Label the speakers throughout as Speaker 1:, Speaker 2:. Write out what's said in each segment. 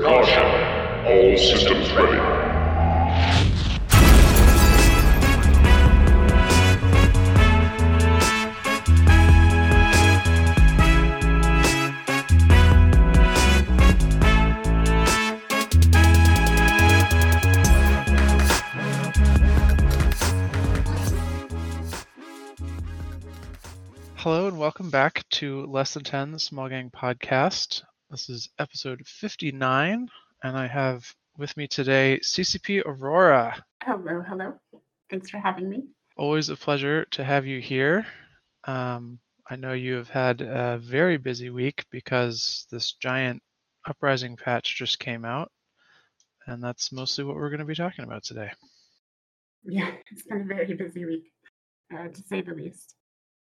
Speaker 1: Caution. All systems ready.
Speaker 2: Hello and welcome back to Less Than 10, the Small Gang podcast. This is episode 59, and I have with me today CCP Aurora.
Speaker 3: Hello, hello. Thanks for having me.
Speaker 2: Always a pleasure to have you here. Um, I know you have had a very busy week because this giant uprising patch just came out, and that's mostly what we're going to be talking about today.
Speaker 3: Yeah, it's been a very busy week, uh, to say the least.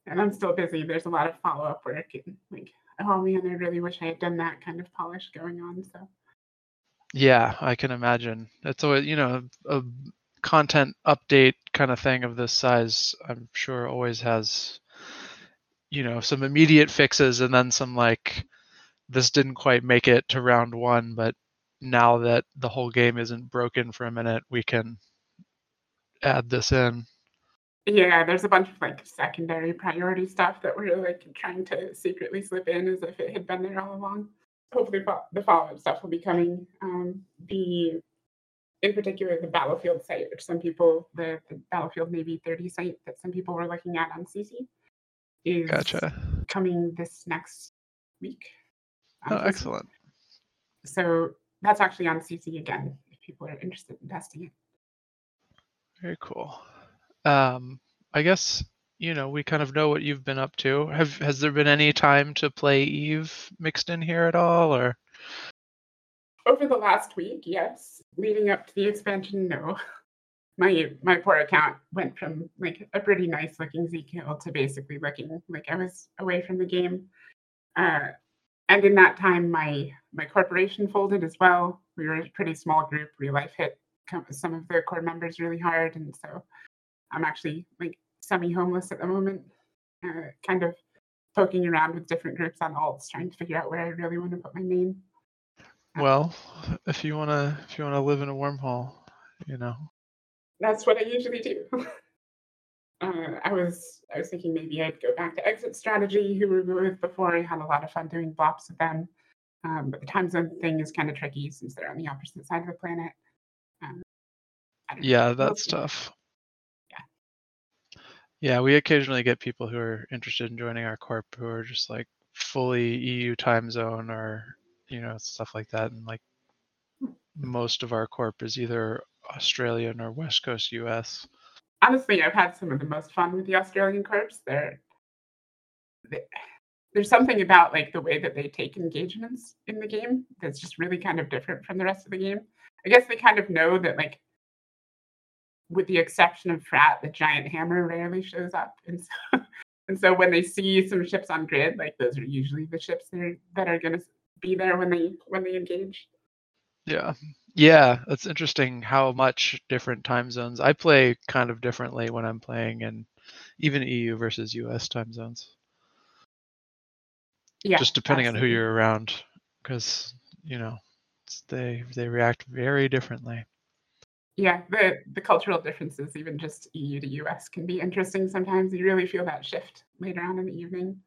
Speaker 3: And I'm still busy. There's a lot of follow up work and like, oh man, I really wish I had done that kind of polish going on. So
Speaker 2: Yeah, I can imagine. It's always, you know, a content update kind of thing of this size, I'm sure always has, you know, some immediate fixes and then some like, this didn't quite make it to round one, but now that the whole game isn't broken for a minute, we can add this in.
Speaker 3: Yeah, there's a bunch of like secondary priority stuff that we're like trying to secretly slip in as if it had been there all along. Hopefully, the follow up stuff will be coming. Um, the in particular the battlefield site, which some people the, the battlefield Navy 30 site that some people were looking at on Sisi, is
Speaker 2: Gotcha.
Speaker 3: coming this next week.
Speaker 2: Oh,
Speaker 3: Um,
Speaker 2: excellent.
Speaker 3: So that's actually on Sisi again if people are interested in testing it.
Speaker 2: Very cool. Um, I guess, you know, we kind of know what you've been up to. Have has there been any time to play Eve mixed in here at all or
Speaker 3: Over the last week, yes. Leading up to the expansion, no. My my poor account went from like a pretty nice looking Zkill to basically looking like I was away from the game. Uh, and in that time, my my corporation folded as well. We were a pretty small group. Real life hit some of the core members really hard, and so I'm actually like semi homeless at the moment. Uh, kind of poking around with different groups on alts, trying to figure out where I really want to put my name.
Speaker 2: well, if you want to if you want to live in a wormhole, you know.
Speaker 3: that's what I usually do. uh, I was I was thinking maybe I'd go back to exit strategy, who we were with before. I had a lot of fun doing blops with them, um, but the time zone thing is kind of tricky since they're on the opposite side of the planet. Um, don't know.
Speaker 2: Yeah, that's tough.
Speaker 3: Yeah.
Speaker 2: We occasionally get people who are interested in joining our corp who are just like fully EU time zone or, you know, stuff like that. And like most of our corp is either Australian or West Coast US.
Speaker 3: Honestly, I've had some of the most fun with the Australian corps. They're they, there's something about like the way that they take engagements in the game that's just really kind of different from the rest of the game. I guess they kind of know that like with the exception of Frat, the giant hammer rarely shows up. And so and so when they see some ships on grid, like those are usually the ships that are, that are gonna be there when they when they engage.
Speaker 2: Yeah. Yeah, it's interesting how much different time zones. I play kind of differently when I'm playing in even EU versus US time zones.
Speaker 3: Yeah.
Speaker 2: just depending on who you're around because you know they they react very differently
Speaker 3: Yeah, the the cultural differences, even just EU to US, can be interesting sometimes. You really feel that shift later on in the evening.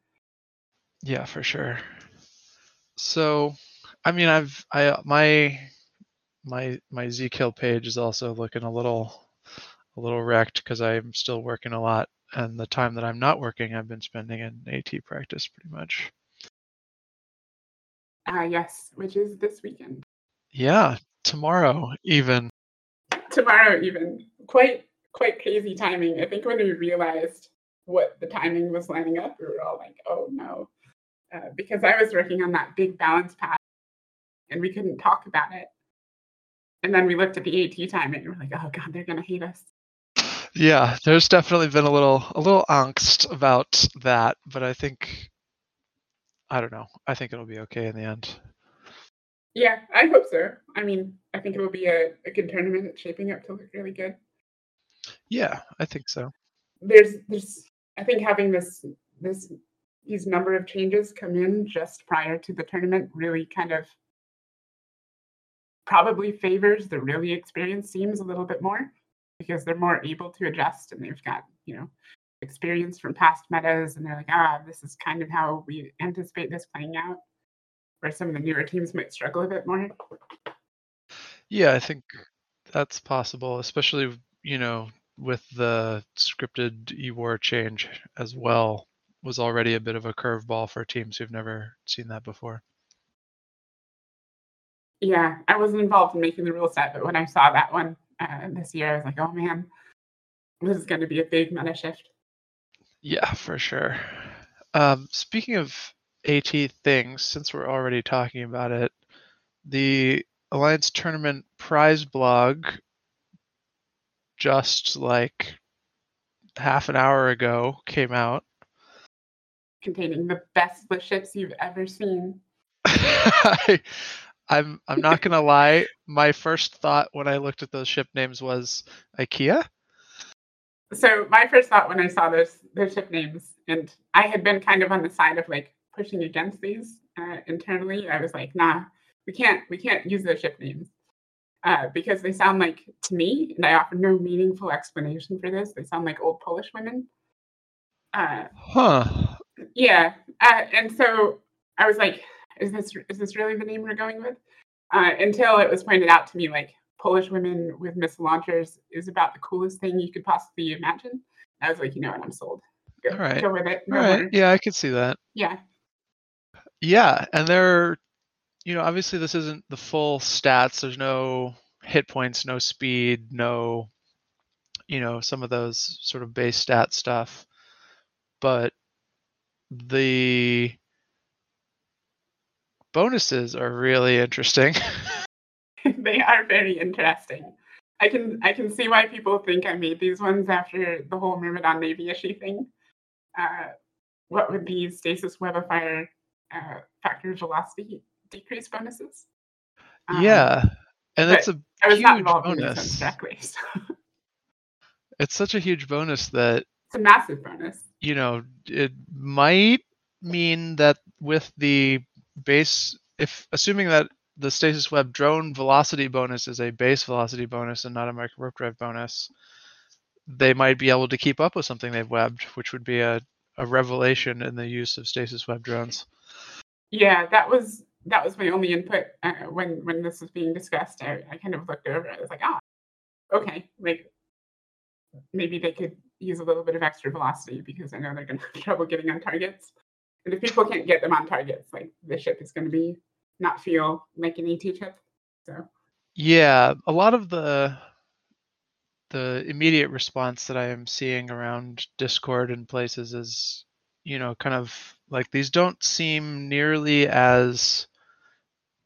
Speaker 2: yeah for sure so i mean i've i my my my zkill page is also looking a little a little wrecked because i'm still working a lot and the time that i'm not working i've been spending in at practice pretty much
Speaker 3: Ah, yes, which is this weekend.
Speaker 2: yeah tomorrow even
Speaker 3: Tomorrow, even quite quite crazy timing. I think when we realized what the timing was lining up, we were all like, "Oh no," uh, because I was working on that big balance path, and we couldn't talk about it. And then we looked at the AT timing, and we're like, "Oh god, they're gonna hate us."
Speaker 2: yeah there's definitely been a little a little angst about that but i think i don't know i think it'll be okay in the end
Speaker 3: Yeah, I hope so. I mean, I think it will be a, a good tournament. It's shaping up to look really good.
Speaker 2: Yeah, I think so.
Speaker 3: There's there's I think having this this these number of changes come in just prior to the tournament really kind of probably favors the really experienced teams a little bit more because they're more able to adjust and they've got, you know, experience from past metas and they're like, ah, this is kind of how we anticipate this playing out. Where some of the newer teams might struggle a bit more.
Speaker 2: Yeah, I think that's possible, especially you know with the scripted e-war change as well was already a bit of a curveball for teams who've never seen that before.
Speaker 3: Yeah, I wasn't involved in making the rule set, but when I saw that one uh, this year, I was like, oh man, this is going to be a big meta shift.
Speaker 2: Yeah, for sure. Um, speaking of AT things, since we're already talking about it, the Alliance Tournament prize blog just like half an hour ago came out.
Speaker 3: Containing the best list ships you've ever seen.
Speaker 2: I, I'm I'm not gonna lie. My first thought when I looked at those ship names was IKEA.
Speaker 3: So my first thought when I saw those those ship names, and I had been kind of on the side of like pushing against these uh, internally. I was like, nah, we can't we can't use those ship names uh, because they sound like to me, and I offer no meaningful explanation for this. They sound like old Polish women. Uh,
Speaker 2: huh.
Speaker 3: Yeah, uh, and so I was like, is this is this really the name we're going with? Uh, until it was pointed out to me, like Polish women with missile launchers is about the coolest thing you could possibly imagine. I was like, you know what, I'm sold. Go,
Speaker 2: All right.
Speaker 3: go with it.
Speaker 2: All right. Yeah, I could see that.
Speaker 3: Yeah.
Speaker 2: Yeah, and they're you know, obviously this isn't the full stats. There's no hit points, no speed, no, you know, some of those sort of base stat stuff. But the bonuses are really interesting.
Speaker 3: they are very interesting. I can I can see why people think I made these ones after the whole Myrmidon Navy issue thing. Uh, what would these stasis web of fire uh, factor velocity decrease bonuses.
Speaker 2: Um, yeah, and it's a
Speaker 3: I was
Speaker 2: huge
Speaker 3: not involved in
Speaker 2: bonus.
Speaker 3: exactly. So.
Speaker 2: It's such a huge bonus that
Speaker 3: It's a massive bonus.
Speaker 2: you know it might mean that with the base, if assuming that the stasis web drone velocity bonus is a base velocity bonus and not a micro warp drive bonus, they might be able to keep up with something they've webbed, which would be a, a revelation in the use of stasis web drones.
Speaker 3: Yeah, that was that was my only input uh, when when this was being discussed. I, I kind of looked over. it. I was like, ah, okay, like maybe they could use a little bit of extra velocity because I know they're going to have trouble getting on targets. And if people can't get them on targets, like the ship is going to be not feel like an AT ship. So
Speaker 2: Yeah, a lot of the the immediate response that I am seeing around Discord and places is, you know, kind of like these don't seem nearly as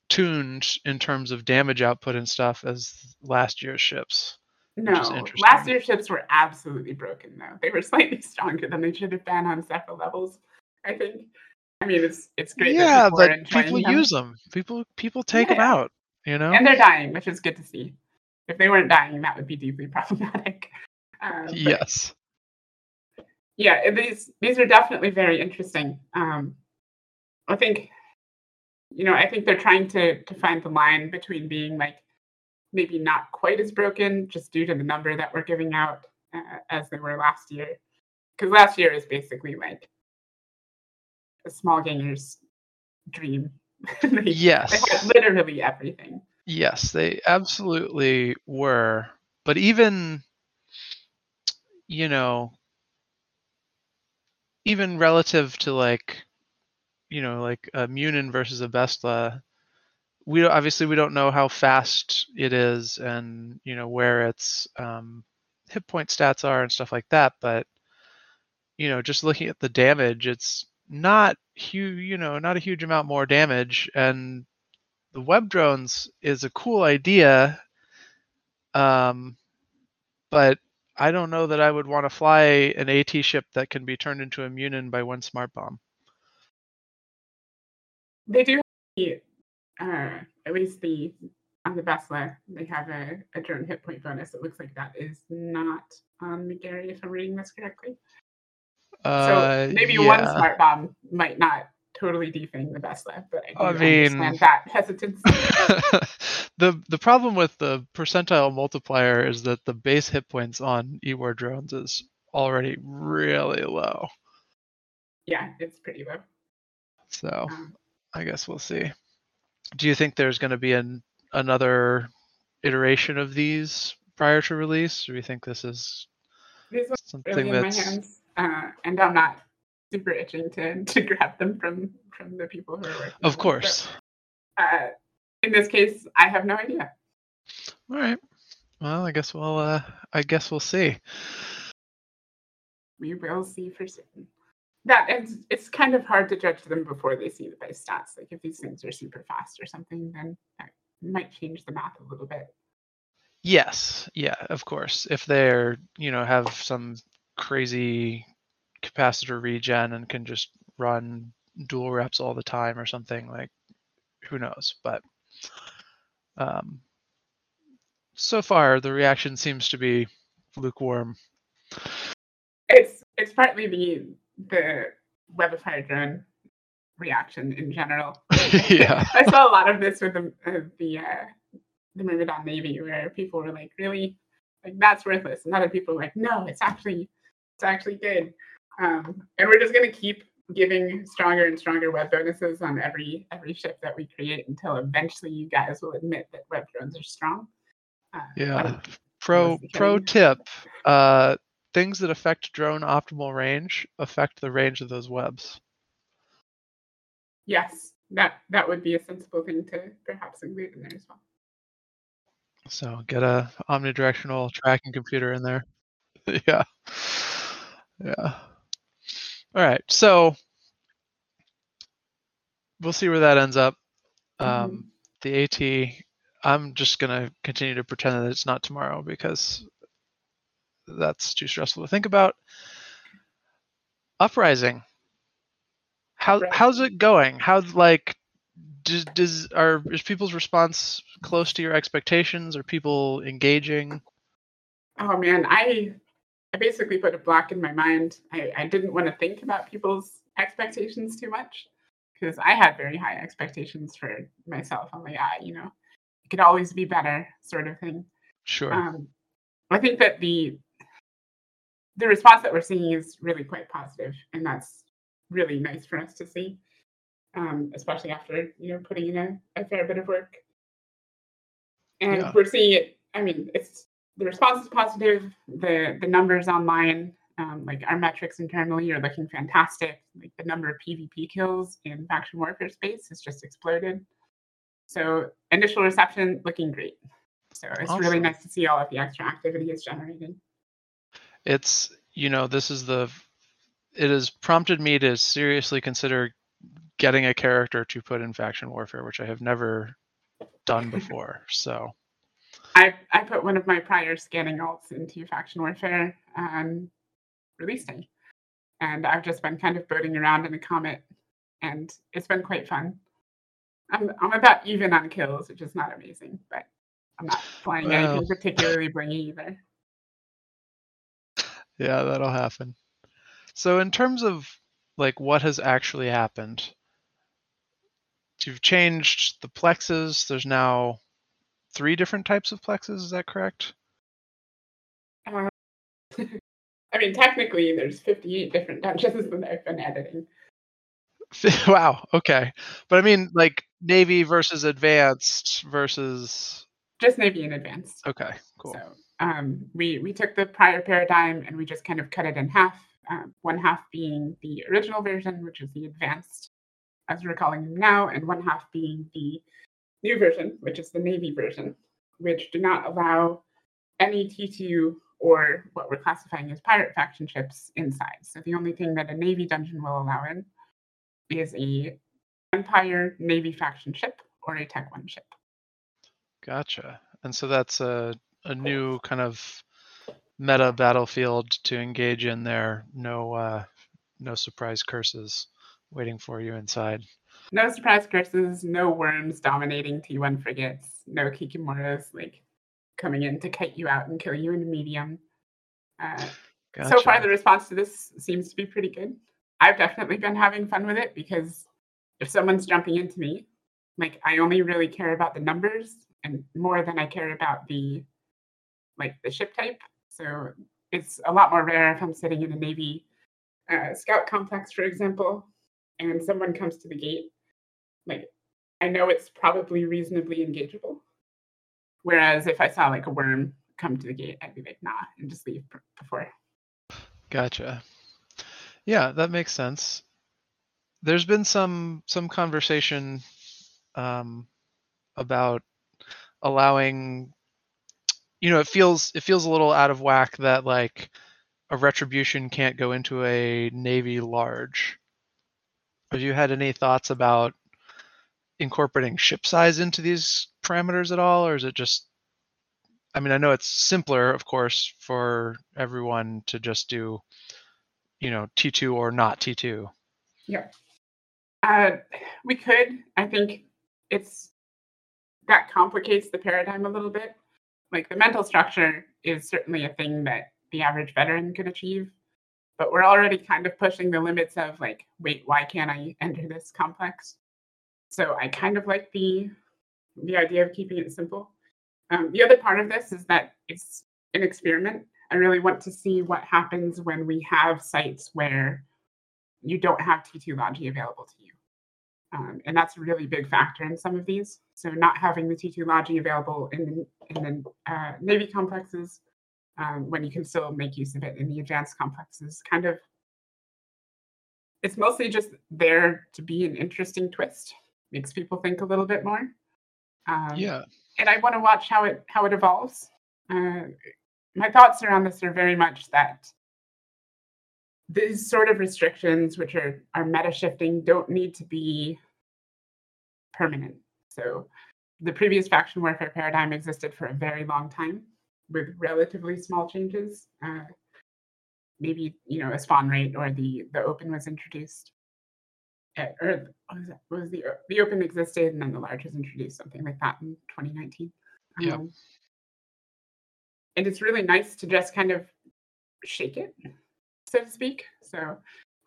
Speaker 2: tuned in terms of damage output and stuff as last year's ships.
Speaker 3: no, last year's ships were absolutely broken though. They were slightly stronger than they should have been on several levels. I think. I mean, it's it's great.
Speaker 2: yeah,
Speaker 3: people
Speaker 2: but people
Speaker 3: them.
Speaker 2: use them. People people take them out. You know.
Speaker 3: and they're dying, which is good to see. If they weren't dying, that would be deeply problematic. But
Speaker 2: yes.
Speaker 3: yeah, these these are definitely very interesting. Um, I think, you know, I think they're trying to to find the line between being like maybe not quite as broken, just due to the number that we're giving out uh, as they were last year. Because last year is basically like a small ganger's dream. they, they
Speaker 2: Yes.
Speaker 3: had literally everything.
Speaker 2: Yes, they absolutely were. But even, you know, even relative to like, you know, like a Munin versus a Bestla, we don't- obviously we don't know how fast it is and you know where its um, hit point stats are and stuff like that. But you know, just looking at the damage, it's not huge. You know, not a huge amount more damage, and the web drones is a cool idea um, but i don't know that i would want to fly an at ship that can be turned into a munin by one smart bomb
Speaker 3: They do have uh, at least the on the Bestla, they have a, a drone hit point bonus. It looks like that is not on Geri, if I'm reading this correctly.
Speaker 2: uh,
Speaker 3: so maybe one smart bomb might not totally defang the Bestla, but I
Speaker 2: I mean-
Speaker 3: that hesitance.
Speaker 2: the the problem with the percentile multiplier is that the base hit points on E-War drones is already really low.
Speaker 3: yeah, it's pretty low.
Speaker 2: So
Speaker 3: Um,
Speaker 2: I guess we'll see. Do you think there's going to be an another iteration of these prior to release, or do you think this is
Speaker 3: ones
Speaker 2: something
Speaker 3: really in my
Speaker 2: that's
Speaker 3: hands, uh, and I'm not super itching to to grab them from from the people who are working.
Speaker 2: of course?
Speaker 3: uh, in this case, I have no idea.
Speaker 2: All right. Well, I guess we'll uh, I guess we'll see.
Speaker 3: We will see for certain. That it's, it's kind of hard to judge them before they see the base stats. Like if these things are super fast or something, then that might change the math a little bit.
Speaker 2: Yes, yeah, of course. If they're, you know, have some crazy capacitor regen and can just run dual reps all the time or something, like who knows? But um so far the reaction seems to be lukewarm.
Speaker 3: It's it's partly the the web of drone reaction in general.
Speaker 2: yeah.
Speaker 3: I saw a lot of this with the uh, the uh, the Myrmidon Navy, where people were like, "Really, like that's worthless," and other people were like, "No, it's actually it's actually good." Um, and we're just gonna keep giving stronger and stronger web bonuses on every every ship that we create until eventually you guys will admit that web drones are strong. Uh,
Speaker 2: Yeah. Pro pro tip. Uh things that affect drone optimal range affect the range of those webs.
Speaker 3: yes, that that would be a sensible thing to perhaps include in there as well.
Speaker 2: So get a omnidirectional tracking computer in there. yeah. Yeah. All right. So we'll see where that ends up.
Speaker 3: Mhm.
Speaker 2: Um, the AT, I'm just going to continue to pretend that it's not tomorrow because that's too stressful to think about. Uprising. How how's it going? How like does, does are is people's response close to your expectations? Are people engaging?
Speaker 3: Oh man, I I basically put a block in my mind. I, I didn't want to think about people's expectations too much because I had very high expectations for myself. I'm like, ah, you know, it could always be better, sort of thing.
Speaker 2: Sure.
Speaker 3: Um, I think that the the response that we're seeing is really quite positive, and that's really nice for us to see, um, especially after you know putting in a, a fair bit of work. And
Speaker 2: Yeah.
Speaker 3: we're seeing it. I mean, it's the response is positive. The the numbers online, um, like our metrics internally, are looking fantastic. Like the number of PvP kills in faction warfare space has just exploded. So initial reception looking great. So it's really nice to see all of the extra activity it's generating.
Speaker 2: it's you know this is the it has prompted me to seriously consider getting a character to put in faction warfare which i have never done before so
Speaker 3: I, I put one of my prior scanning alts into faction warfare um, on release day. And I've just been kind of boating around in a comet and it's been quite fun. I'm I'm about even on kills, which is not amazing, but I'm not flying
Speaker 2: Well.
Speaker 3: anything particularly bringy either.
Speaker 2: yeah that'll happen so in terms of like what has actually happened you've changed the plexes there's now three different types of plexes is that correct
Speaker 3: Uh, I mean, technically, there's 58 different dungeons that I've been editing.
Speaker 2: wow okay but i mean like navy versus advanced versus
Speaker 3: Just Navy and advanced.
Speaker 2: okay cool
Speaker 3: So um, we we took the prior paradigm and we just kind of cut it in half. Um, one half being the original version, which is the advanced, as we're calling them now, and one half being the new version, which is the Navy version, which do not allow any T2 or what we're classifying as pirate faction ships inside. So the only thing that a Navy dungeon will allow in is a Empire Navy faction ship or a Tech One ship.
Speaker 2: Gotcha. And so that's a a new kind of meta battlefield to engage in there. No uh no surprise curses waiting for you inside.
Speaker 3: No surprise curses, no worms dominating T1 frigates, no Kikimoras like coming in to kite you out and kill you in a medium. Uh,
Speaker 2: Gotcha.
Speaker 3: So far, the response to this seems to be pretty good. I've definitely been having fun with it because if someone's jumping into me, like I only really care about the numbers and more than I care about the like the ship type. So it's a lot more rare if I'm sitting in a Navy uh, scout complex, for example, and someone comes to the gate. Like I know it's probably reasonably engageable. Whereas if I saw like a worm come to the gate, I'd be like, nah, and just leave before.
Speaker 2: Gotcha. Yeah, that makes sense. There's been some some conversation um, about allowing you know it feels it feels a little out of whack that like a retribution can't go into a navy large have you had any thoughts about incorporating ship size into these parameters at all or is it just i mean i know it's simpler of course for everyone to just do you know t2 or not t2
Speaker 3: yeah uh, we could i think it's that complicates the paradigm a little bit. Like the mental structure is certainly a thing that the average veteran could achieve, but we're already kind of pushing the limits of like, wait, why can't I enter this complex? So I kind of like the the idea of keeping it simple. Um, the other part of this is that it's an experiment. I really want to see what happens when we have sites where you don't have T2 Logi available to you. Um, and that's a really big factor in some of these. So not having the T2 Logi available in the, in the uh, Navy complexes um, when you can still make use of it in the advanced complexes kind of, it's mostly just there to be an interesting twist. Makes people think a little bit more.
Speaker 2: Um, yeah.
Speaker 3: And I want to watch how it how it evolves. Uh, my thoughts around this are very much that these sort of restrictions, which are, are meta shifting, don't need to be permanent. So the previous faction warfare paradigm existed for a very long time with relatively small changes. Uh, maybe you know a spawn rate or the the open was introduced, or was, that, was the the open existed and then the large was introduced, something like that in 2019.
Speaker 2: Yeah. Um,
Speaker 3: and it's really nice to just kind of shake it so to speak. So,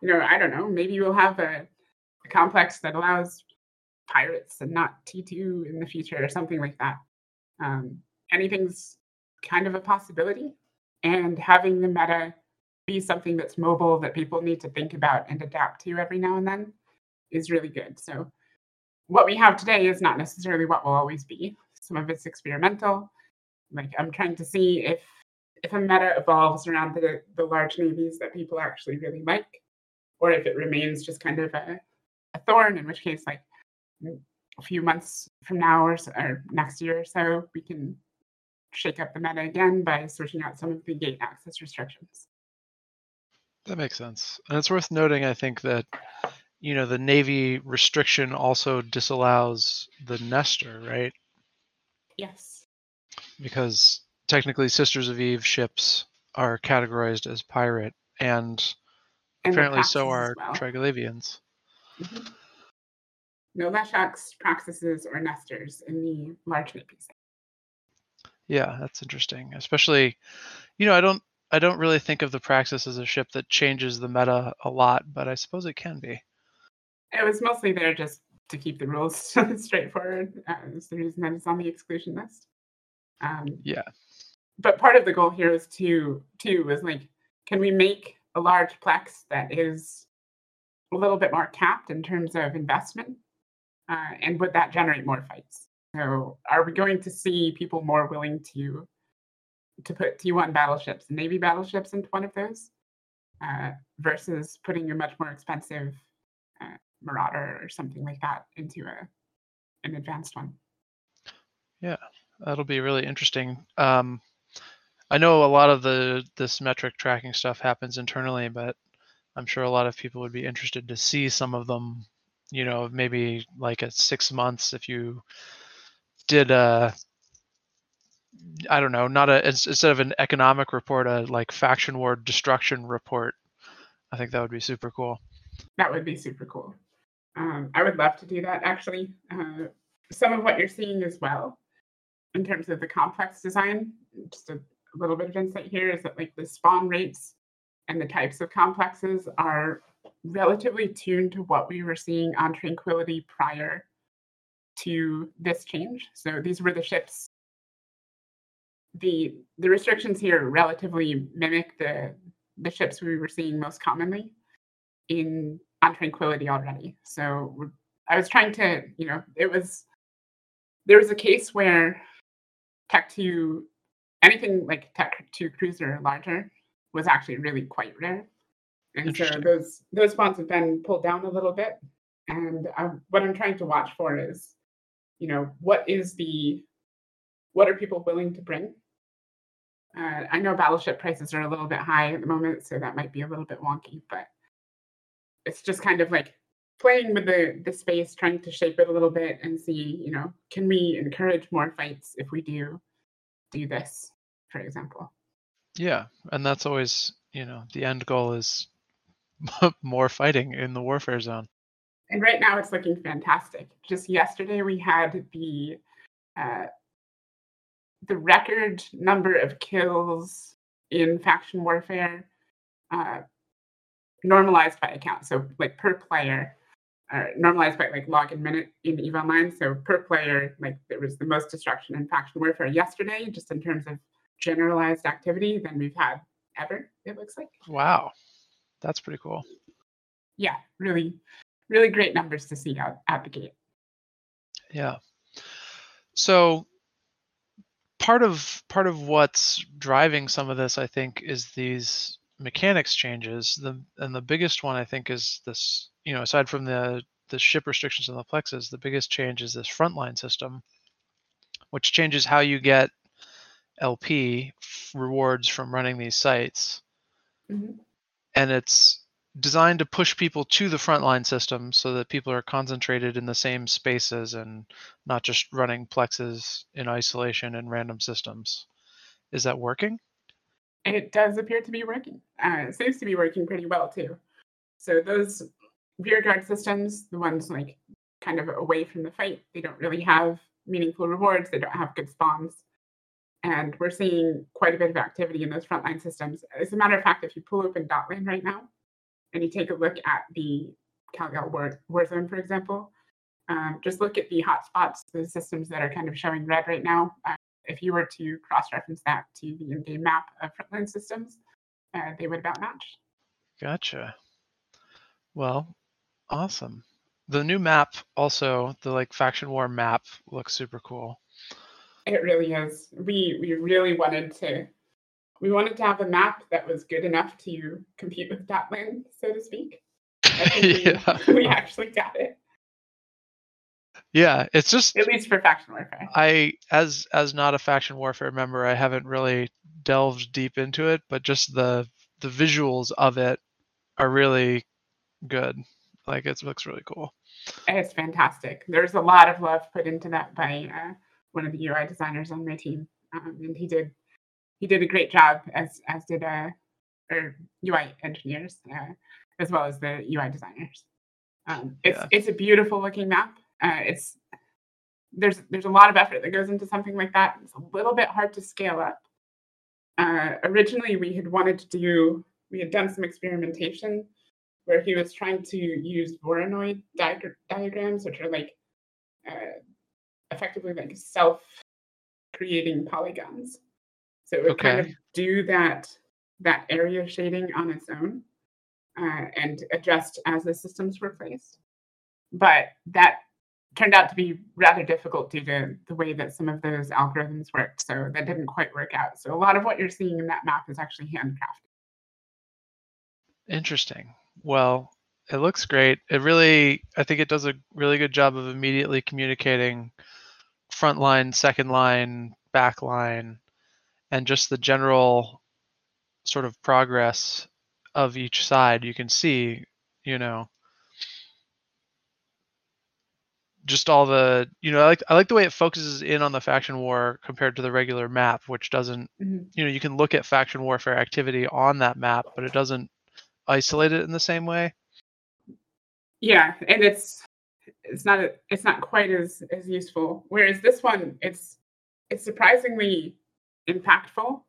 Speaker 3: you know, I don't know, maybe we'll have a, a complex that allows pirates and not T2 in the future or something like that. Um, anything's kind of a possibility. And having the meta be something that's mobile that people need to think about and adapt to every now and then is really good. So, what we have today is not necessarily what will always be. Some of it's experimental. Like, I'm trying to see if if a meta evolves around the, the large navies that people actually really like, or if it remains just kind of a, a thorn, in which case, like a few months from now or, so, or next year or so, we can shake up the meta again by switching out some of the gate access restrictions.
Speaker 2: That makes sense. And it's worth noting, I think, that you know the Navy restriction also disallows the Nestor, right?
Speaker 3: Yes.
Speaker 2: Because technically Sisters of Eve ships are categorized as pirate, and, and apparently so are well. Triglavians.
Speaker 3: Mm-hmm. No Leshaks, Praxises, or Nestors in the large navies.
Speaker 2: Yeah, that's interesting. Especially, you know, I don't I don't really think of the Praxis as a ship that changes the meta a lot, but I suppose it can be.
Speaker 3: It was mostly there just to keep the rules straightforward. Uh, that's the reason that it's on the exclusion list.
Speaker 2: Um, yeah
Speaker 3: but part of the goal here is to too is like can we make a large plex that is a little bit more capped in terms of investment uh, and would that generate more fights so are we going to see people more willing to to put t1 battleships and navy battleships into one of those uh, versus putting a much more expensive uh, marauder or something like that into a an advanced one
Speaker 2: yeah that'll be really interesting um, I know a lot of the this metric tracking stuff happens internally, but I'm sure a lot of people would be interested to see some of them. You know, maybe like at six months, if you did a, I don't know, not a instead of an economic report, a like faction war destruction report. I think that would be super cool.
Speaker 3: That would be super cool. Um, I would love to do that actually. Uh, some of what you're seeing as well, in terms of the complex design, just a little bit of insight here is that like the spawn rates and the types of complexes are relatively tuned to what we were seeing on Tranquility prior to this change. So these were the ships. The the restrictions here relatively mimic the the ships we were seeing most commonly in on Tranquility already. So I was trying to, you know, it was there was a case where Tech 2 anything like Tech 2 cruiser larger was actually really quite rare. And so those those bonds have been pulled down a little bit. And I, what I'm trying to watch for is, you know, what is the what are people willing to bring? Uh, I know battleship prices are a little bit high at the moment, so that might be a little bit wonky, but it's just kind of like playing with the the space, trying to shape it a little bit and see, you know, can we encourage more fights if we do do this, for example.
Speaker 2: Yeah, and that's always, you know, the end goal is more fighting in the warfare zone.
Speaker 3: And right now it's looking fantastic. Just yesterday we had the uh, the record number of kills in faction warfare uh, normalized by account. So like per player, uh, normalized by like log and minute in EVE Online. So per player, like there was the most destruction in faction warfare yesterday, just in terms of generalized activity than we've had ever. It looks like.
Speaker 2: Wow, that's pretty cool.
Speaker 3: Yeah, really, really great numbers to see out at the gate.
Speaker 2: Yeah. So part of part of what's driving some of this, I think, is these mechanics changes. The and the biggest one I think is this. You know, aside from the the ship restrictions and the plexes, the biggest change is this frontline system, which changes how you get LP rewards from running these sites.
Speaker 3: Mm-hmm.
Speaker 2: And it's designed to push people to the frontline system so that people are concentrated in the same spaces and not just running plexes in isolation in random systems. Is that working?
Speaker 3: It does appear to be working. Uh, it seems to be working pretty well too. So those rear guard systems, the ones like kind of away from the fight, they don't really have meaningful rewards. They don't have good spawns. And we're seeing quite a bit of activity in those frontline systems. As a matter of fact, if you pull open Dotlan right now and you take a look at the Calgal War, Warzone, for example, um, just look at the hotspots, the systems that are kind of showing red right now. Uh, if you were to cross-reference that to the in-game map of frontline systems, uh, they would about match.
Speaker 2: Gotcha. Well, awesome. The new map also, the like faction war map looks super cool.
Speaker 3: It really is. We we really wanted to we wanted to have a map that was good enough to compete with Dotlan, so to speak. I think yeah. we, we actually got it.
Speaker 2: Yeah, it's just
Speaker 3: at least for faction warfare.
Speaker 2: I as as not a faction warfare member, I haven't really delved deep into it, but just the the visuals of it are really good. Like it looks really cool.
Speaker 3: It's fantastic. There's a lot of love put into that by uh, one of the UI designers on my team, um, and he did he did a great job as as did uh, or UI engineers uh, as well as the UI designers. Um, it's yeah. it's a beautiful looking map. Uh, it's there's there's a lot of effort that goes into something like that. It's a little bit hard to scale up. Uh, originally, we had wanted to do we had done some experimentation where he was trying to use Voronoi diag- diagrams, which are like uh, effectively like self creating polygons. So it would okay. kind of do that that area shading on its own uh, and adjust as the systems were placed. But that turned out to be rather difficult due to the way that some of those algorithms worked. So that didn't quite work out. So a lot of what you're seeing in that map is actually handcrafted.
Speaker 2: Interesting. Well, it looks great. It really, I think it does a really good job of immediately communicating front line, second line, back line, and just the general sort of progress of each side. You can see, you know, just all the you know I like I like the way it focuses in on the faction war compared to the regular map, which doesn't mm-hmm. you know you can look at faction warfare activity on that map, but it doesn't isolate it in the same way.
Speaker 3: Yeah, and it's it's not a, it's not quite as as useful. Whereas this one, it's it's surprisingly impactful.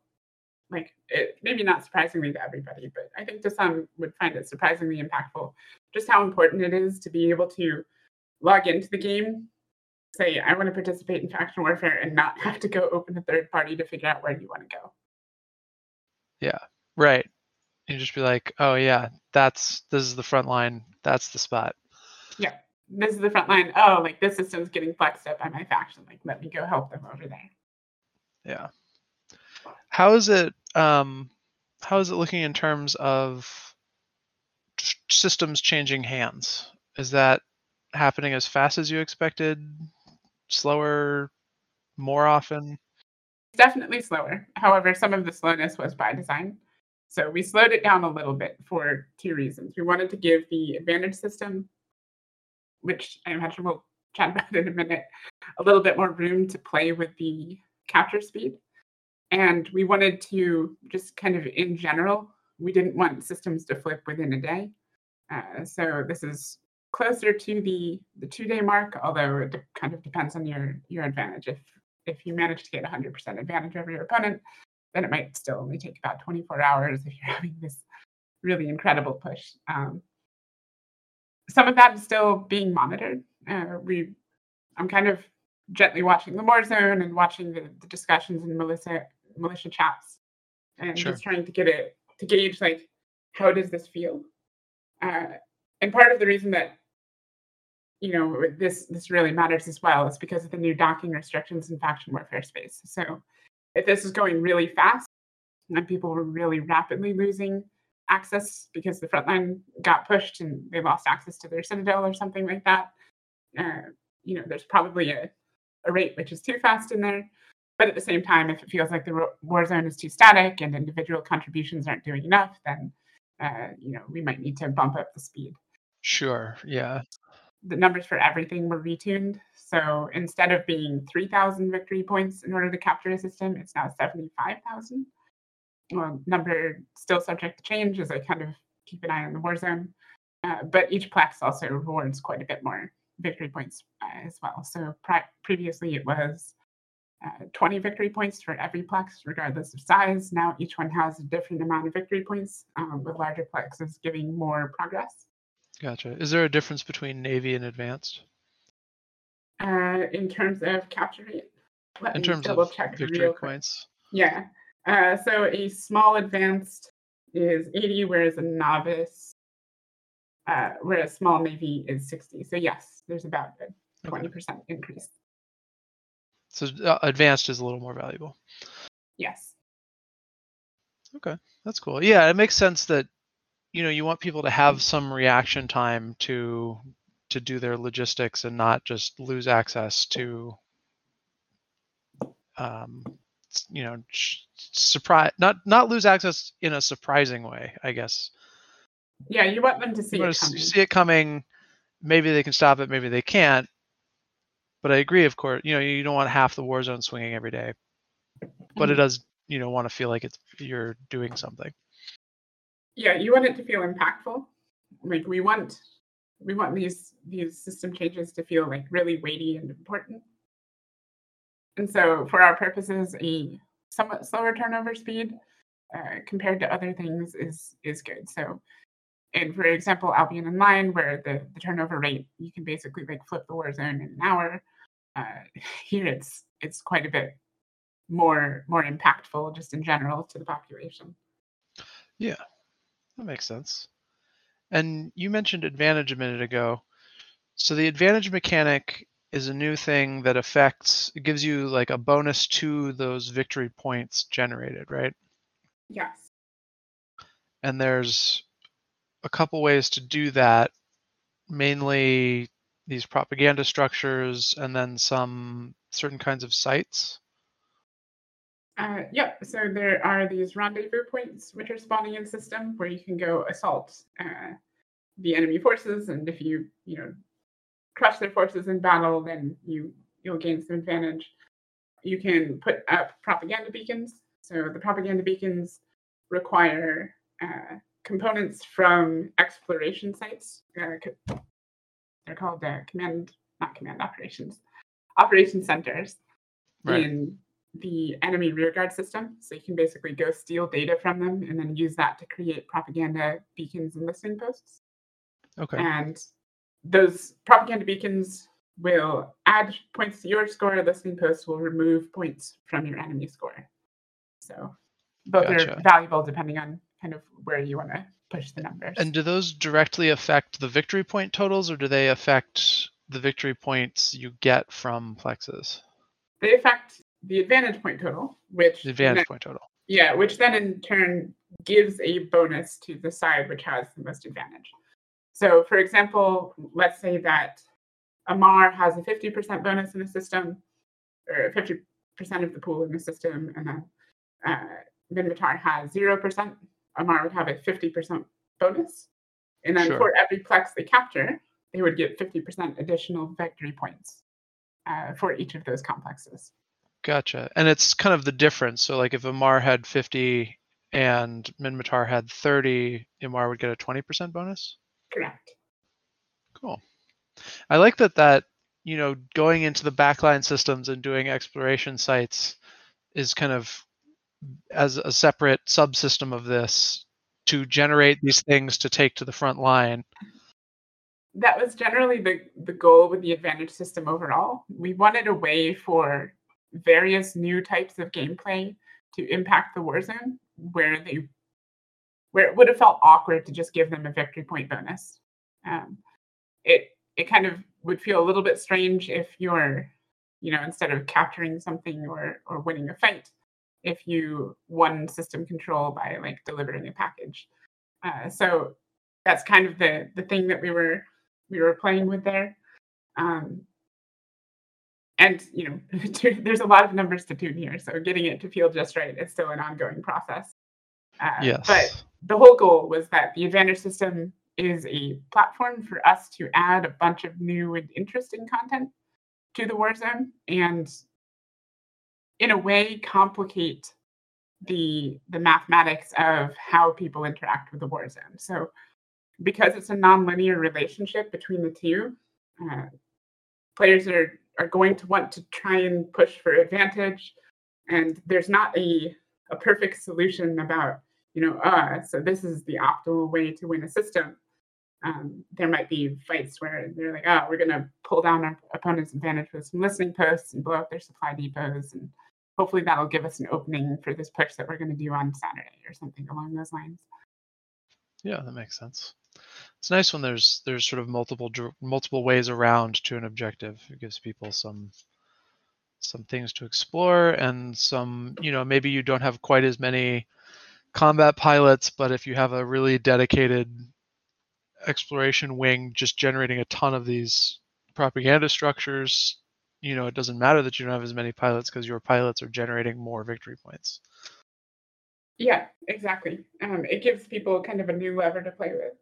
Speaker 3: like it maybe not surprisingly to everybody, but I think to some would find it surprisingly impactful. Just how important it is to be able to log into the game, say I want to participate in faction warfare, and not have to go open a third party to figure out where you want to go.
Speaker 2: Yeah, right. You just be like, oh yeah, that's this is the front line. That's the spot.
Speaker 3: Yeah, this is the front line. Oh, like this system's getting plexed up by my faction. Like let me go help them over there.
Speaker 2: Yeah. How is it? Um, how is it looking in terms of systems changing hands? Is that happening as fast as you expected? Slower? More often?
Speaker 3: definitely slower. However, some of the slowness was by design. So we slowed it down a little bit for two reasons. We wanted to give the advantage system, which I imagine we'll chat about in a minute, a little bit more room to play with the capture speed. And we wanted to just kind of in general, we didn't want systems to flip within a day. Uh, so this is closer to the the two day mark, although it de- kind of depends on your your advantage. If if you manage to get 100% advantage over your opponent, then it might still only take about 24 hours if you're having this really incredible push. Um, some of that is still being monitored. Uh, we, I'm kind of gently watching the war zone and watching the, the discussions in militia militia chats, and
Speaker 2: Sure.
Speaker 3: just trying to get it to gauge like how does this feel. Uh, and part of the reason that you know this this really matters as well is because of the new docking restrictions in faction warfare space. So if this is going really fast and people were really rapidly losing access because the front line got pushed and they lost access to their citadel or something like that, uh, you know, there's probably a, a rate which is too fast in there. But at the same time, if it feels like the war zone is too static and individual contributions aren't doing enough, then uh, you know we might need to bump up the speed
Speaker 2: Sure. Yeah.
Speaker 3: The numbers for everything were retuned. So instead of being 3,000 victory points in order to capture a system, it's now 75,000. Well, number still subject to change as I kind of keep an eye on the war zone. Uh, but each plex also rewards quite a bit more victory points uh, as well. So pri- previously it was uh, 20 victory points for every plex, regardless of size. Now each one has a different amount of victory points, um, with larger plexes giving more progress.
Speaker 2: Gotcha. Is there a difference between Navy and Advanced
Speaker 3: Uh, in terms of capture rate, let
Speaker 2: in terms
Speaker 3: double
Speaker 2: of
Speaker 3: check
Speaker 2: victory
Speaker 3: real
Speaker 2: points?
Speaker 3: Yeah. Uh, so a small advanced is 80, whereas a novice, uh, whereas small navy is 60. So yes, there's about a 20% increase.
Speaker 2: So uh, Advanced is a little more valuable.
Speaker 3: Yes.
Speaker 2: Okay, that's cool. Yeah, it makes sense that you know you want people to have some reaction time to to do their logistics and not just lose access to um you know surprise not not lose access in a surprising way i guess.
Speaker 3: Yeah, you want them to see
Speaker 2: you,
Speaker 3: it coming.
Speaker 2: see it coming. Maybe they can stop it maybe they can't. But i agree of course you know you don't want half the war zone swinging every day. But it
Speaker 3: Mhm.
Speaker 2: does you know want to feel like it's you're doing something
Speaker 3: yeah, you want it to feel impactful. Like we want we want these these system changes to feel like really weighty and important. And so for our purposes, a somewhat slower turnover speed uh, compared to other things is is good. So and for example, Albion Online, where the, the turnover rate you can basically like flip the war zone in an hour. Uh, here it's it's quite a bit more more impactful just in general to the population.
Speaker 2: That makes sense. And you mentioned advantage a minute ago. So the advantage mechanic is a new thing that affects it gives you like a bonus to those victory points generated, right?
Speaker 3: Yes.
Speaker 2: And there's a couple ways to do that, mainly these propaganda structures and then some certain kinds of sites.
Speaker 3: Uh, yep. So there are these rendezvous points which are spawning in system where you can go assault uh, the enemy forces, and if you you know crush their forces in battle, then you you'll gain some advantage. You can put up propaganda beacons. So the propaganda beacons require uh, components from exploration sites. Uh, they're called uh, command, not command operations, operation centers
Speaker 2: Right.
Speaker 3: in the enemy rearguard system. So you can basically go steal data from them and then use that to create propaganda beacons and listening posts.
Speaker 2: Okay.
Speaker 3: And those propaganda beacons will add points to your score. Listening posts will remove points from your enemy score. So both are valuable depending on kind of where you want to push the numbers.
Speaker 2: And do those directly affect the victory point totals, or do they affect the victory points you get from plexes?
Speaker 3: they affect the advantage point total, which
Speaker 2: The advantage
Speaker 3: then-
Speaker 2: point total.
Speaker 3: yeah, which then in turn gives a bonus to the side which has the most advantage. So, for example, let's say that Amarr has a 50% bonus in the system, or 50% of the pool in the system, and then uh, Minmatar has 0%. Amarr would have a 50% bonus. And then
Speaker 2: Sure.
Speaker 3: for every plex they capture, they would get 50% additional victory points uh, for each of those complexes.
Speaker 2: Gotcha. And it's kind of the difference. So, like if Amarr had 50 and Minmatar had 30, Amarr would get a 20% bonus.
Speaker 3: Correct.
Speaker 2: Cool. I like that that, you know, going into the backline systems and doing exploration sites is kind of as a separate subsystem of this to generate these things to take to the front line.
Speaker 3: that was generally the, the goal with the advantage system overall. We wanted a way for various new types of gameplay to impact the war zone where they where it would have felt awkward to just give them a victory point bonus. Um, it it kind of would feel a little bit strange if you're, you know, instead of capturing something or or winning a fight, if you won system control by like delivering a package. Uh, so that's kind of the the thing that we were we were playing with there. Um, and you know, there's a lot of numbers to tune here, so getting it to feel just right is still an ongoing process. Uh,
Speaker 2: Yes.
Speaker 3: But the whole goal was that the Advantage system is a platform for us to add a bunch of new and interesting content to the Warzone, and in a way complicate the the mathematics of how people interact with the Warzone. So because it's a non-linear relationship between the two, uh, players are are going to want to try and push for advantage, and there's not a a perfect solution about you know uh so this is the optimal way to win a system. Um, there might be fights where they're like, oh, we're going to pull down our opponent's advantage with some listening posts and blow up their supply depots, and hopefully that'll give us an opening for this push that we're going to do on Saturday or something along those lines.
Speaker 2: Yeah, that makes sense. It's nice when there's there's sort of multiple multiple ways around to an objective. It gives people some some things to explore and some, you know, maybe you don't have quite as many combat pilots, but if you have a really dedicated exploration wing just generating a ton of these propaganda structures, you know, it doesn't matter that you don't have as many pilots because your pilots are generating more victory points.
Speaker 3: Yeah, exactly. Um, it gives people kind of a new lever to play with,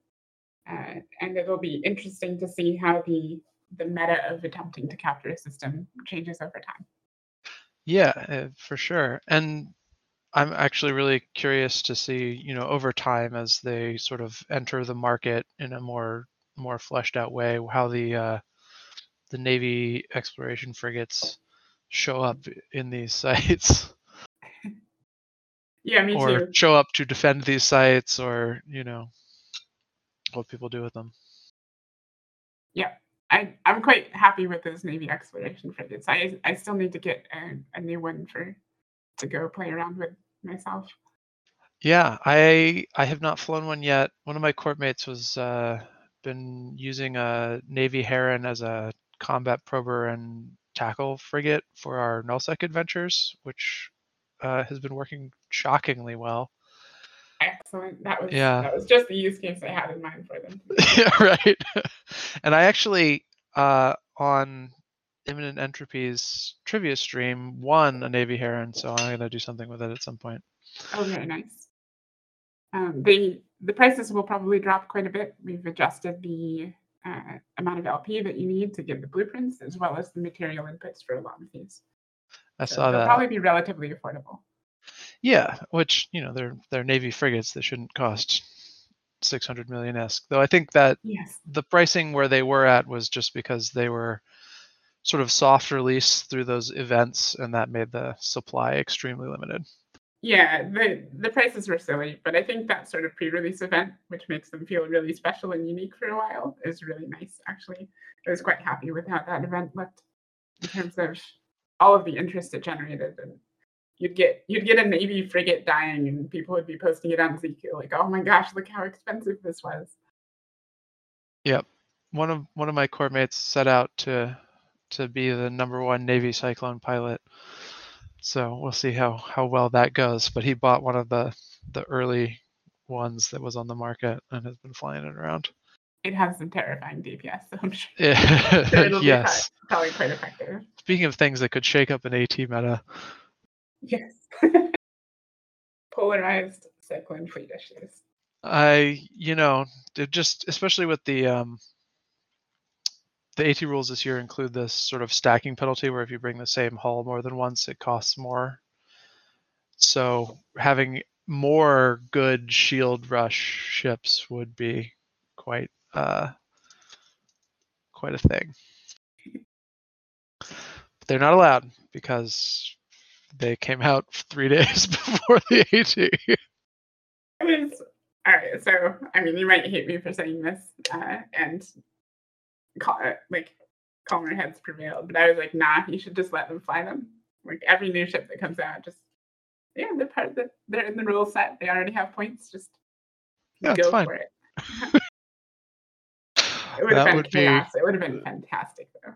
Speaker 3: uh, and it'll be interesting to see how the the meta of attempting to capture a system changes over time.
Speaker 2: Yeah, uh, for sure. And I'm actually really curious to see, you know, over time as they sort of enter the market in a more more fleshed out way, how the uh, the Navy exploration frigates show up in these sites,
Speaker 3: Yeah, me
Speaker 2: or
Speaker 3: too.
Speaker 2: show up to defend these sites, or you know, what people do with them.
Speaker 3: Yeah, I, I'm quite happy with this Navy exploration frigates. I I still need to get a, a new one for to go play around with myself.
Speaker 2: Yeah, I I have not flown one yet. One of my court mates was uh, been using a Navy Heron as a combat prober and tackle frigate for our nullsec adventures, which uh, has been working shockingly well.
Speaker 3: Excellent. That was
Speaker 2: Yeah.
Speaker 3: that was just the use case I had in mind for them.
Speaker 2: yeah, right. and I actually uh, on Imminent Entropy's trivia stream won a Navy Heron, so I'm gonna do something with it at some point.
Speaker 3: Oh, very nice. Um, the the prices will probably drop quite a bit. We've adjusted the uh, amount of LP that you need to get the blueprints, as well as the material inputs for a lot of these.
Speaker 2: I
Speaker 3: So
Speaker 2: saw that.
Speaker 3: probably be relatively affordable.
Speaker 2: Yeah, which you know they're they're Navy frigates. that shouldn't cost 600 million ISK. Though I think that
Speaker 3: Yes.
Speaker 2: the pricing where they were at was just because they were sort of soft release through those events, and that made the supply extremely limited.
Speaker 3: Yeah, the the prices were silly, but I think that sort of pre-release event, which makes them feel really special and unique for a while, is really nice. Actually, I was quite happy with how that event looked in terms of all of the interest it generated, and you'd get you'd get a navy frigate dying, and people would be posting it on ZQ like, "Oh my gosh, look how expensive this was."
Speaker 2: Yep, one of one of my core mates set out to to be the number one Navy Cyclone pilot so we'll see how how well that goes. But he bought one of the the early ones that was on the market and has been flying it around.
Speaker 3: It has some terrifying DPS, so I'm sure.
Speaker 2: Yeah.
Speaker 3: it'll
Speaker 2: yes.
Speaker 3: Be probably quite effective.
Speaker 2: Speaking of things that could shake up an AT meta.
Speaker 3: Yes. Polarized Cyclone Fleet Issues.
Speaker 2: I, you know, just especially with the um, the AT rules this year include this sort of stacking penalty where if you bring the same hull more than once, it costs more. So having more good shield rush ships would be quite uh, quite a thing. But they're not allowed because they came out three days before the AT.
Speaker 3: It was all right. So I mean, you might hate me for saying this, uh, and uh, like calmer heads prevailed. But I was like, nah, you should just let them fly them. Like every new ship that comes out, just yeah, they're part of the they're in the rule set. They already have points. Just
Speaker 2: yeah,
Speaker 3: go
Speaker 2: fine.
Speaker 3: for it. it would have been chaos. Be... It would have been fantastic though.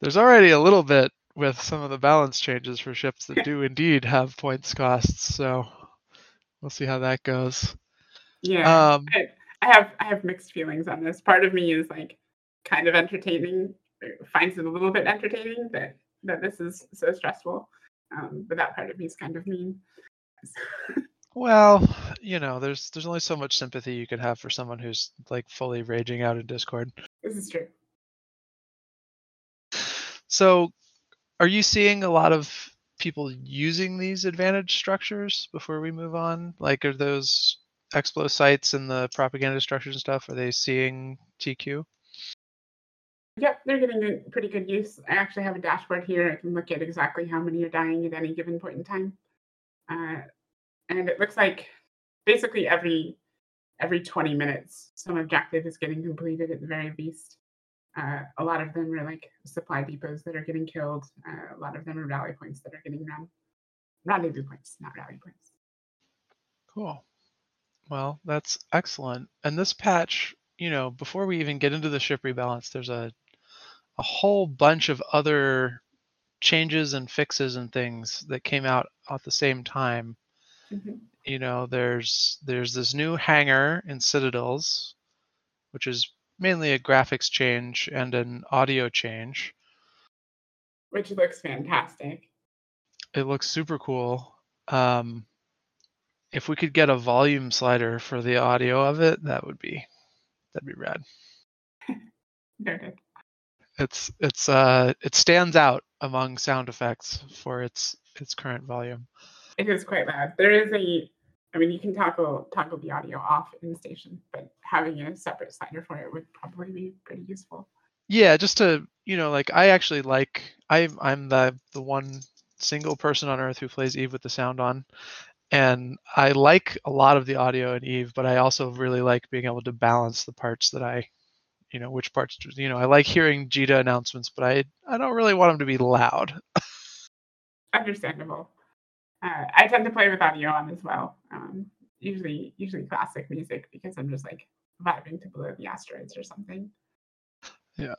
Speaker 2: There's already a little bit with some of the balance changes for ships that do indeed have points costs. So we'll see how that goes.
Speaker 3: Yeah. Um, I, I have I have mixed feelings on this. Part of me is like kind of entertaining, finds it a little bit entertaining that that this is so stressful. Um, but that part of me is kind of mean.
Speaker 2: well, you know, there's there's only so much sympathy you can have for someone who's like fully raging out in Discord.
Speaker 3: This is true.
Speaker 2: So, are you seeing a lot of people using these advantage structures before we move on? Like, are those Explo sites and the propaganda structures and stuff? Are they seeing TQ?
Speaker 3: Yep, they're getting a pretty good use. I actually have a dashboard here. I can look at exactly how many are dying at any given point in time. Uh, and it looks like basically every every 20 minutes, some objective is getting completed at the very least. Uh, a lot of them are like supply depots that are getting killed. Uh, a lot of them are rally points that are getting run. Rendezvous points, not rally points.
Speaker 2: Cool. Well, that's excellent. And this patch, you know, before we even get into the ship rebalance, there's a a whole bunch of other changes and fixes and things that came out at the same time. Mm-hmm. You know, there's there's this new hangar in Citadels, which is mainly a graphics change and an audio change.
Speaker 3: Which looks fantastic.
Speaker 2: It looks super cool. Um, if we could get a volume slider for the audio of it, that would be that'd be rad.
Speaker 3: Noted
Speaker 2: it's it's uh it stands out among sound effects for its its current volume.
Speaker 3: It is quite loud. There is a I mean you can toggle toggle the audio off in the station, but having a separate slider for it would probably be pretty useful.
Speaker 2: Yeah, just to you know, like I actually like I'm I'm the the one single person on earth who plays Eve with the sound on. And I like a lot of the audio in Eve, but I also really like being able to balance the parts that I you know which parts you know i like hearing jita announcements but i i don't really want them to be loud
Speaker 3: understandable uh, i tend to play with audio on as well um, usually usually classic music because i'm just like vibing to below the asteroids or something
Speaker 2: yeah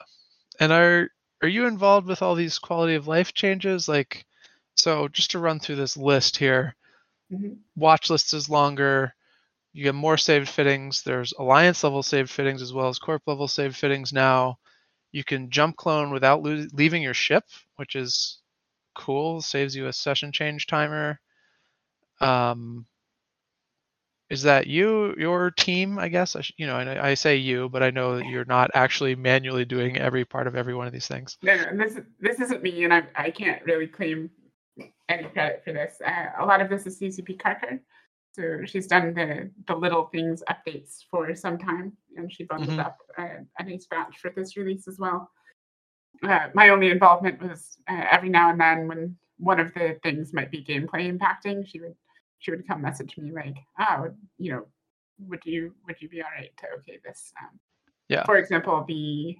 Speaker 2: and are are you involved with all these quality of life changes like so just to run through this list here mm-hmm. watch list is longer you get more saved fittings. There's alliance level saved fittings as well as corp level saved fittings now. You can jump clone without lo- leaving your ship, which is cool. Saves you a session change timer. Um, is that you, your team? I guess I sh- you know I, I, say you, but I know that you're not actually manually doing every part of every one of these things.
Speaker 3: No, no this this isn't me, and I I can't really claim any credit for this. Uh, a lot of this is CCP Carter. So she's done the the little things updates for some time, and she bundled mm-hmm. up a, a nice batch for this release as well. Uh, my only involvement was uh, every now and then when one of the things might be gameplay impacting, she would she would come message me like, "Oh, you know, would you would you be all right to okay this?" Um,
Speaker 2: Yeah.
Speaker 3: For example, the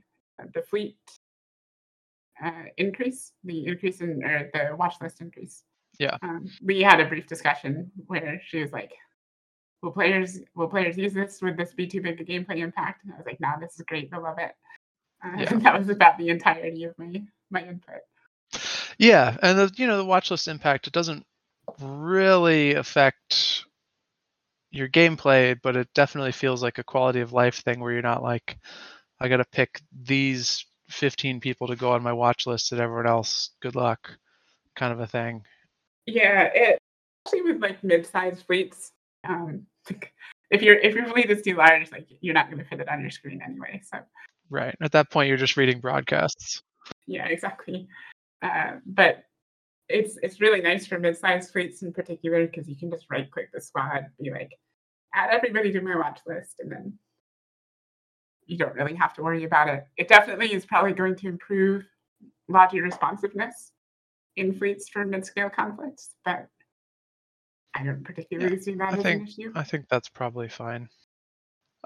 Speaker 3: the fleet uh, increase, the increase in or the watch list increase.
Speaker 2: Yeah.
Speaker 3: Um, we had a brief discussion where she was like, "Will players will players use this? Would this be too big a gameplay impact?" And I was like, "No, this is great. They'll love it." Uh,
Speaker 2: Yeah.
Speaker 3: that was about the entirety of my my input.
Speaker 2: Yeah, and the you know the watch list impact it doesn't really affect your gameplay, but it definitely feels like a quality of life thing where you're not like, I got to pick these 15 people to go on my watch list, and everyone else, good luck, kind of a thing.
Speaker 3: Yeah, it actually with like mid-sized fleets. Um, if your if your fleet is too large, like you're not going to fit it on your screen anyway. So
Speaker 2: Right. At that point, you're just reading broadcasts.
Speaker 3: yeah, exactly. Uh, but it's it's really nice for mid-sized fleets in particular because you can just right-click the squad, be like, add everybody to my watch list, and then you don't really have to worry about it. It definitely is probably going to improve logi responsiveness in fleets for mid-scale conflicts, but I don't particularly see that
Speaker 2: I
Speaker 3: as an
Speaker 2: think-
Speaker 3: issue.
Speaker 2: I think that's probably fine.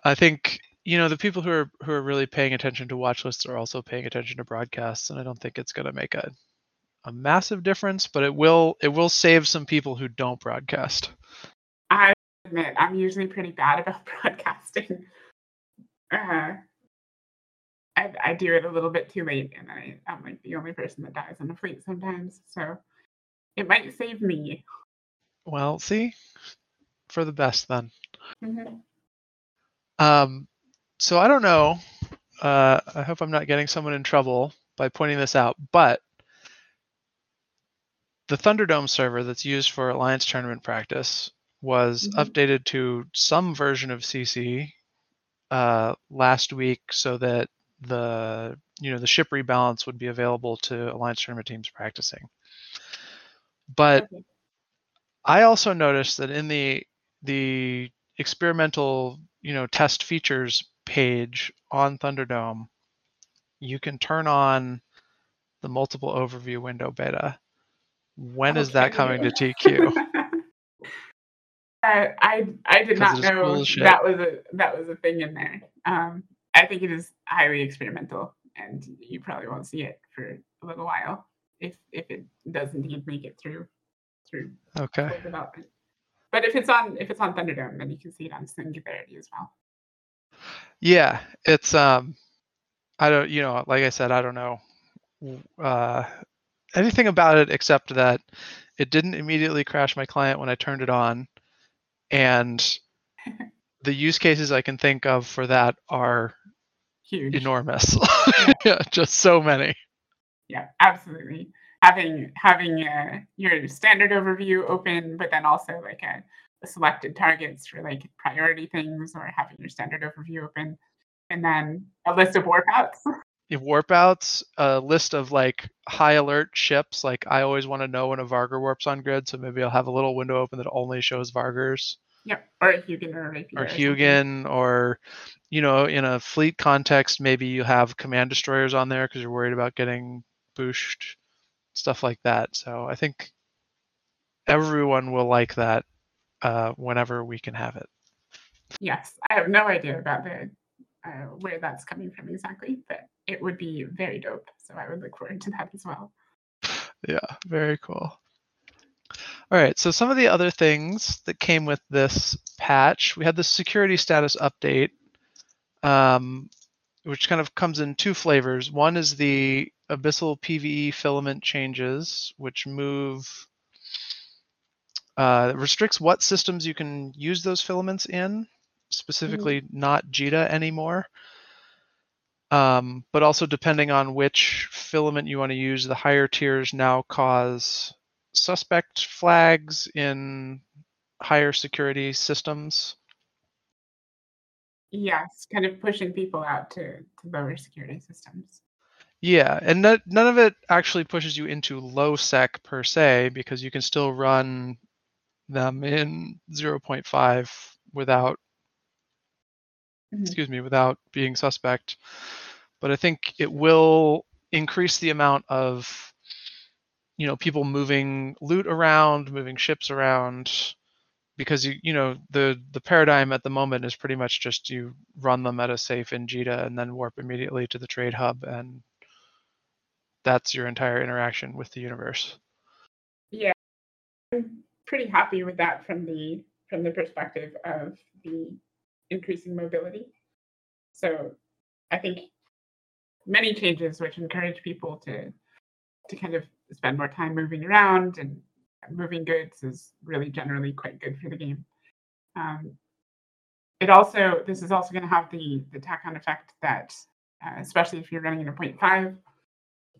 Speaker 2: I think you know the people who are who are really paying attention to watch lists are also paying attention to broadcasts, and I don't think it's going to make a a massive difference, but it will it will save some people who don't broadcast.
Speaker 3: I admit I'm usually pretty bad about broadcasting. Uh, I, I do it a little bit too late, and I, I'm like the only person that dies on the fleet sometimes. So it might save me.
Speaker 2: Well, see, for the best then.
Speaker 3: Mhm.
Speaker 2: Um, so I don't know. Uh, I hope I'm not getting someone in trouble by pointing this out, but the Thunderdome server that's used for Alliance tournament practice was
Speaker 3: Mhm.
Speaker 2: updated to some version of CC uh, last week, so that the you know the ship rebalance would be available to Alliance tournament teams practicing. But
Speaker 3: Okay.
Speaker 2: I also noticed that in the the experimental, you know, test features page on Thunderdome, you can turn on the multiple overview window beta. When is that coming to TQ?
Speaker 3: Uh, I I did not
Speaker 2: it is cool
Speaker 3: know that was a that was a thing in there. Um, I think it is highly experimental, and you probably won't see it for a little while if if it does indeed make it through through
Speaker 2: Okay.
Speaker 3: development. But if it's on if it's on Thunderdome, then you can see it on Singularity as well.
Speaker 2: Yeah, it's um I don't you know, like I said, I don't know uh anything about it except that it didn't immediately crash my client when I turned it on and the use cases I can think of for that are
Speaker 3: Huge.
Speaker 2: enormous. yeah, just so many.
Speaker 3: Yeah, absolutely. Having having uh, your standard overview open, but then also like a, a selected targets for like priority things, or having your standard overview open, and then a list of warp outs.
Speaker 2: If warp outs, a list of like high alert ships, like I always want to know when a Vargur warps on grid, so maybe I'll have a little window open that only shows Vargurs.
Speaker 3: yep, or a Hugin or a Rapier.
Speaker 2: or
Speaker 3: something.
Speaker 2: Hugin, or you know, in a fleet context, maybe you have command destroyers on there because you're worried about getting booshed, stuff like that. So I think everyone will like that uh, whenever we can have it.
Speaker 3: Yes, I have no idea about the uh, where that's coming from exactly, but it would be very dope. So I would look forward to that as well.
Speaker 2: Yeah, very cool. All right, so some of the other things that came with this patch, we had the security status update, um, which kind of comes in two flavors. One is the abyssal PVE filament changes, which move uh, restricts what systems you can use those filaments in, specifically not JITA anymore. Um, but also depending on which filament you want to use, the higher tiers now cause suspect flags in higher security systems.
Speaker 3: Yes, kind of pushing people out to, to lower security systems.
Speaker 2: Yeah, and no- none of it actually pushes you into low sec per se because you can still run them in 0.5 without
Speaker 3: Mhm.
Speaker 2: excuse me without being suspect. But I think it will increase the amount of you know people moving loot around, moving ships around, because you you know the the paradigm at the moment is pretty much just you run them at a safe in JITA and then warp immediately to the trade hub and that's your entire interaction with the universe.
Speaker 3: Yeah, pretty happy with that from the from the perspective of the increasing mobility. So I think many changes which encourage people to to kind of spend more time moving around and moving goods is really generally quite good for the game. Um, it also this is also going to have the the tack on effect that uh, especially if you're running in a 0.5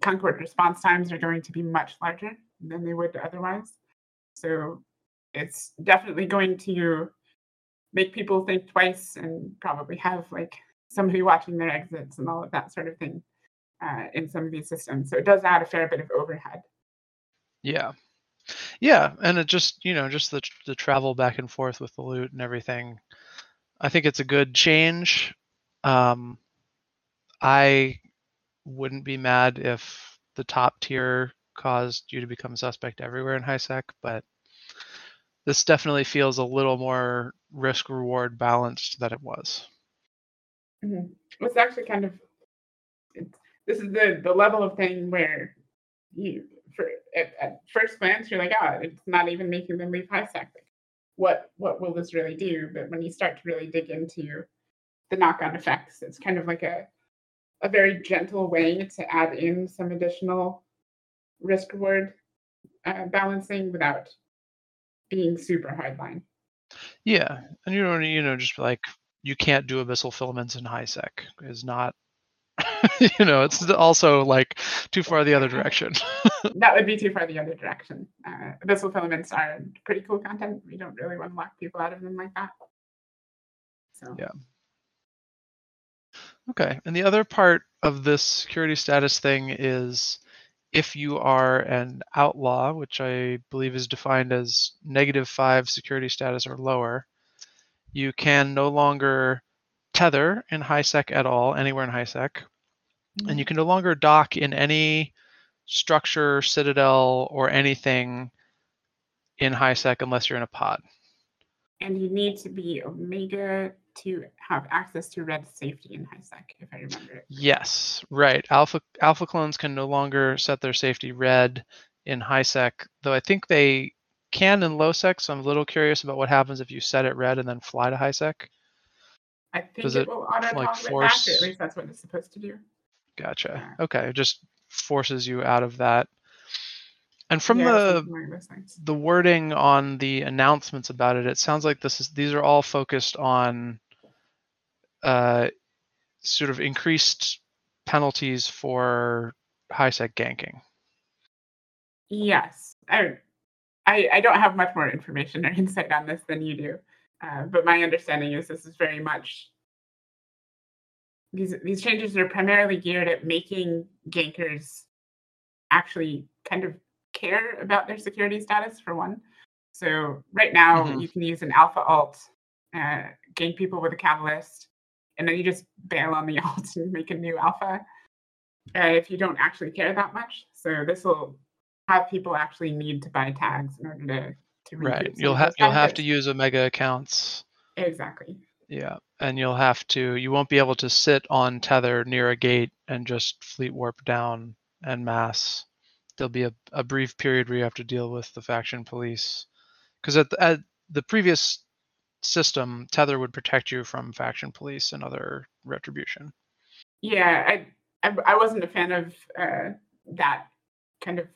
Speaker 3: Concord response times are going to be much larger than they would otherwise. So it's definitely going to make people think twice and probably have like somebody watching their exits and all of that sort of thing uh, in some of these systems. So it does add a fair bit of overhead.
Speaker 2: Yeah. Yeah, and it just you know just the the travel back and forth with the loot and everything. I think it's a good change. Um, I wouldn't be mad if the top tier caused you to become suspect everywhere in HiSec, but this definitely feels a little more risk reward balanced than it was.
Speaker 3: Mm-hmm. It's actually kind of this is the the level of thing where you for at, at first glance you're like, oh, it's not even making them leave HiSec. What what will this really do? But when you start to really dig into the knock-on effects, it's kind of like a a very gentle way to add in some additional risk reward uh, balancing without being super hardline.
Speaker 2: Yeah, and you don't you know just like you can't do abyssal filaments in HiSec is not you know it's also like too far the other direction.
Speaker 3: that would be too far the other direction. Uh, abyssal filaments are pretty cool content. We don't really want to lock people out of them like that. So
Speaker 2: yeah. Okay, and the other part of this security status thing is if you are an outlaw, which I believe is defined as negative five security status or lower, you can no longer tether in HiSec at all, anywhere in HiSec. Mm-hmm. And you can no longer dock in any structure, citadel, or anything in HiSec unless you're in a pod.
Speaker 3: And you need to be Omega to have access to red safety in HiSec, if I remember it.
Speaker 2: Yes, right. Alpha alpha clones can no longer set their safety red in HiSec, though I think they can in low sec. So I'm a little curious about what happens if you set it red and then fly to HiSec.
Speaker 3: I think Does it, it will auto like force... back. At least that's what it's supposed to do.
Speaker 2: Gotcha. Okay, it just forces you out of that. And from yeah, the the wording on the announcements about it, it sounds like this is these are all focused on uh, sort of increased penalties for HiSec ganking.
Speaker 3: Yes, I, I, I don't have much more information or insight on this than you do, uh, but my understanding is this is very much these these changes are primarily geared at making gankers actually kind of care about their security status for one. So right now mm-hmm. you can use an alpha alt, uh, gank people with a catalyst, and then you just bail on the alt to make a new alpha uh, if you don't actually care that much. So this will have people actually need to buy tags in order to to
Speaker 2: right. You'll have you'll have to use Omega accounts.
Speaker 3: Exactly.
Speaker 2: Yeah, and you'll have to. You won't be able to sit on tether near a gate and just fleet warp down and mass. There'll be a, a brief period where you have to deal with the faction police, because at, at the previous system, Tether would protect you from faction police and other retribution.
Speaker 3: Yeah, I I, I wasn't a fan of uh, that kind of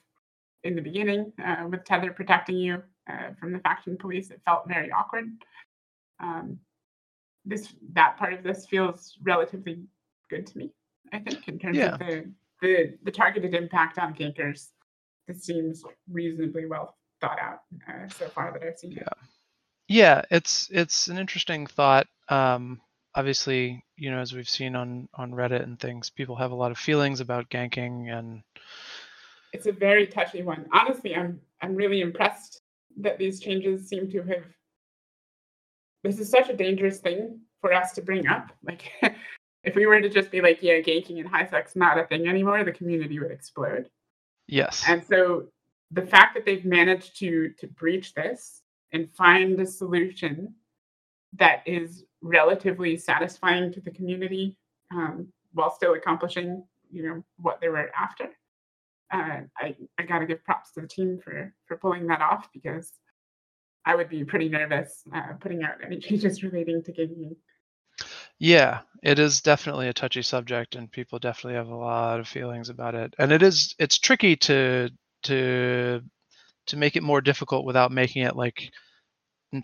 Speaker 3: in the beginning uh, with Tether protecting you uh, from the faction police. It felt very awkward. Um, this that part of this feels relatively good to me. I think in terms yeah. of the, the the targeted impact on gankers, this seems reasonably well thought out uh, so far that I've seen.
Speaker 2: Yeah. Yeah, it's it's an interesting thought. Um, obviously, you know, as we've seen on on Reddit and things, people have a lot of feelings about ganking, and
Speaker 3: it's a very touchy one. Honestly, I'm I'm really impressed that these changes seem to have. This is such a dangerous thing for us to bring up. Like, if we were to just be like, yeah, ganking and high sec not a thing anymore, the community would explode.
Speaker 2: Yes.
Speaker 3: And so the fact that they've managed to to breach this and find a solution that is relatively satisfying to the community um, while still accomplishing, you know, what they were after. Uh, I I got to give props to the team for for pulling that off because I would be pretty nervous uh, putting out any changes relating to ganking.
Speaker 2: Yeah, it is definitely a touchy subject, and people definitely have a lot of feelings about it. And it is it's tricky to to to make it more difficult without making it like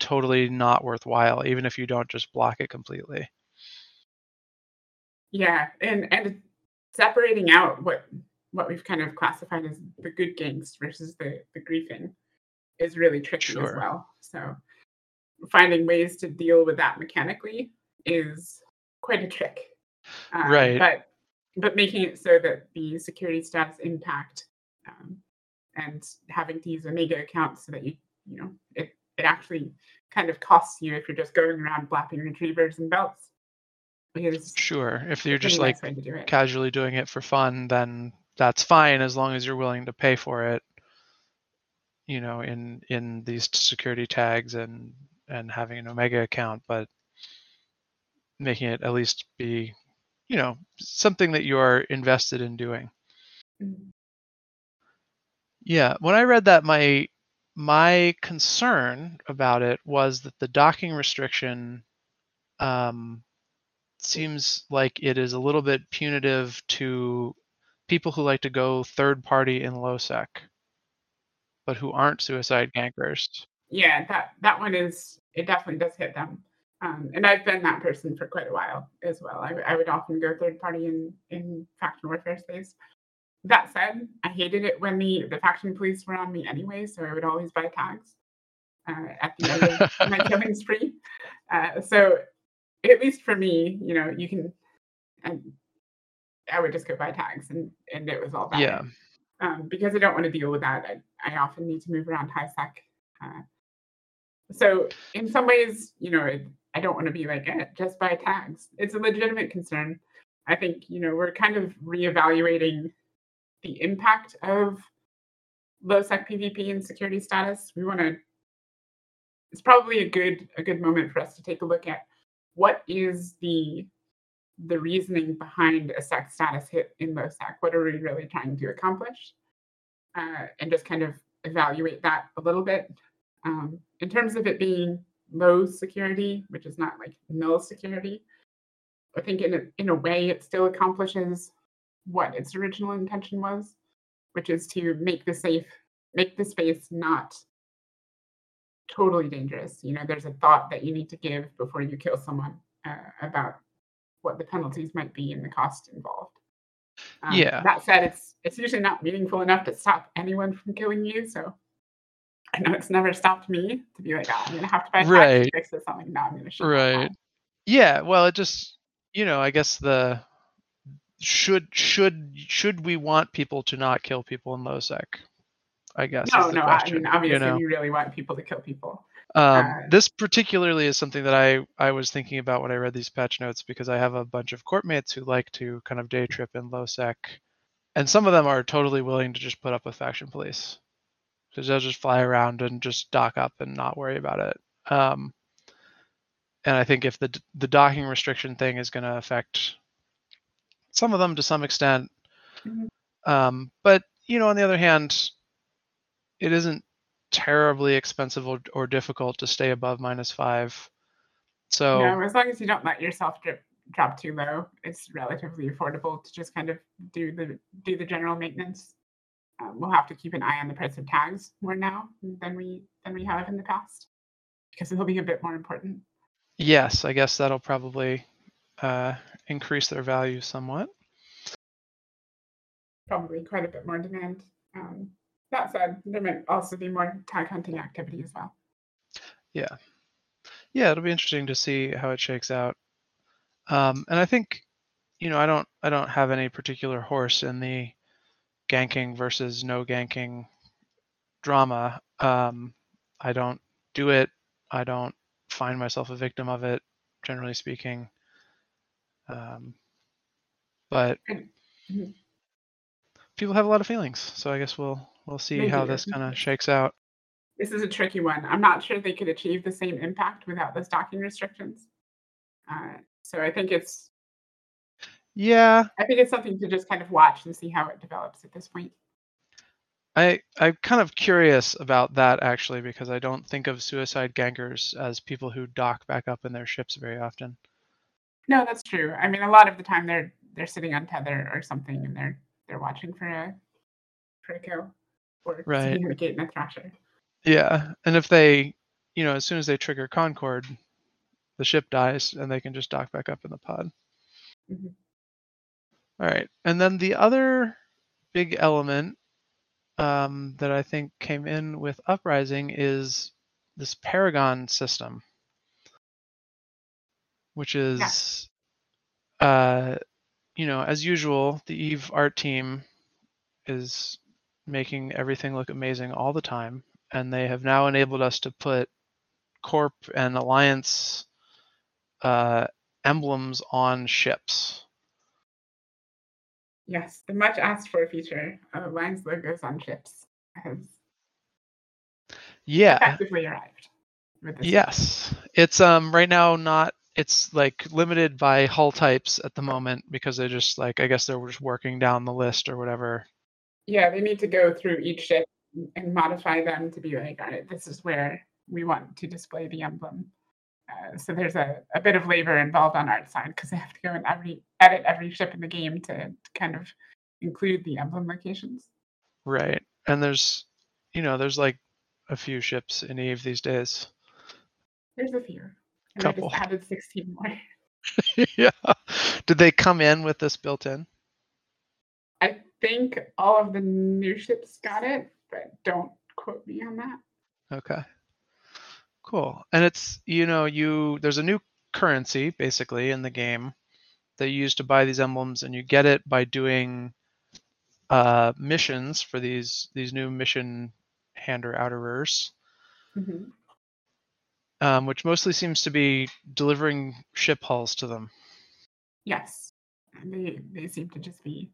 Speaker 2: totally not worthwhile, even if you don't just block it completely.
Speaker 3: Yeah, and and separating out what what we've kind of classified as the good ganks versus the the griefing is really tricky as well. So finding ways to deal with that mechanically is quite a trick. Uh,
Speaker 2: Right.
Speaker 3: But but making it so that the security status impact um, and having to use Omega accounts so that you you know it it actually kind of costs you if you're just going around blapping retrievers and belts. Because
Speaker 2: Sure. If you're just like
Speaker 3: nice way to do
Speaker 2: casually doing it for fun, then that's fine as long as you're willing to pay for it. You know, in in these security tags and and having an Omega account, but making it at least be, you know, something that you are invested in doing.
Speaker 3: Mm.
Speaker 2: Yeah, when I read that, my my concern about it was that the docking restriction um, seems like it is a little bit punitive to people who like to go third party in lowsec, but who aren't suicide gankers.
Speaker 3: yeah that that one is it definitely does hit them. Um, and i've been that person for quite a while as well. I, I would often go third party in in faction warfare space that said i hated it when the the faction police were on me anyway so i would always buy tags uh, at the end of my killing spree uh, so at least for me you know you can and i would just go buy tags and and it was all bad
Speaker 2: Yeah,
Speaker 3: um, because I don't want to deal with that. I, I often need to move around high sec. Uh, so in some ways, you know, it, I don't want to be like eh, just buy tags. It's a legitimate concern. I think you know we're kind of reevaluating the impact of low sec PvP and security status. We want to. It's probably a good a good moment for us to take a look at what is the the reasoning behind a sec status hit in low sec. What are we really trying to accomplish? Uh, and just kind of evaluate that a little bit. Um, in terms of it being low security, which is not like null security, I think in a, in a way it still accomplishes what its original intention was, which is to make the safe, make the space not totally dangerous. You know, there's a thought that you need to give before you kill someone uh, about what the penalties might be and the cost involved. Um,
Speaker 2: Yeah.
Speaker 3: That said, it's it's usually not meaningful enough to stop anyone from killing you. So I know it's never stopped me to be like, oh, I'm gonna have to buy
Speaker 2: Right.
Speaker 3: to fix this. I'm like, no, I'm gonna shoot.
Speaker 2: right. Yeah, well, it just, you know, I guess the should should should we want people to not kill people in lowsec? I guess
Speaker 3: No, no. I mean, obviously,
Speaker 2: you know?
Speaker 3: you really want people to kill people.
Speaker 2: Um,
Speaker 3: Uh,
Speaker 2: this particularly is something that I, I was thinking about when I read these patch notes because I have a bunch of court mates who like to kind of day trip in low sec, and some of them are totally willing to just put up with faction police, because they'll just fly around and just dock up and not worry about it. Um, and I think if the the docking restriction thing is going to affect some of them to some extent,
Speaker 3: Mhm.
Speaker 2: um, but you know, on the other hand, it isn't terribly expensive or, or difficult to stay above minus five. So
Speaker 3: No, as long as you don't let yourself drip, drop too low, it's relatively affordable to just kind of do the do the general maintenance. Um, we'll have to keep an eye on the price of tags more now than we than we have in the past because it'll be a bit more important.
Speaker 2: yes, I guess that'll probably uh, increase their value somewhat.
Speaker 3: Probably quite a bit more demand. Um, that said, there might also be more tag hunting activity as well.
Speaker 2: Yeah, yeah, it'll be interesting to see how it shakes out. Um, and I think, you know, I don't I don't have any particular horse in the ganking versus no ganking drama. Um, I don't do it. I don't find myself a victim of it, generally speaking. Um, but
Speaker 3: Mhm.
Speaker 2: people have a lot of feelings. So I guess we'll we'll see
Speaker 3: They
Speaker 2: how this kind of shakes out.
Speaker 3: This is a tricky one. I'm not sure they could achieve the same impact without the docking restrictions. Uh, so I think it's
Speaker 2: Yeah,
Speaker 3: I think it's something to just kind of watch and see how it develops at this point.
Speaker 2: I I'm kind of curious about that actually because I don't think of suicide gankers as people who dock back up in their ships very often.
Speaker 3: No, that's true. I mean, a lot of the time they're they're sitting on tether or something, and they're they're watching for a for a kill or
Speaker 2: Right.
Speaker 3: gate in a thrasher.
Speaker 2: Yeah, and if they, you know, as soon as they trigger Concord, the ship dies and they can just dock back up in the pod.
Speaker 3: Mhm.
Speaker 2: All right, and then the other big element um, that I think came in with Uprising is this Paragon system, which is, uh, you know, as usual, the Eve art team is making everything look amazing all the time, and they have now enabled us to put Corp and Alliance uh, emblems on ships.
Speaker 3: Yes, the much asked for feature of lines logos on ships has
Speaker 2: Yeah,
Speaker 3: effectively arrived. With this
Speaker 2: Yes. It's um right now not it's like limited by hull types at the moment because they're just like I guess they're just working down the list or whatever.
Speaker 3: Yeah, they need to go through each ship and modify them to be like, all right, this is where we want to display the emblem. Uh, so there's a, a bit of labor involved on art side because they have to go and every edit every ship in the game to, to kind of include the emblem locations.
Speaker 2: Right. And there's you know, there's like a few ships in Eve these days.
Speaker 3: There's a few. And
Speaker 2: Couple.
Speaker 3: I just added 16 more.
Speaker 2: yeah. Did they come in with this built in?
Speaker 3: I think all of the new ships got it, but don't quote me on that.
Speaker 2: Okay. Cool. And it's you know, you there's a new currency basically in the game that you use to buy these emblems and you get it by doing uh missions for these these new mission hander outerers.
Speaker 3: Mhm.
Speaker 2: Um, which mostly seems to be delivering ship hulls to them.
Speaker 3: Yes. They, they seem to just be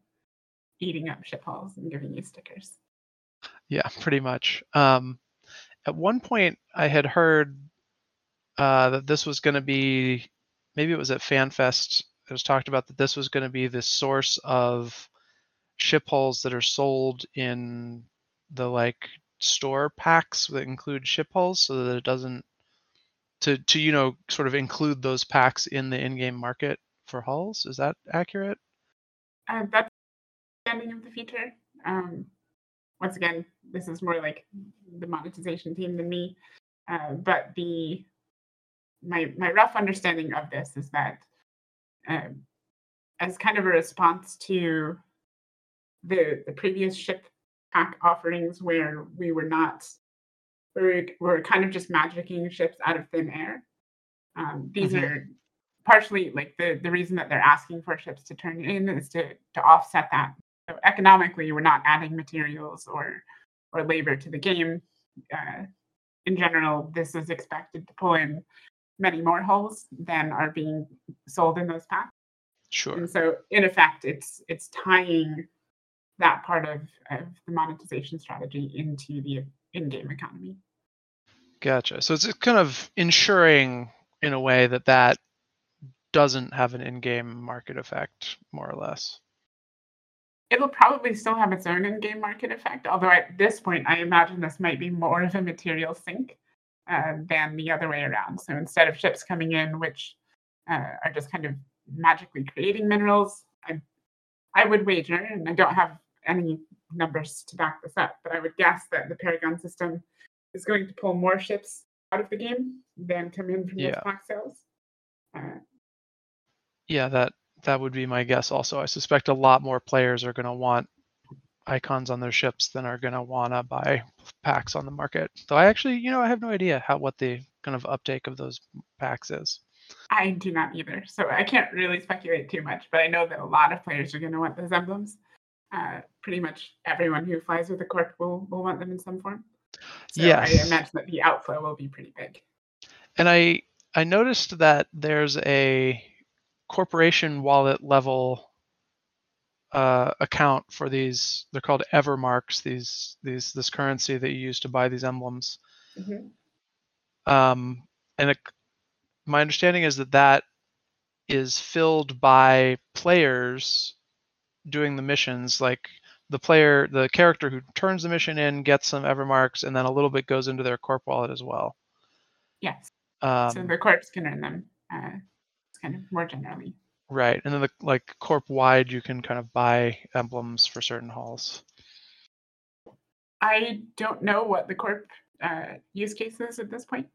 Speaker 3: eating up ship hulls and giving you stickers.
Speaker 2: Yeah, pretty much. Um, at one point, I had heard uh, that this was going to be, maybe it was at FanFest. It was talked about that this was going to be the source of ship hulls that are sold in the like store packs that include ship hulls, so that it doesn't to to you know sort of include those packs in the in-game market for hulls. Is that accurate?
Speaker 3: Uh, that's the ending of the feature. Um, once again, this is more like the monetization team than me. Uh, but the my my rough understanding of this is that um, as kind of a response to the the previous ship pack offerings where we were not where we're kind of just magicking ships out of thin air. Um, these
Speaker 2: Mhm.
Speaker 3: are partially like the the reason that they're asking for ships to turn in is to to offset that. So economically, we're not adding materials or or labor to the game. Uh, in general, this is expected to pull in many more hulls than are being sold in those packs.
Speaker 2: Sure.
Speaker 3: And so, in effect, it's it's tying that part of, of the monetization strategy into the in-game economy.
Speaker 2: Gotcha. So it's kind of ensuring, in a way, that that doesn't have an in-game market effect, more or less.
Speaker 3: It'll probably still have its own in-game market effect, although at this point, I imagine this might be more of a material sink uh, than the other way around. So instead of ships coming in, which uh, are just kind of magically creating minerals, I, I would wager, and I don't have any numbers to back this up, but I would guess that the Paragon system is going to pull more ships out of the game than come in from
Speaker 2: Yeah.
Speaker 3: those pack sales. Uh,
Speaker 2: Yeah, that that would be my guess. Also, I suspect a lot more players are going to want icons on their ships than are going to want to buy packs on the market. So I actually, you know, I have no idea how what the kind of uptake of those packs is.
Speaker 3: I do not either, so I can't really speculate too much. But I know that a lot of players are going to want those emblems. Uh, pretty much everyone who flies with the corp will, will want them in some form. So I imagine that the outflow will be pretty big.
Speaker 2: And I I noticed that there's a corporation wallet level uh, account for these. They're called Evermarks. These these this currency that you use to buy these emblems.
Speaker 3: Mhm.
Speaker 2: Um, and it, my understanding is that that is filled by players doing the missions. Like the player, the character who turns the mission in gets some Evermarks, and then a little bit goes into their corp wallet as well.
Speaker 3: Yes.
Speaker 2: Um,
Speaker 3: so the corpse can earn them. Uh, it's kind of more generally.
Speaker 2: Right, and then the like corp wide, you can kind of buy emblems for certain halls.
Speaker 3: I don't know what the corp uh, use case is at this point.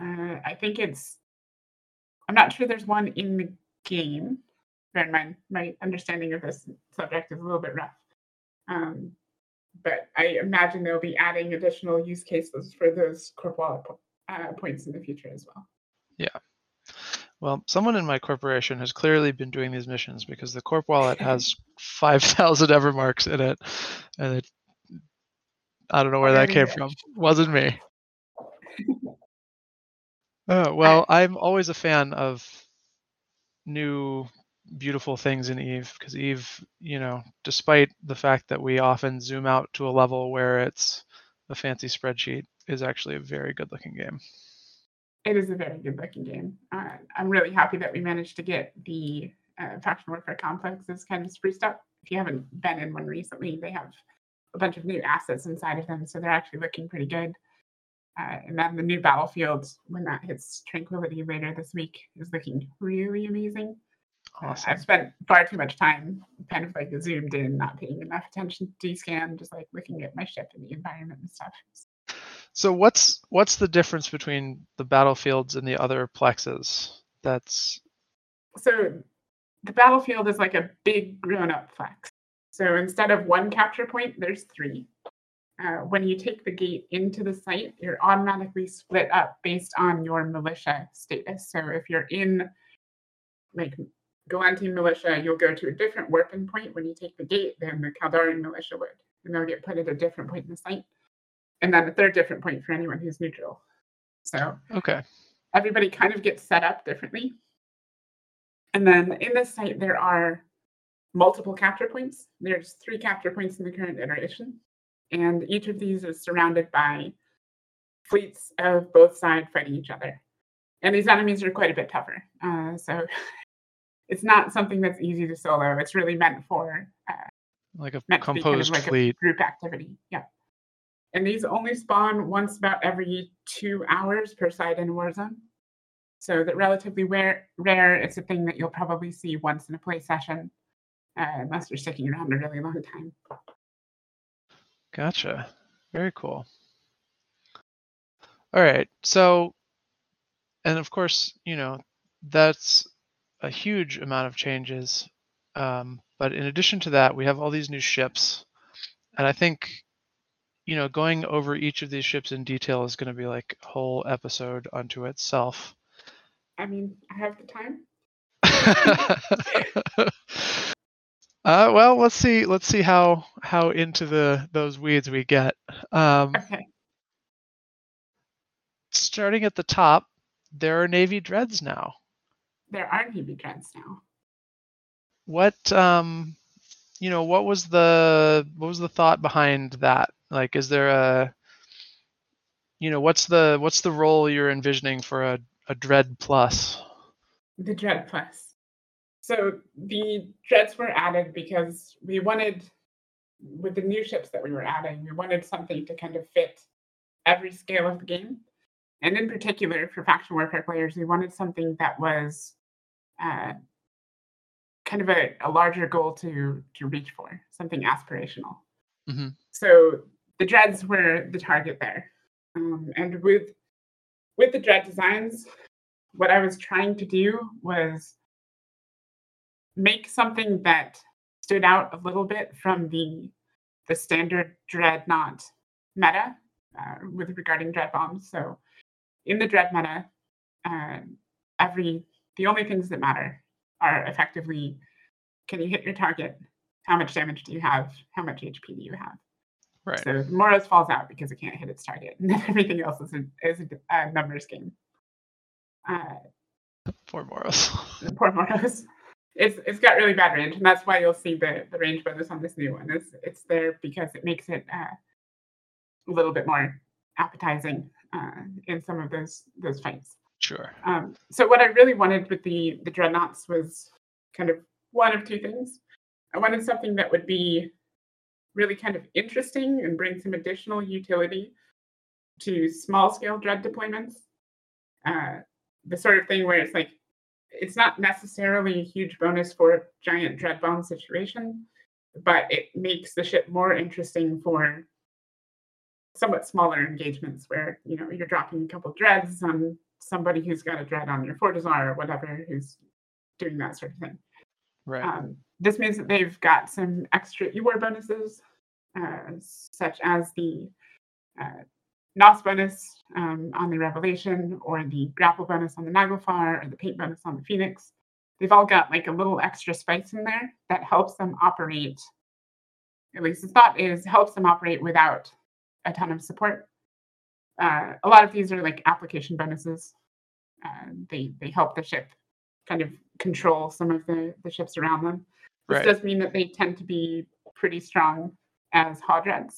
Speaker 3: Uh, I think it's. I'm not sure there's one in the game. Bear in mind, my understanding of this subject is a little bit rough. Um, but I imagine they'll be adding additional use cases for those corp wallet uh, points in the future as well. Yeah.
Speaker 2: Well, someone in my corporation has clearly been doing these missions because the corp wallet has five thousand Evermarks in it, and it. I don't know where that came from. Wasn't me. Oh, well, I'm always a fan of new beautiful things in Eve because Eve, you know, despite the fact that we often zoom out to a level where it's a fancy spreadsheet, is actually a very good looking game.
Speaker 3: It is a very good looking game. Uh, I'm really happy that we managed to get the uh, faction warfare complexes kind of spruced up. If you haven't been in one recently, they have a bunch of new assets inside of them, so they're actually looking pretty good. Uh, and then the new battlefield, when that hits Tranquility later this week, is looking really amazing.
Speaker 2: Awesome.
Speaker 3: I've spent far too much time kind of like zoomed in, not paying enough attention to D-scan, just like looking at my ship and the environment and stuff.
Speaker 2: So what's what's the difference between the battlefields and the other plexes? That's
Speaker 3: so the battlefield is like a big grown-up plex. So instead of one capture point, there's three. Uh, when you take the gate into the site, you're automatically split up based on your militia status. So if you're in like Gallente militia, you'll go to a different warping point when you take the gate than the Kaldarian militia would. And they'll get put at a different point in the site. And then a third different point for anyone who's neutral. So
Speaker 2: okay.
Speaker 3: everybody kind of gets set up differently. And then in this site, there are multiple capture points. There's three capture points in the current iteration. And each of these is surrounded by fleets of both sides fighting each other. And these enemies are quite a bit tougher. Uh, so it's not something that's easy to solo. It's really meant for uh,
Speaker 2: Like a
Speaker 3: to kind of
Speaker 2: composed
Speaker 3: like a group activity. Yeah. And these only spawn once about every two hours per side in a war zone. So that relatively rare, rare. It's a thing that you'll probably see once in a play session, uh, unless you're sticking around a really long time.
Speaker 2: Gotcha. Very cool. All right. So, and of course, you know, that's a huge amount of changes. Um, but in addition to that, we have all these new ships. And I think, you know, going over each of these ships in detail is going to be like a whole episode unto itself.
Speaker 3: I mean, I have the time.
Speaker 2: uh, well, let's see. Let's see how how into the those weeds we get. Um,
Speaker 3: Okay.
Speaker 2: starting at the top, there are Navy dreads now.
Speaker 3: There are Navy dreads now.
Speaker 2: What um, you know, what was the what was the thought behind that? Like, is there a you know, what's the what's the role you're envisioning for a a dread plus?
Speaker 3: The Dread Plus. So the Dreads were added because we wanted, with the new ships that we were adding, we wanted something to kind of fit every scale of the game. And in particular, for faction warfare players, we wanted something that was uh, kind of a, a larger goal to to reach for, something aspirational.
Speaker 2: Mhm.
Speaker 3: So the Dreads were the target there, um, and with with the Dread designs, what I was trying to do was make something that stood out a little bit from the the standard dreadnought meta uh, with regarding dread bombs. So in the dread meta, uh, every the only things that matter are effectively can you hit your target, how much damage do you have, how much HP do you have.
Speaker 2: Right.
Speaker 3: So Moros falls out because it can't hit its target, and then everything else is a, is a, numbers game. Uh,
Speaker 2: Poor Moros.
Speaker 3: poor Moros. it's it's got really bad range, and that's why you'll see the the range bonus on this new one. Is it's there because it makes it uh, a little bit more appetizing uh, in some of those those fights.
Speaker 2: Sure.
Speaker 3: Um, so what I really wanted with the the dreadnoughts was kind of one of two things. I wanted something that would be really kind of interesting and bring some additional utility to small scale dread deployments. Uh, the sort of thing where it's like it's not necessarily a huge bonus for a giant dread bomb situation, but it makes the ship more interesting for somewhat smaller engagements where you know you're dropping a couple dreads on somebody who's got a dread on your Fortizar or whatever who's doing that sort of thing.
Speaker 2: Right.
Speaker 3: Um, this means that they've got some extra EWAR bonuses, uh, such as the uh, NOS bonus um, on the Revelation, or the grapple bonus on the Naglfar, or the paint bonus on the Phoenix. They've all got like a little extra spice in there that helps them operate. At least the thought is helps them operate without a ton of support. Uh, a lot of these are like application bonuses. Uh, they they help the ship kind of control some of the, the ships around them. This
Speaker 2: Right.
Speaker 3: does mean that they tend to be pretty strong as Hodreds.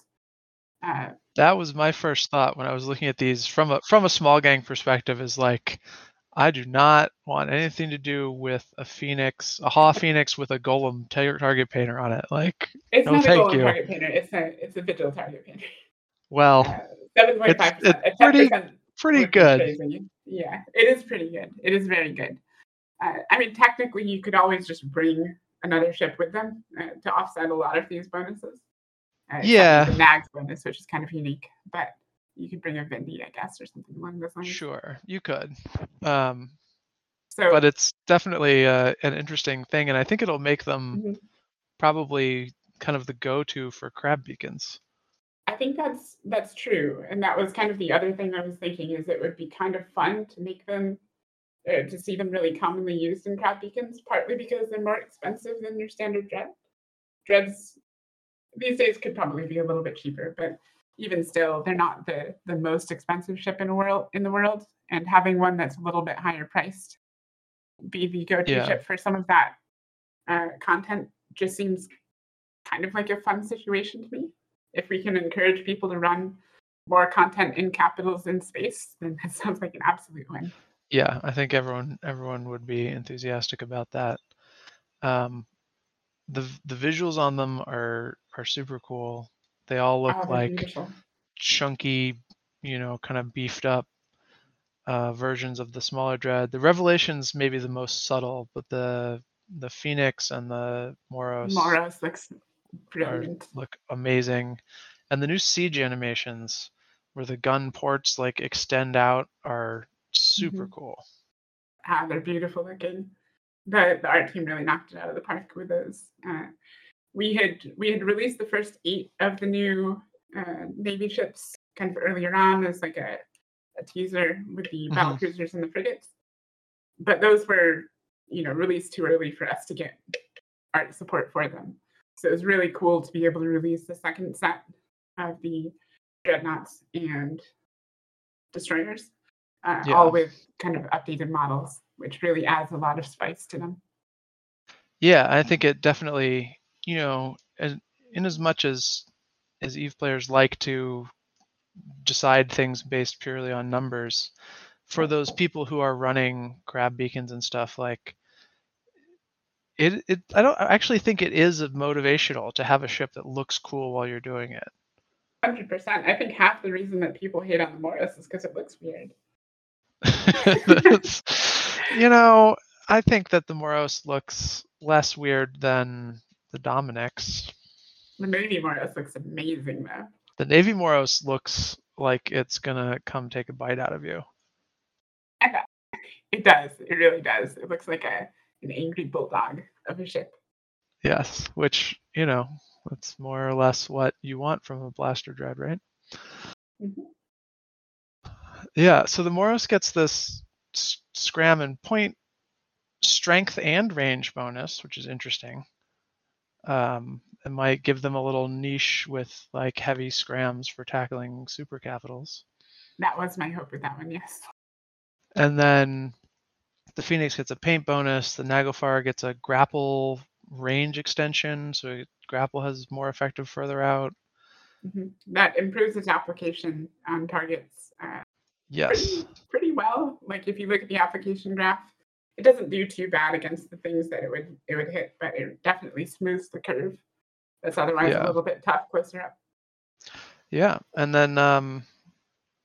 Speaker 3: Uh,
Speaker 2: That was my first thought when I was looking at these from a from a small gang perspective. Is like, I do not want anything to do with a phoenix, a Haw Phoenix with a golem tar- target painter on it. Like,
Speaker 3: it's
Speaker 2: No,
Speaker 3: not a golem
Speaker 2: you.
Speaker 3: target painter. It's a it's a vigil target painter.
Speaker 2: well,
Speaker 3: Seven point five
Speaker 2: it's
Speaker 3: percent.
Speaker 2: pretty- pretty good.
Speaker 3: Yeah, it is pretty good. It is very good. Uh, I mean, technically, you could always just bring another ship with them uh, to offset a lot of these bonuses. Uh,
Speaker 2: Yeah.
Speaker 3: the Nags bonus, which is kind of unique, but you could bring a Vindy, I guess, or something along those lines.
Speaker 2: Sure, you could. Um,
Speaker 3: So,
Speaker 2: but it's definitely uh, an interesting thing, and I think it'll make them
Speaker 3: Mhm.
Speaker 2: probably kind of the go-to for crab beacons.
Speaker 3: I think that's that's true, and that was kind of the other thing I was thinking is it would be kind of fun to make them uh, to see them really commonly used in beacons, partly because they're more expensive than your standard dread. Dreads these days could probably be a little bit cheaper, but even still, they're not the the most expensive ship in the world in the world, and having one that's a little bit higher priced be the go-to
Speaker 2: Yeah.
Speaker 3: ship for some of that uh, content just seems kind of like a fun situation to me if we can encourage people to run more content in capitals in space, then that sounds like an absolute win.
Speaker 2: Yeah, I think everyone everyone would be enthusiastic about that. Um, the the visuals on them are are super cool. They all look
Speaker 3: Oh,
Speaker 2: like
Speaker 3: beautiful.
Speaker 2: chunky, you know, kind of beefed up uh, versions of the smaller dread. The Revelation's maybe the most subtle, but the the Phoenix and the Moros
Speaker 3: Moros looks
Speaker 2: are, look amazing, and the new siege animations where the gun ports like extend out are super
Speaker 3: Mhm.
Speaker 2: cool.
Speaker 3: Ah, they're beautiful looking. The the art team really knocked it out of the park with those. Uh, we had we had released the first eight of the new uh, navy ships kind of earlier on as like a, a teaser with the battle
Speaker 2: Mhm.
Speaker 3: cruisers and the frigates, but those were you know released too early for us to get art support for them. So it was really cool to be able to release the second set of the dreadnoughts and destroyers, uh,
Speaker 2: Yeah.
Speaker 3: all with kind of updated models, which really adds a lot of spice to them.
Speaker 2: Yeah, I think it definitely, you know, as, in as much as as Eve players like to decide things based purely on numbers, for those people who are running crab beacons and stuff, like it, it I don't I actually think it is motivational to have a ship that looks cool while you're doing it.
Speaker 3: Hundred percent. I think half the reason that people hate on the Moros is because it looks weird.
Speaker 2: You know, I think that the Moros looks less weird than the Dominix.
Speaker 3: The Navy Moros looks amazing though.
Speaker 2: The Navy Moros looks like it's gonna come take a bite out of you.
Speaker 3: It does. It really does. It looks like a an angry bulldog of a ship.
Speaker 2: Yes, which you know, that's more or less what you want from a blaster dread, right?
Speaker 3: Mhm.
Speaker 2: Yeah. So the Moros gets this s- scram and point strength and range bonus, which is interesting. Um, it might give them a little niche with like heavy scrams for tackling super capitals.
Speaker 3: That was my hope with that one. Yes.
Speaker 2: And then the Phoenix gets a paint bonus. The Naglfar gets a grapple range extension, so grapple has more effective further out.
Speaker 3: Mhm. That improves its application on targets uh,
Speaker 2: Yes.
Speaker 3: pretty, pretty well. Like if you look at the application graph, it doesn't do too bad against the things that it would it would hit, but it definitely smooths the curve. That's otherwise
Speaker 2: Yeah.
Speaker 3: a little bit tough closer up.
Speaker 2: Yeah, and then um,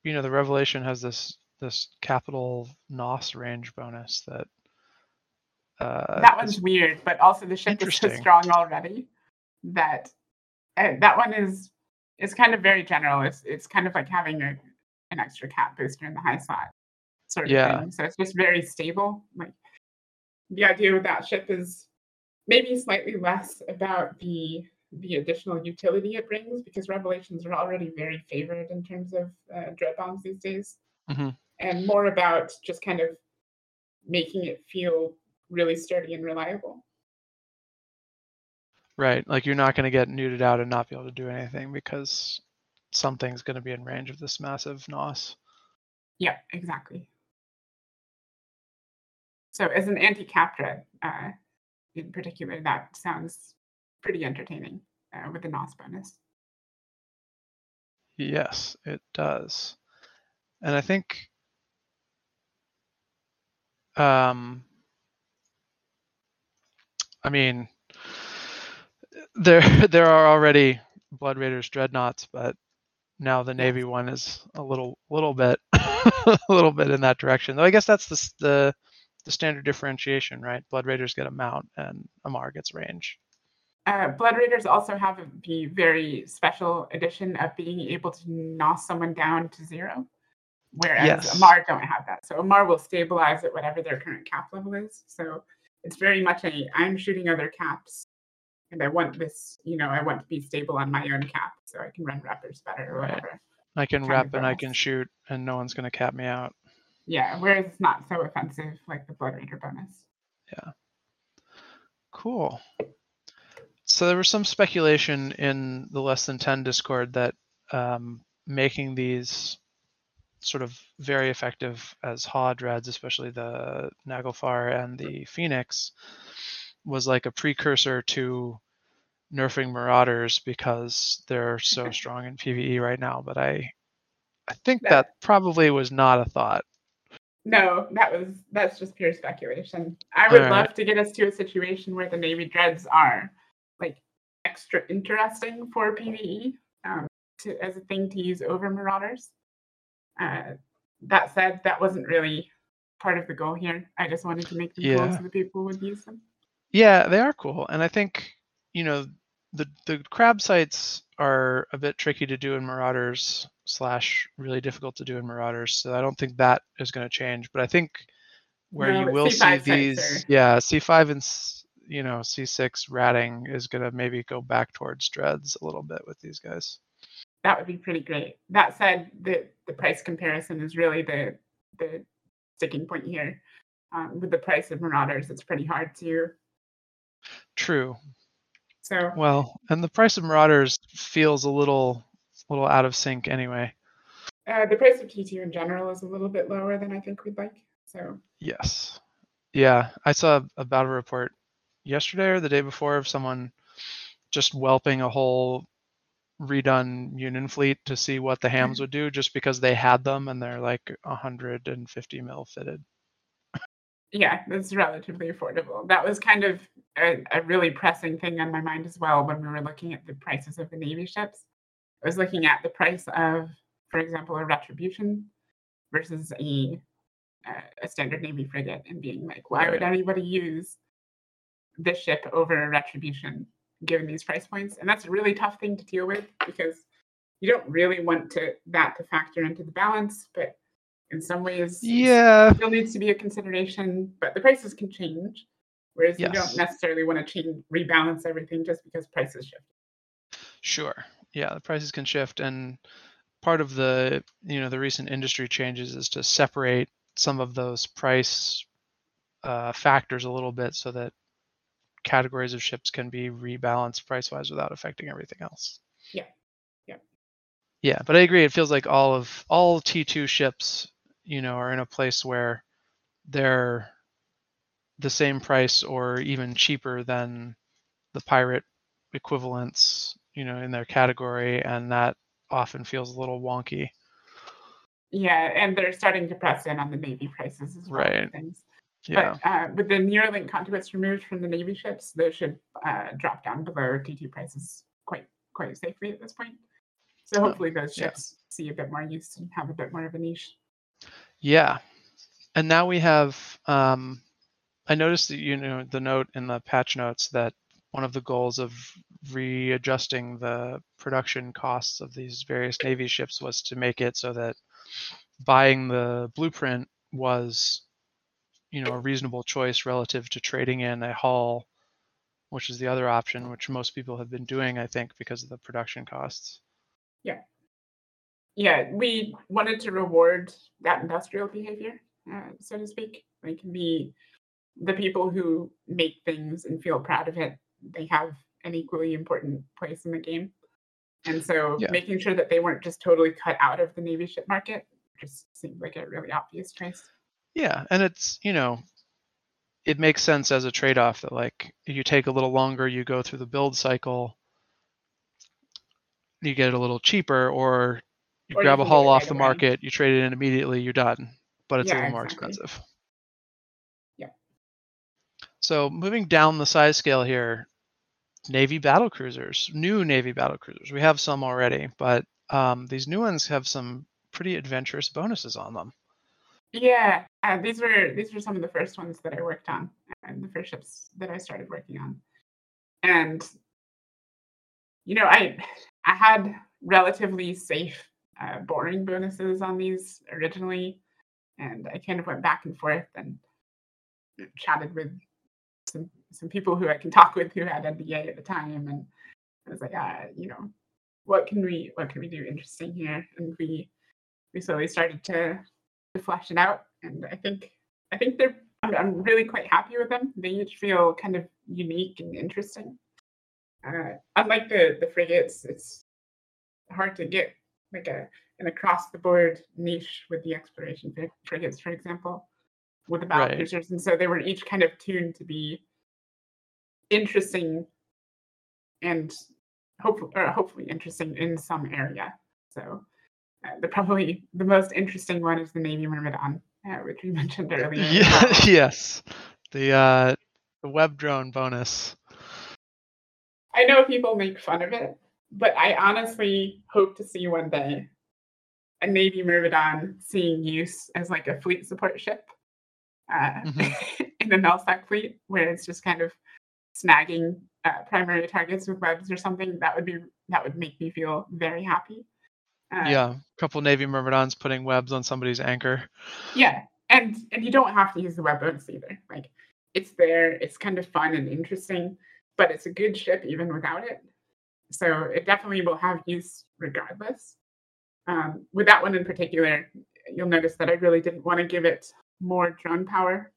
Speaker 2: you know the Revelation has this this capital NOS range bonus that. Uh,
Speaker 3: that one's weird, but also the ship is so strong already that uh, that one is is kind of very general. It's it's kind of like having a, an extra cap booster in the high slot sort of
Speaker 2: Yeah.
Speaker 3: thing. So it's just very stable. Like the idea with that ship is maybe slightly less about the the additional utility it brings because revelations are already very favored in terms of uh, dread bombs these days
Speaker 2: Mhm.
Speaker 3: And more about just kind of making it feel really sturdy and reliable
Speaker 2: Right, like you're not going to get neuted out and not be able to do anything because something's going to be in range of this massive NOS.
Speaker 3: yeah exactly so as an anti-cap uh, in particular that sounds pretty entertaining uh, with the nos bonus
Speaker 2: Yes, it does. And I think um I mean there there are already Blood Raiders dreadnoughts, but now the Navy one is a little little bit a little bit in that direction. Though I guess that's the the the standard differentiation, right? Blood Raiders get a mount and Amarr gets range.
Speaker 3: uh, blood raiders also have the very special addition of being able to nos someone down to zero whereas
Speaker 2: Yes.
Speaker 3: Amarr don't have that so Amarr will stabilize at whatever their current cap level is so it's very much a i'm shooting other caps and i want this you know i want to be stable on my own cap so i can run reppers better or
Speaker 2: Right.
Speaker 3: whatever
Speaker 2: I can rep and I can shoot and no one's gonna cap me out.
Speaker 3: yeah whereas it's not so offensive like the blood raider bonus Yeah.
Speaker 2: Cool. So there was some speculation in the less than 10 Discord that um, making these sort of very effective as HA dreads, especially the Naglfar and the Phoenix, was like a precursor to nerfing Marauders because they're so strong in PvE right now. But I, I think
Speaker 3: That-
Speaker 2: that probably was not a thought.
Speaker 3: No, that was that's just pure speculation. I would
Speaker 2: Alright.
Speaker 3: love to get us to a situation where the Navy dreads are like extra interesting for PVE um, to, as a thing to use over Marauders. Uh, that said, that wasn't really part of the goal here. I just wanted to make them cool
Speaker 2: Yeah.
Speaker 3: so the people would use them.
Speaker 2: Yeah, they are cool, and I think you know the the crab sites are a bit tricky to do in Marauders slash really difficult to do in Marauders. So I don't think that is going to change. But I think where
Speaker 3: No,
Speaker 2: you will
Speaker 3: C5
Speaker 2: see these,
Speaker 3: are-
Speaker 2: yeah, C5 and you know C6 ratting is going to maybe go back towards dreads a little bit with these guys.
Speaker 3: That would be pretty great. That said, the the price comparison is really the the sticking point here. Um, with the price of Marauders, it's pretty hard to.
Speaker 2: True.
Speaker 3: So
Speaker 2: Well, and the price of Marauders feels a little little out of sync anyway.
Speaker 3: Uh, the price of T2 in general is a little bit lower than I think we'd like. So
Speaker 2: Yes. Yeah, I saw a battle report yesterday or the day before of someone just whelping a whole redone Union fleet to see what the hams mm-hmm. would do just because they had them and they're like 150 mil fitted.
Speaker 3: yeah, it's relatively affordable. That was kind of a, a really pressing thing on my mind as well when we were looking at the prices of the Navy ships. I was looking at the price of, for example, a retribution versus a a standard Navy frigate, and being like, why would anybody use this ship over a retribution given these price points? And that's a really tough thing to deal with because you don't really want to that to factor into the balance, but in some ways,
Speaker 2: Yeah.
Speaker 3: still needs to be a consideration, but the prices can change. Whereas you don't necessarily want to change rebalance everything just because prices shift.
Speaker 2: Sure. Yeah, the prices can shift and part of the, you know, the recent industry changes is to separate some of those price uh, factors a little bit so that categories of ships can be rebalanced price wise without affecting everything else.
Speaker 3: Yeah. Yeah.
Speaker 2: Yeah, but I agree. It feels like all of all T2 ships, you know, are in a place where they're the same price or even cheaper than the pirate equivalents, you know, in their category, and that often feels a little wonky.
Speaker 3: Yeah, and they're starting to press in on the Navy prices as well.
Speaker 2: Right.
Speaker 3: Things.
Speaker 2: Yeah.
Speaker 3: But uh, with the Neuralink conduits removed from the Navy ships, those should uh, drop down below T2 prices quite quite safely at this point. So hopefully those
Speaker 2: yeah.
Speaker 3: ships see a bit more use and have a bit more of a niche.
Speaker 2: Yeah. And now we have um I noticed that you know the note in the patch notes that one of the goals of readjusting the production costs of these various navy ships was to make it so that buying the blueprint was you know a reasonable choice relative to trading in a hull which is the other option which most people have been doing I think because of the production costs.
Speaker 3: Yeah, Yeah, we wanted to reward that industrial behavior, uh, so to speak. Like the the people who make things and feel proud of it, they have an equally important place in the game. And so
Speaker 2: Yeah.
Speaker 3: making sure that they weren't just totally cut out of the Navy ship market just seemed like a really obvious choice.
Speaker 2: Yeah, and it's you know, it makes sense as a trade-off that like you take a little longer, you go through the build cycle, you get it a little cheaper, or you
Speaker 3: Or you
Speaker 2: grab a
Speaker 3: can get
Speaker 2: hull off
Speaker 3: right
Speaker 2: the
Speaker 3: away.
Speaker 2: market, you trade it in immediately, you're done. But it's a little more
Speaker 3: exactly.
Speaker 2: expensive.
Speaker 3: Yeah.
Speaker 2: So moving down the size scale here, Navy battle cruisers, new Navy battle cruisers. We have some already, but um, these new ones have some pretty adventurous bonuses on them.
Speaker 3: Yeah, uh, these were these were some of the first ones that I worked on, and the first ships that I started working on. And you know, I I had relatively safe, uh, boring bonuses on these originally, and I kind of went back and forth and chatted with some some people who I can talk with who had NDA at the time, and I was like, uh, you know, what can we what can we do interesting here? And we we slowly started to to flesh it out. And I think I think they're I'm, I'm really quite happy with them. They each feel kind of unique and interesting. Uh, unlike the the frigates, it's hard to get like a an across the board niche with the exploration frig- frigates, for example, with the battle
Speaker 2: Right.
Speaker 3: cruisers. And so they were each kind of tuned to be interesting and hopefully or hopefully interesting in some area. So the probably the most interesting one is the Navy Myrmidon, uh, which we mentioned earlier.
Speaker 2: Yeah, yes. The uh, the web drone bonus.
Speaker 3: I know people make fun of it, but I honestly hope to see one day a Navy Myrmidon seeing use as like a fleet support ship uh,
Speaker 2: Mhm.
Speaker 3: in the NELSAC fleet, where it's just kind of snagging uh, primary targets with webs or something. That would be that would make me feel very happy. Uh,
Speaker 2: Yeah, a couple Navy Myrmidons putting webs on somebody's anchor.
Speaker 3: Yeah, and and you don't have to use the web bonus either. Like it's there, it's kind of fun and interesting, but it's a good ship even without it. So it definitely will have use regardless. Um, with that one in particular, you'll notice that I really didn't want to give it more drone power,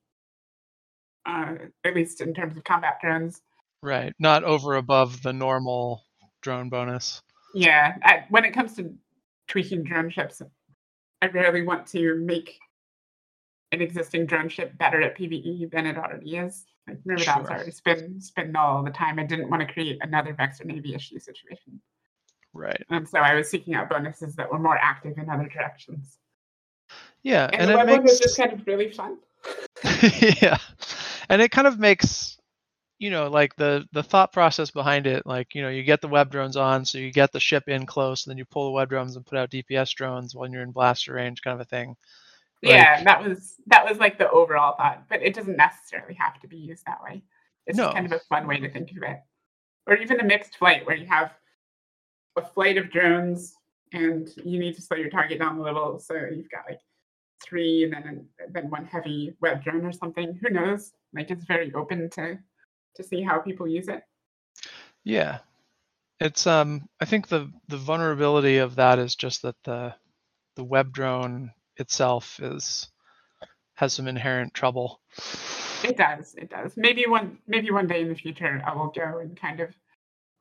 Speaker 3: uh, at least in terms of combat drones.
Speaker 2: Right, not over above the normal drone bonus.
Speaker 3: Yeah, I, when it comes to tweaking drone ships, I rarely want to make an existing drone ship better at PVE than it already is. Like Myrmidon's
Speaker 2: Sure.
Speaker 3: already spin spin null all the time. I didn't want to create another Vexor Navy issue situation,
Speaker 2: Right.
Speaker 3: and so I was seeking out bonuses that were more active in other directions.
Speaker 2: Yeah,
Speaker 3: And,
Speaker 2: and,
Speaker 3: the
Speaker 2: it
Speaker 3: web one was
Speaker 2: makes
Speaker 3: just kind of really fun.
Speaker 2: yeah, and it kind of makes you know like the the thought process behind it. Like you know you get the web drones on, so you get the ship in close, and then you pull the web drones and put out DPS drones when you're in blaster range, kind of a thing.
Speaker 3: yeah, that was that was like the overall thought, but it doesn't necessarily have to be used that way. It's
Speaker 2: No.
Speaker 3: kind of a fun way to think of it. Or even a mixed flight where you have a flight of drones and you need to slow your target down a little, so you've got like three and then then one heavy web drone or something. Who knows? Like it's very open to to see how people use it.
Speaker 2: Yeah, it's um I think the the vulnerability of that is just that the the web drone itself is has some inherent trouble.
Speaker 3: It does. It does. Maybe one maybe one day in the future I will go and kind of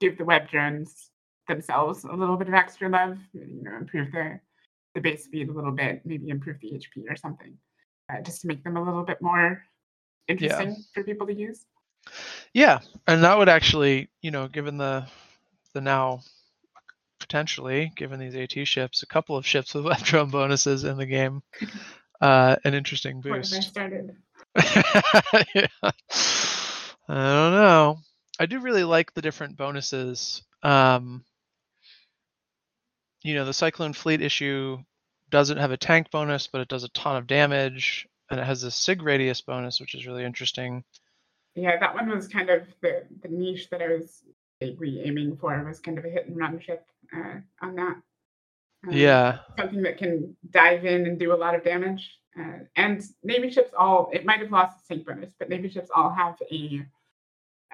Speaker 3: give the web drones themselves a little bit of extra love. You know, improve the the base speed a little bit, maybe improve the HP or something, uh, just to make them a little bit more interesting for people to use.
Speaker 2: Yeah, and that would actually, you know, given the the now potentially given these AT ships, a couple of ships with web drone bonuses in the game, uh, an interesting
Speaker 3: What I
Speaker 2: boost.
Speaker 3: started?
Speaker 2: Yeah. I don't know. I do really like the different bonuses. Um, you know, the Cyclone Fleet issue doesn't have a tank bonus, but it does a ton of damage, and it has a sig radius bonus, which is really interesting.
Speaker 3: Yeah, that one was kind of the, the niche that I was vaguely aiming for. Was kind of a hit and run ship uh, on that. Um,
Speaker 2: Yeah,
Speaker 3: something that can dive in and do a lot of damage. Uh, and Navy ships all, it might have lost its sync bonus, but Navy ships all have a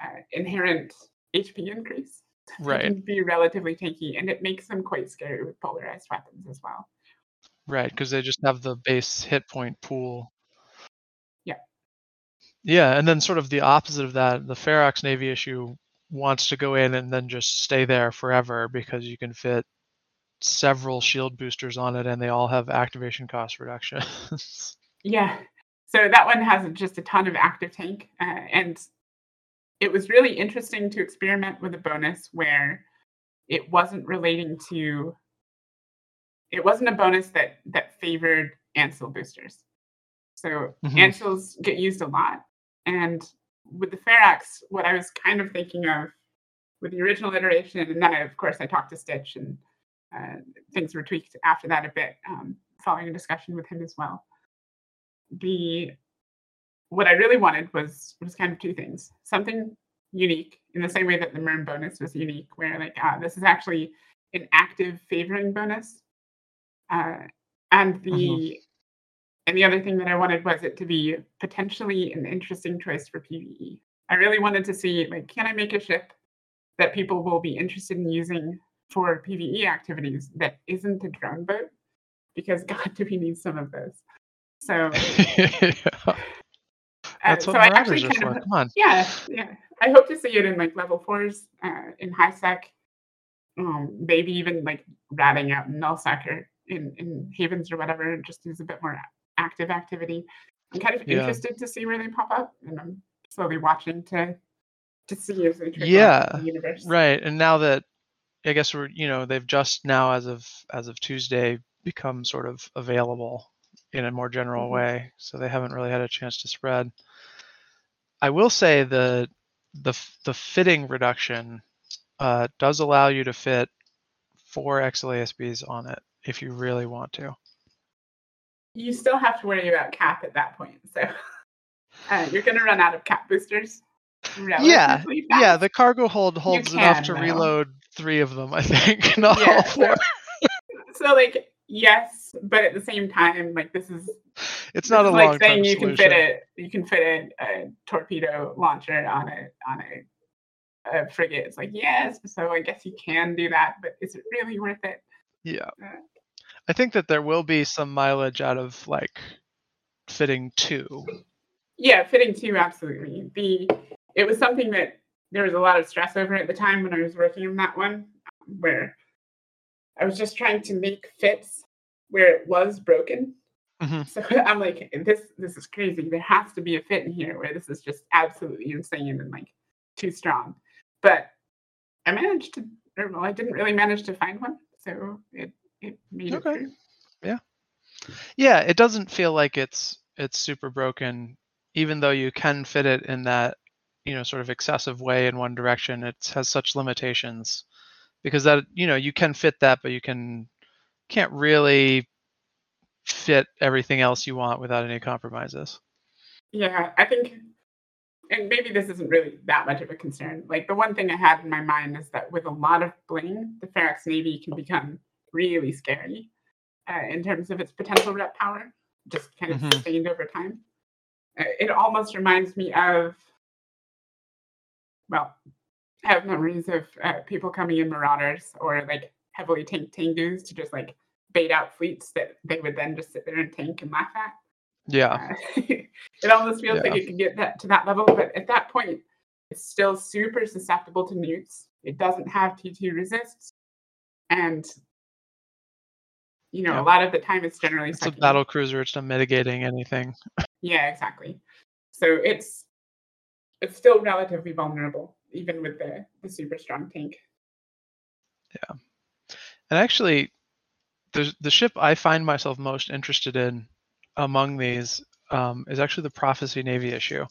Speaker 3: uh, inherent HP increase.
Speaker 2: Right,
Speaker 3: can be relatively tanky, and it makes them quite scary with polarized weapons as well.
Speaker 2: right, because they just have the base hit point pool.
Speaker 3: Yeah.
Speaker 2: And then sort of the opposite of that, the Ferox Navy issue wants to go in and then just stay there forever because you can fit several shield boosters on it and they all have activation cost reductions.
Speaker 3: Yeah. So that one has just a ton of active tank, uh, and it was really interesting to experiment with a bonus where it wasn't relating to. It wasn't a bonus that that favored Ansel boosters. So
Speaker 2: Mhm.
Speaker 3: Ansels get used a lot, and with the Ferox, what I was kind of thinking of with the original iteration, and then I, of course I talked to Stitch, and uh, things were tweaked after that a bit, um, following a discussion with him as well the what I really wanted was was kind of two things. Something unique in the same way that the Merm bonus was unique, where like ah, this is actually an active favoring bonus. Uh, and the
Speaker 2: Mhm.
Speaker 3: And the other thing that I wanted was it to be potentially an interesting choice for PvE. I really wanted to see like can I make a ship that people will be interested in using for PvE activities that isn't a drone boat? Because God, do we need some of those? So
Speaker 2: Yeah,
Speaker 3: uh,
Speaker 2: That's
Speaker 3: so
Speaker 2: what
Speaker 3: I
Speaker 2: Marauders
Speaker 3: actually kind of
Speaker 2: Come on.
Speaker 3: yeah yeah I hope to see it in like level fours uh, in high sec, um, maybe even like ratting out in null sec or in in havens or whatever, just as a bit more active activity. I'm kind of
Speaker 2: Yeah.
Speaker 3: interested to see where they pop up, and I'm slowly watching to to see as they trickle
Speaker 2: Yeah,
Speaker 3: the universe.
Speaker 2: Right. And now that I guess we're, you know, they've just now as of as of Tuesday become sort of available in a more general
Speaker 3: Mhm.
Speaker 2: way. So they haven't really had a chance to spread. I will say the the the fitting reduction uh, does allow you to fit four XLASBs on it if you really want to.
Speaker 3: You still have to worry about cap at that point, so uh, you're going to run out of cap boosters.
Speaker 2: Yeah, yeah. The cargo hold holds enough to
Speaker 3: though.
Speaker 2: reload three of them, I think, not all
Speaker 3: Yeah,
Speaker 2: four.
Speaker 3: so like yes, but at the same time, like this is
Speaker 2: It's
Speaker 3: this
Speaker 2: not a
Speaker 3: is
Speaker 2: long
Speaker 3: like saying you can fit it. you can fit a, a torpedo launcher on a on a, a frigate. It's like yes, so I guess you can do that, but is it really worth it?
Speaker 2: Yeah. I think that there will be some mileage out of like fitting two.
Speaker 3: Yeah, fitting two absolutely. The it was something that there was a lot of stress over at the time when I was working on that one, where I was just trying to make fits where it was broken.
Speaker 2: Mhm.
Speaker 3: So I'm like, this this is crazy. There has to be a fit in here where this is just absolutely insane and like too strong. But I managed to, or well, I didn't really manage to find one, so it
Speaker 2: Okay.
Speaker 3: it through.
Speaker 2: Yeah, it doesn't feel like it's it's super broken, even though you can fit it in that you know sort of excessive way in one direction. It has such limitations because that you know you can fit that, but you can can't really fit everything else you want without any compromises.
Speaker 3: Yeah, I think, and maybe this isn't really that much of a concern. Like the one thing I had in my mind is that with a lot of bling, the Ferox Navy can become really scary uh, in terms of its potential rep power, just kind of
Speaker 2: Mhm.
Speaker 3: sustained over time. Uh, it almost reminds me of, well, I have memories of uh, people coming in Marauders or like heavily tanked Tengus to just like bait out fleets that they would then just sit there and tank and laugh at.
Speaker 2: Yeah,
Speaker 3: Uh, it almost feels like it could get that to that level, but at that point, it's still super susceptible to neuts. It doesn't have T2 resists, and you know
Speaker 2: Yeah.
Speaker 3: a lot of the time it's generally
Speaker 2: it's a battle cruiser. It's not mitigating anything.
Speaker 3: Yeah, exactly. So it's it's still relatively vulnerable, even with the, the super strong tank.
Speaker 2: Yeah, and actually, the the ship I find myself most interested in among these um, is actually the Prophecy Navy issue.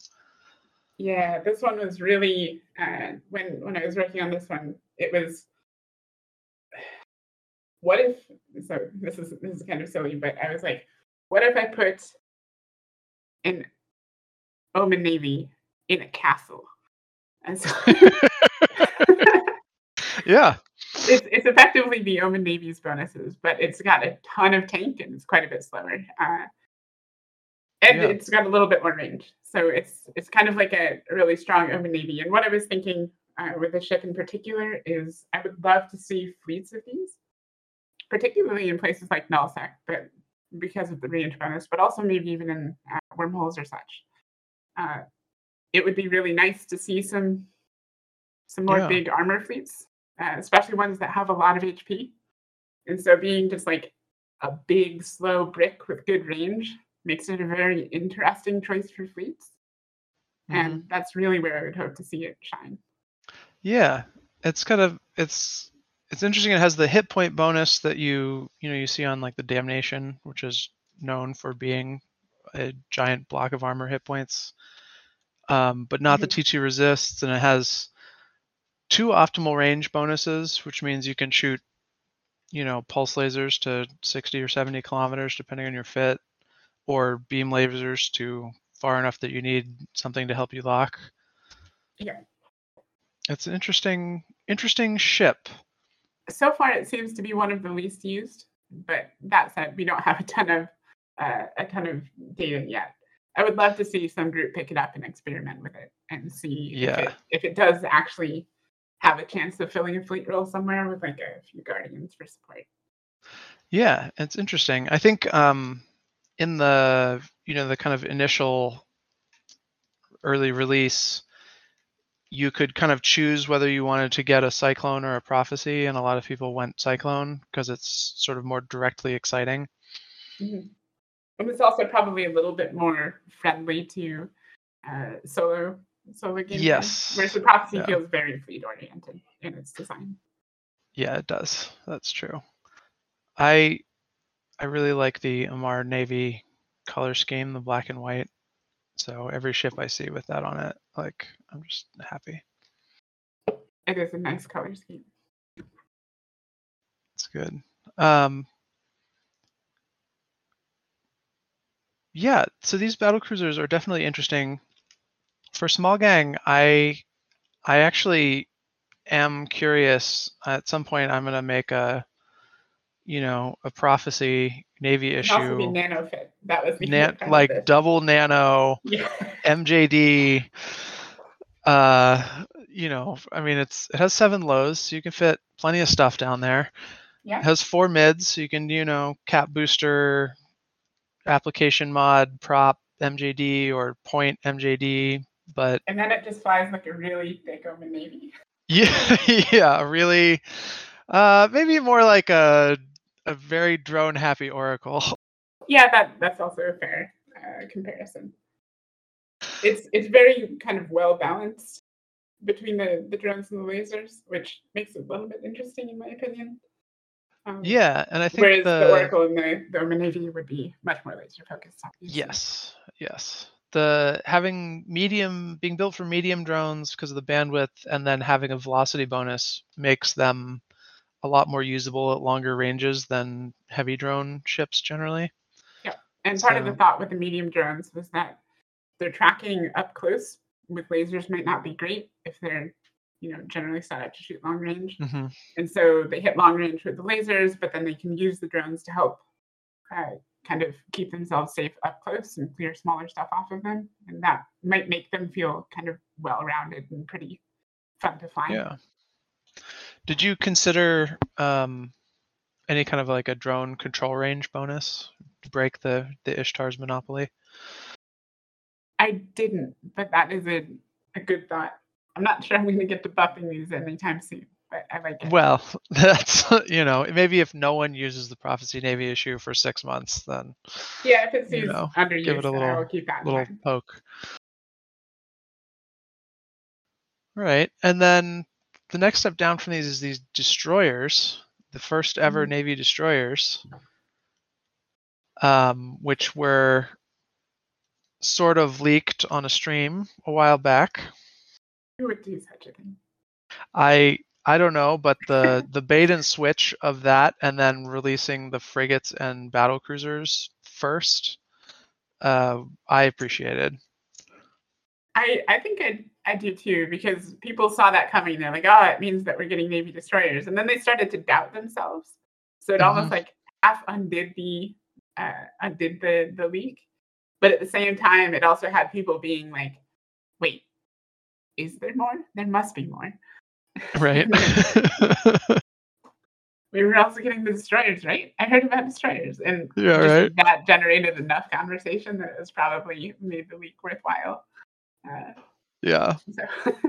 Speaker 3: Yeah, this one was really uh, when when I was working on this one, it was what if so this is this is kind of silly, but I was like, what if I put an Omen Navy in a castle? And so
Speaker 2: Yeah,
Speaker 3: it's, it's effectively the Omen Navy's bonuses, but it's got a ton of tank and it's quite a bit slower. Uh, and
Speaker 2: Yeah.
Speaker 3: it's got a little bit more range. So it's it's kind of like a really strong Omen Navy. And what I was thinking uh, with the ship in particular is I would love to see fleets of these, particularly in places like Nullsec, but because of the range bonus, but also maybe even in uh, wormholes or such. Uh, it would be really nice to see some some more
Speaker 2: Yeah.
Speaker 3: big armor fleets, uh, especially ones that have a lot of HP. And so being just like a big, slow brick with good range makes it a very interesting choice for fleets.
Speaker 2: Mhm.
Speaker 3: And that's really where I would hope to see it shine.
Speaker 2: yeah. It's kind of it's it's interesting. It has the hit point bonus that you you know you see on like the Damnation, which is known for being a giant block of armor hit points, um, but not the T2 resists, and it has two optimal range bonuses, which means you can shoot, you know, pulse lasers to 60 or 70 kilometers, depending on your fit, or beam lasers to far enough that you need something to help you lock.
Speaker 3: Yeah.
Speaker 2: It's an interesting, interesting ship.
Speaker 3: So far, it seems to be one of the least used. But that said, we don't have a ton of uh, a ton of data yet. I would love to see some group pick it up and experiment with it and see if, it, if it does actually have a chance of filling a fleet role somewhere with like a few guardians for support.
Speaker 2: Yeah, it's interesting. I think um, in the you know the kind of initial early release, you could kind of choose whether you wanted to get a cyclone or a prophecy, and a lot of people went cyclone because it's sort of more directly exciting.
Speaker 3: Mhm. And it's also probably a little bit more friendly to uh, solo solo gameplay.
Speaker 2: Yes.
Speaker 3: Whereas the prophecy
Speaker 2: Yeah.
Speaker 3: feels very fleet oriented in its design.
Speaker 2: Yeah, it does. That's true. I I really like the Amarr Navy color scheme, the black and white. So every ship I see with that on it, like I'm just happy.
Speaker 3: It is a nice color scheme.
Speaker 2: It's good. Um, yeah, so these battle cruisers are definitely interesting. For small gang, I I actually am curious. At some point, I'm gonna make a, you know, a prophecy navy
Speaker 3: can also be
Speaker 2: issue,
Speaker 3: nano fit. That was the
Speaker 2: na- like double nano
Speaker 3: yeah.
Speaker 2: MJD. Uh, you know, I mean, it's it has seven lows, so you can fit plenty of stuff down there.
Speaker 3: Yeah.
Speaker 2: It has four mids, so you can, you know, cap booster, application mod, prop MJD or point MJD. But
Speaker 3: And then it just flies like a really thick Omen Navy.
Speaker 2: yeah, yeah, really, uh, maybe more like a a very drone happy Oracle.
Speaker 3: Yeah, that that's also a fair uh, comparison. It's it's very kind of well balanced between the the drones and the lasers, which makes it a little bit interesting in my opinion. Um,
Speaker 2: Yeah, and I think
Speaker 3: Whereas the,
Speaker 2: the
Speaker 3: Oracle and the the Omen Navy would be much more laser focused. obviously.
Speaker 2: Yes, yes. The having medium being built for medium drones because of the bandwidth and then having a velocity bonus makes them a lot more usable at longer ranges than heavy drone ships generally.
Speaker 3: Yeah, and part of the thought with the medium drones was that their tracking up close with lasers might not be great if they're, you know, generally set up to shoot long range.
Speaker 2: hmm
Speaker 3: And so they hit long range with the lasers, but then they can use the drones to help uh, kind of keep themselves safe up close and clear smaller stuff off of them. And that might make them feel kind of well rounded and pretty fun to fly.
Speaker 2: Yeah. Did you consider um, any kind of like a drone control range bonus to break the the Ishtar's monopoly?
Speaker 3: I didn't, but that is a, a good thought. I'm not sure I'm going to get to buffing these anytime soon, but I like it.
Speaker 2: Well, that's you know maybe if no one uses the prophecy navy issue for six months, then
Speaker 3: yeah, if it's
Speaker 2: you know,
Speaker 3: underused,
Speaker 2: give it a little-
Speaker 3: keep that
Speaker 2: little poke. Right. And then the next step down from these is these destroyers, the first ever
Speaker 3: Mhm.
Speaker 2: Navy destroyers, um, which were sort of leaked on a stream a while back.
Speaker 3: Who would do such a thing?
Speaker 2: I I don't know, but the the bait and switch of that, and then releasing the frigates and battle cruisers first, uh, I appreciated.
Speaker 3: I, I think I, I do too because people saw that coming. They're like, oh, it means that we're getting Navy destroyers. And then they started to doubt themselves. So it almost
Speaker 2: Mhm.
Speaker 3: like half undid the uh, undid the the leak. But at the same time, it also had people being like, wait, is there more? There must be more.
Speaker 2: Right.
Speaker 3: We were also getting the destroyers, right? I heard about destroyers. And
Speaker 2: Yeah, right.
Speaker 3: that generated enough conversation that it was probably made the leak worthwhile. Uh,
Speaker 2: yeah.
Speaker 3: so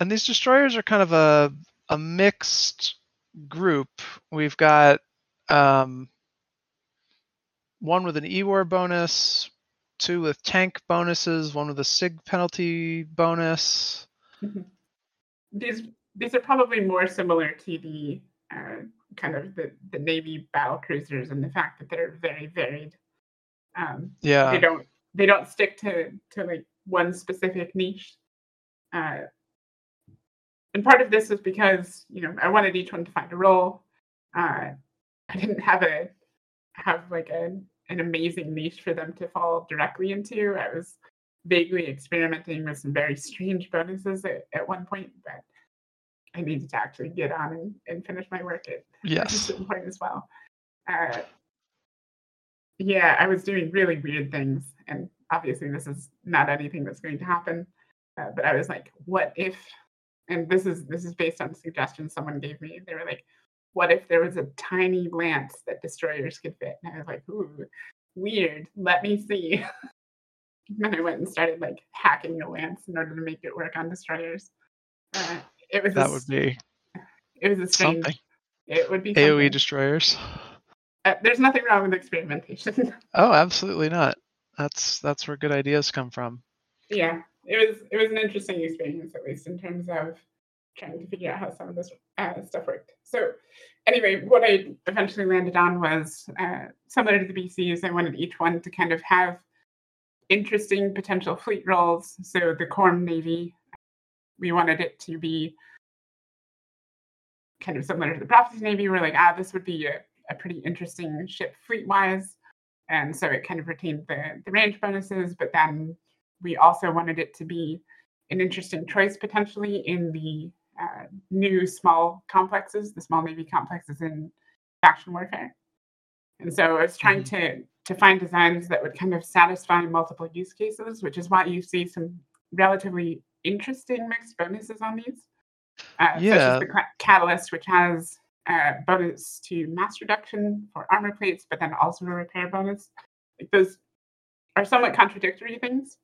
Speaker 2: And these destroyers are kind of a a mixed group. We've got um, one with an E-war bonus, two with tank bonuses, one with a SIG penalty bonus.
Speaker 3: these these are probably more similar to the uh, kind of the, the Navy battle cruisers and the fact that they're very varied. Um, they
Speaker 2: Yeah.
Speaker 3: don't they don't stick to to like one specific niche. Uh, and part of this is because you know I wanted each one to find a role. Uh, I didn't have a have like a an amazing niche for them to fall directly into. I was vaguely experimenting with some very strange bonuses at, at one point, but I needed to actually get on and, and finish my work at yes. at a certain point as well. Uh, yeah, I was doing really weird things, and obviously this is not anything that's going to happen. Uh, but I was like, what if? And this is this is based on suggestions someone gave me. They were like, what if there was a tiny lance that destroyers could fit? And I was like, ooh, weird. Let me see. and then I went and started like hacking the lance in order to make it work on destroyers. Uh, it was
Speaker 2: That
Speaker 3: s-
Speaker 2: would be
Speaker 3: it was a strange.
Speaker 2: something.
Speaker 3: It would be
Speaker 2: AoE destroyers.
Speaker 3: Uh, there's nothing wrong with experimentation.
Speaker 2: Oh, absolutely not. That's that's where good ideas come from.
Speaker 3: yeah, it was it was an interesting experience at least in terms of trying to figure out how some of this uh, stuff worked. So anyway, what I eventually landed on was uh, similar to the BCs. I wanted each one to kind of have interesting potential fleet roles. So the Corm Navy, we wanted it to be kind of similar to the Prophecy Navy. We're like, ah, this would be a, a pretty interesting ship fleet wise. And so it kind of retained the, the range bonuses, but then we also wanted it to be an interesting choice potentially in the uh, new small complexes, the small Navy complexes in faction warfare. And so I was trying to to find designs that would kind of satisfy multiple use cases, which is why you see some relatively interesting mixed bonuses on these. Uh, Such as the Catalyst, which has uh, bonus to mass reduction for armor plates, but then also a repair bonus. Like those are somewhat contradictory things,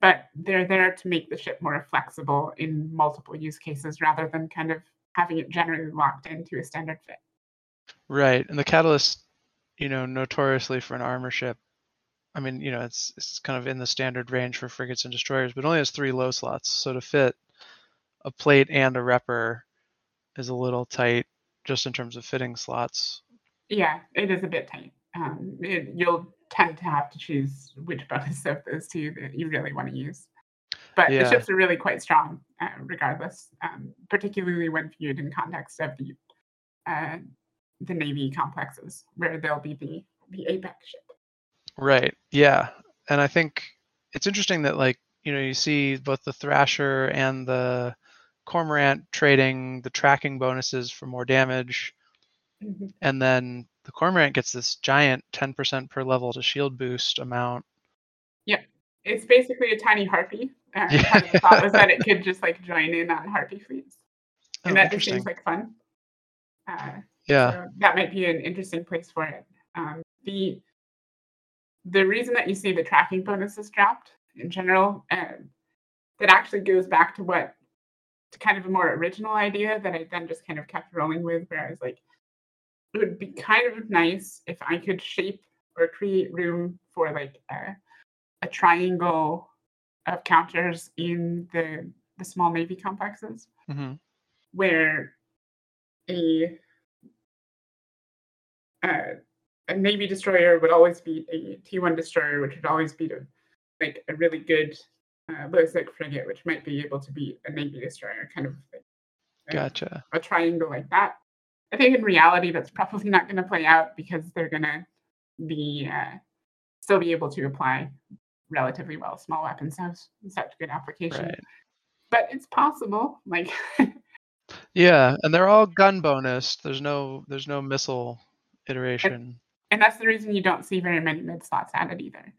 Speaker 3: but they're there to make the ship more flexible in multiple use cases rather than kind of having it generally locked into a standard fit.
Speaker 2: Right. And the catalyst, you know, notoriously for an armor ship. I mean, you know, it's it's kind of in the standard range for frigates and destroyers, but only has three low slots. So to fit a plate and a repper is a little tight just in terms of fitting slots.
Speaker 3: Yeah, it is a bit tight. Um, it, you'll tend to have to choose which bonus of those two that you really want to use. But
Speaker 2: Yeah.
Speaker 3: the ships are really quite strong, uh, regardless, um, particularly when viewed in context of the uh, the navy complexes, where they'll be the the apex ship.
Speaker 2: Right. Yeah. And I think it's interesting that like, you know, you see both the Thrasher and the Cormorant trading the tracking bonuses for more damage.
Speaker 3: Mhm.
Speaker 2: And then the Cormorant gets this giant 10% per level to shield boost amount. Yeah.
Speaker 3: It's basically a tiny harpy. Uh,
Speaker 2: Yeah.
Speaker 3: Part of the thought was that it could just like join in on harpy fleets,
Speaker 2: Oh,
Speaker 3: and that just seems like fun. Uh,
Speaker 2: yeah.
Speaker 3: So that might be an interesting place for it. Um, the the reason that you see the tracking bonuses dropped in general, um, that actually goes back to what kind of a more original idea that I then just kind of kept rolling with, where I was like, it would be kind of nice if I could shape or create room for like a, a triangle of counters in the the small navy complexes,
Speaker 2: hmm
Speaker 3: where a uh, a navy destroyer would always beat a T1 destroyer, which would always beat a like a really good uh, sec frigate, which might be able to beat a navy destroyer, kind of like a-
Speaker 2: Gotcha.
Speaker 3: a triangle like that. I think in reality that's probably not going to play out because they're going to be uh, still be able to apply relatively well small weapons have such good application.
Speaker 2: Right.
Speaker 3: But it's possible. Like
Speaker 2: Yeah, and they're all gun bonus. There's no there's no missile iteration.
Speaker 3: and that's the reason you don't see very many mid slots added either.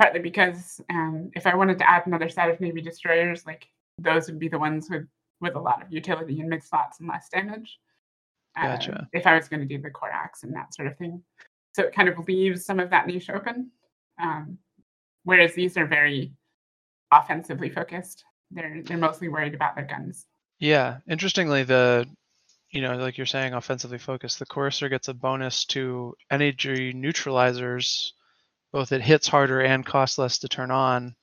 Speaker 3: Partly because um, if I wanted to add another set of Navy destroyers, like those would be the ones with with a lot of utility and mid slots and less damage. uh,
Speaker 2: Gotcha.
Speaker 3: if I was going to do the Corax and that sort of thing, so it kind of leaves some of that niche open. Um, whereas these are very offensively focused. They're they're mostly worried about their guns.
Speaker 2: Yeah, interestingly, the you know, like you're saying, offensively focused, the Coercer gets a bonus to energy neutralizers, both it hits harder and costs less to turn on,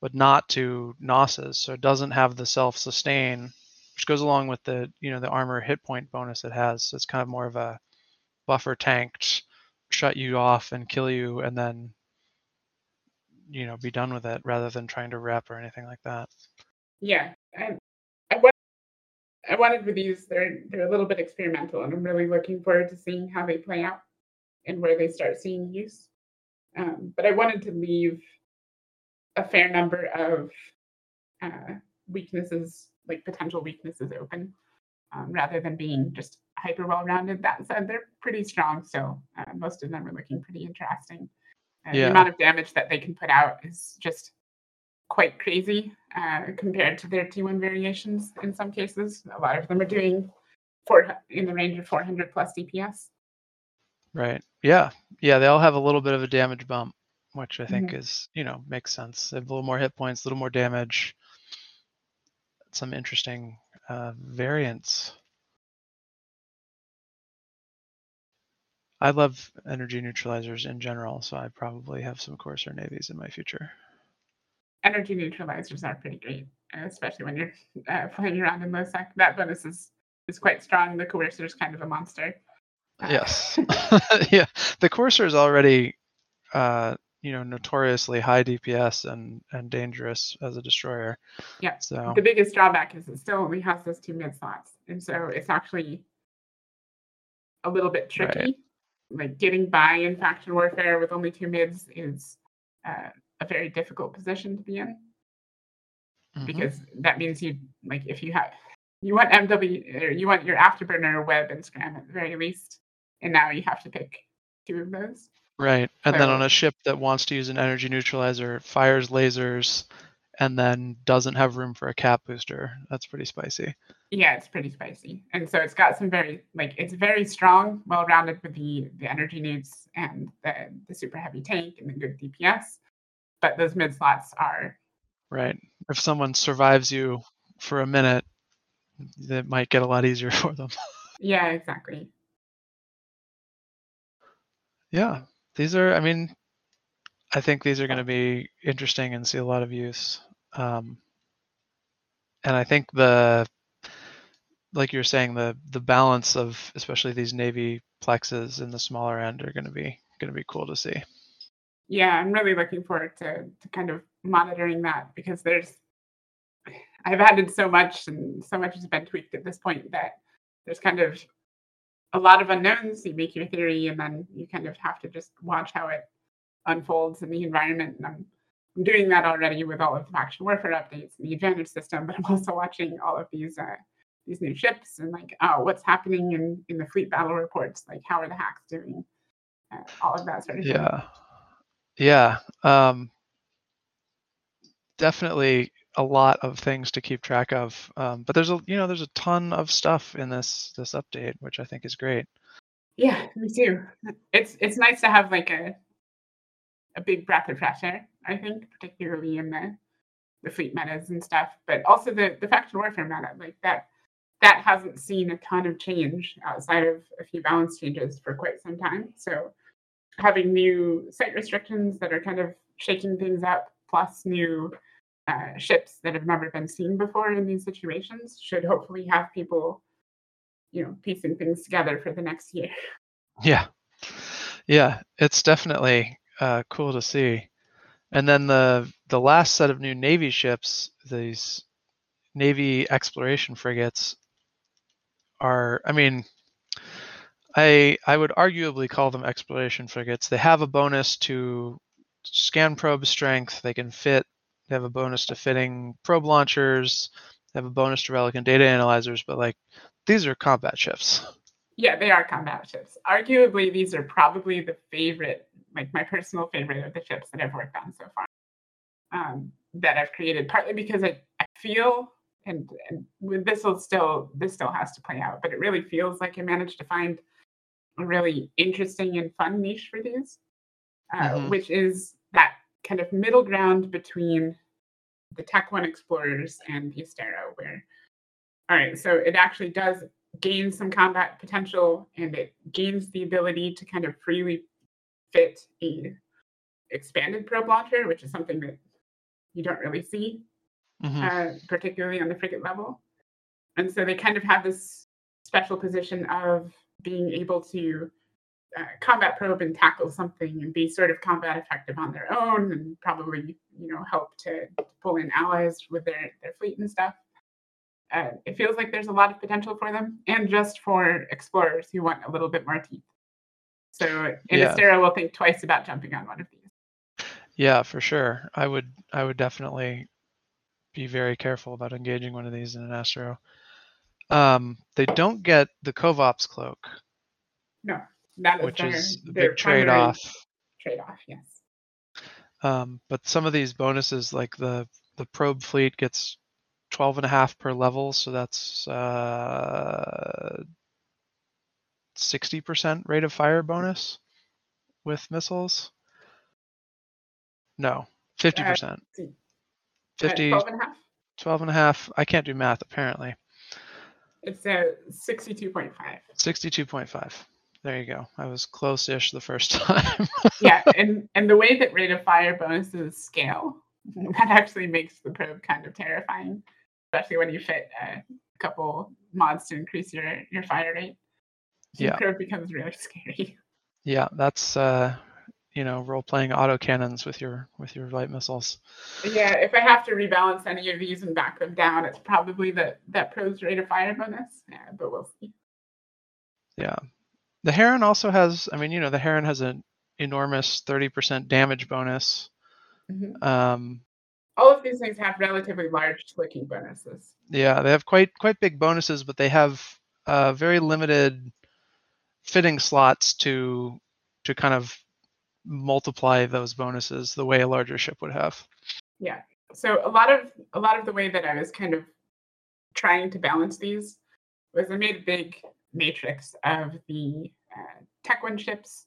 Speaker 2: but not to Nosses. So it doesn't have the self-sustain, which goes along with the you know the armor hit point bonus it has. So it's kind of more of a buffer tanked, shut you off and kill you, and then you know be done with it rather than trying to rep or anything like that.
Speaker 3: Yeah, I, I I wanted with these. They're they're a little bit experimental, and I'm really looking forward to seeing how they play out and where they start seeing use. Um, but I wanted to leave a fair number of uh, weaknesses, like potential weaknesses, open, um, rather than being just hyper well rounded. That said, they're pretty strong still. Uh, most of them are looking pretty interesting. Uh,
Speaker 2: Yeah.
Speaker 3: The amount of damage that they can put out is just quite crazy uh, compared to their T1 variations in some cases. A lot of them are doing four, in the range of 400 plus DPS.
Speaker 2: Right. Yeah. Yeah. They all have a little bit of a damage bump, which I think
Speaker 3: Mm-hmm.
Speaker 2: is, you know, makes sense. They have a little more hit points, a little more damage. Some interesting uh, variants. I love energy neutralizers in general, so I probably have some Coercer navies in my future.
Speaker 3: Energy neutralizers are pretty great, especially when you're uh, playing around in low sec. That bonus is, is quite strong. The coercer is kind of a monster.
Speaker 2: Yes. yeah. The Coercer is already, uh, you know, notoriously high DPS and and dangerous as a destroyer.
Speaker 3: Yeah,
Speaker 2: So
Speaker 3: The biggest drawback is it still only has those two mid slots. And so it's actually a little bit tricky. Right. Like getting by in faction warfare with only two mids is uh, a very difficult position to be in
Speaker 2: mhm.
Speaker 3: because that means you like if you have you want MW or you want your afterburner web and scram at the very least, and now you have to pick two of those.
Speaker 2: Right. And then on a ship that wants to use an energy neutralizer, fires lasers, and then doesn't have room for a cap booster. That's pretty spicy.
Speaker 3: Yeah, it's pretty spicy, and so it's got some very like it's very strong, well rounded with the the energy needs and the the super heavy tank and the good DPS, but those mid slots are
Speaker 2: Right. If someone survives you for a minute, it might get a lot easier for them.
Speaker 3: yeah exactly
Speaker 2: yeah. These are, I mean, I think these are going to be interesting and see a lot of use. Um, and I think the, like you're saying, the the balance of especially these navy plexes in the smaller end are going to be going to be cool to see.
Speaker 3: yeah I'm really looking forward to to kind of monitoring that because there's I've added so much and so much has been tweaked at this point that there's kind of a lot of unknowns. You make your theory and then you kind of have to just watch how it unfolds in the environment. And I'm, I'm doing that already with all of the faction warfare updates and the advantage system, but I'm also watching all of these uh, these new ships and like, oh, what's happening in, in the fleet battle reports? Like, how are the HACs doing? Uh, all of that sort of thing.
Speaker 2: Yeah. Yeah. Um, definitely a lot of things to keep track of. Um, but there's a you know there's a ton of stuff in this this update, which I think is great.
Speaker 3: Yeah, me too. It's it's nice to have like a a big breath of fresh air. I think, particularly in the the fleet metas and stuff, but also the the faction warfare meta like that. That hasn't seen a ton of change outside of a few balance changes for quite some time. So having new site restrictions that are kind of shaking things up, plus new uh, ships that have never been seen before in these situations should hopefully have people, you know, piecing things together for the next year.
Speaker 2: Yeah, yeah, it's definitely uh, cool to see. And then the the last set of new Navy ships, these Navy exploration frigates, are. I mean, I I would arguably call them exploration frigates. They have a bonus to scan probe strength. They can fit. They have a bonus to fitting probe launchers. They have a bonus to relic and data analyzers. But like, these are combat ships.
Speaker 3: Yeah, they are combat ships. Arguably, these are probably the favorite, like my personal favorite of the ships that I've worked on so far. Um, that I've created, partly because I, I feel, and, and this will still this still has to play out, but it really feels like I managed to find a really interesting and fun niche for these, uh,
Speaker 2: Mhm.
Speaker 3: which is that kind of middle ground between the Tech One Explorers and the Astero, where all right, so it actually does gain some combat potential and it gains the ability to kind of freely fit a expanded probe launcher, which is something that you don't really see,
Speaker 2: Mhm.
Speaker 3: uh, particularly on the frigate level. And so they kind of have this special position of being able to uh, combat probe and tackle something and be sort of combat effective on their own and probably you know help to pull in allies with their, their fleet and stuff uh, it feels like there's a lot of potential for them and just for explorers who want a little bit more teeth so
Speaker 2: Yeah.
Speaker 3: an Astero will think twice about jumping on one of these
Speaker 2: Yeah, for sure. I would I would definitely be very careful about engaging one of these in an Astero. Um, they don't get the CovOps cloak,
Speaker 3: no that
Speaker 2: which
Speaker 3: their,
Speaker 2: is a big trade-off.
Speaker 3: trade-off yes
Speaker 2: Um, but some of these bonuses, like the the probe fleet, gets 12 and a half per level, so that's uh, 60% rate of fire bonus with missiles. No, 50%.
Speaker 3: see. Uh,
Speaker 2: 50,
Speaker 3: 12 and a half
Speaker 2: 12 and a half. I can't do math apparently.
Speaker 3: it's a 62.5
Speaker 2: 62.5. There you go. I was close-ish the first time.
Speaker 3: yeah, and and the way that rate of fire bonuses scale, that actually makes the probe kind of terrifying, especially when you fit a couple mods to increase your your fire rate. The
Speaker 2: Yeah.
Speaker 3: probe becomes really scary.
Speaker 2: yeah, that's uh, you know, role-playing auto cannons with your with your light missiles.
Speaker 3: Yeah, if I have to rebalance any of these and back them down, it's probably the that probe's rate of fire bonus. Yeah, but we'll see.
Speaker 2: Yeah. The Heron also has, I mean, you know, the Heron has an enormous 30% damage bonus.
Speaker 3: Mhm.
Speaker 2: Um,
Speaker 3: All of these things have relatively large clicking bonuses.
Speaker 2: yeah, they have quite quite big bonuses, but they have uh, very limited fitting slots to to kind of multiply those bonuses the way a larger ship would have.
Speaker 3: Yeah. So a lot of a lot of the way that I was kind of trying to balance these was I made a big matrix of the uh, ships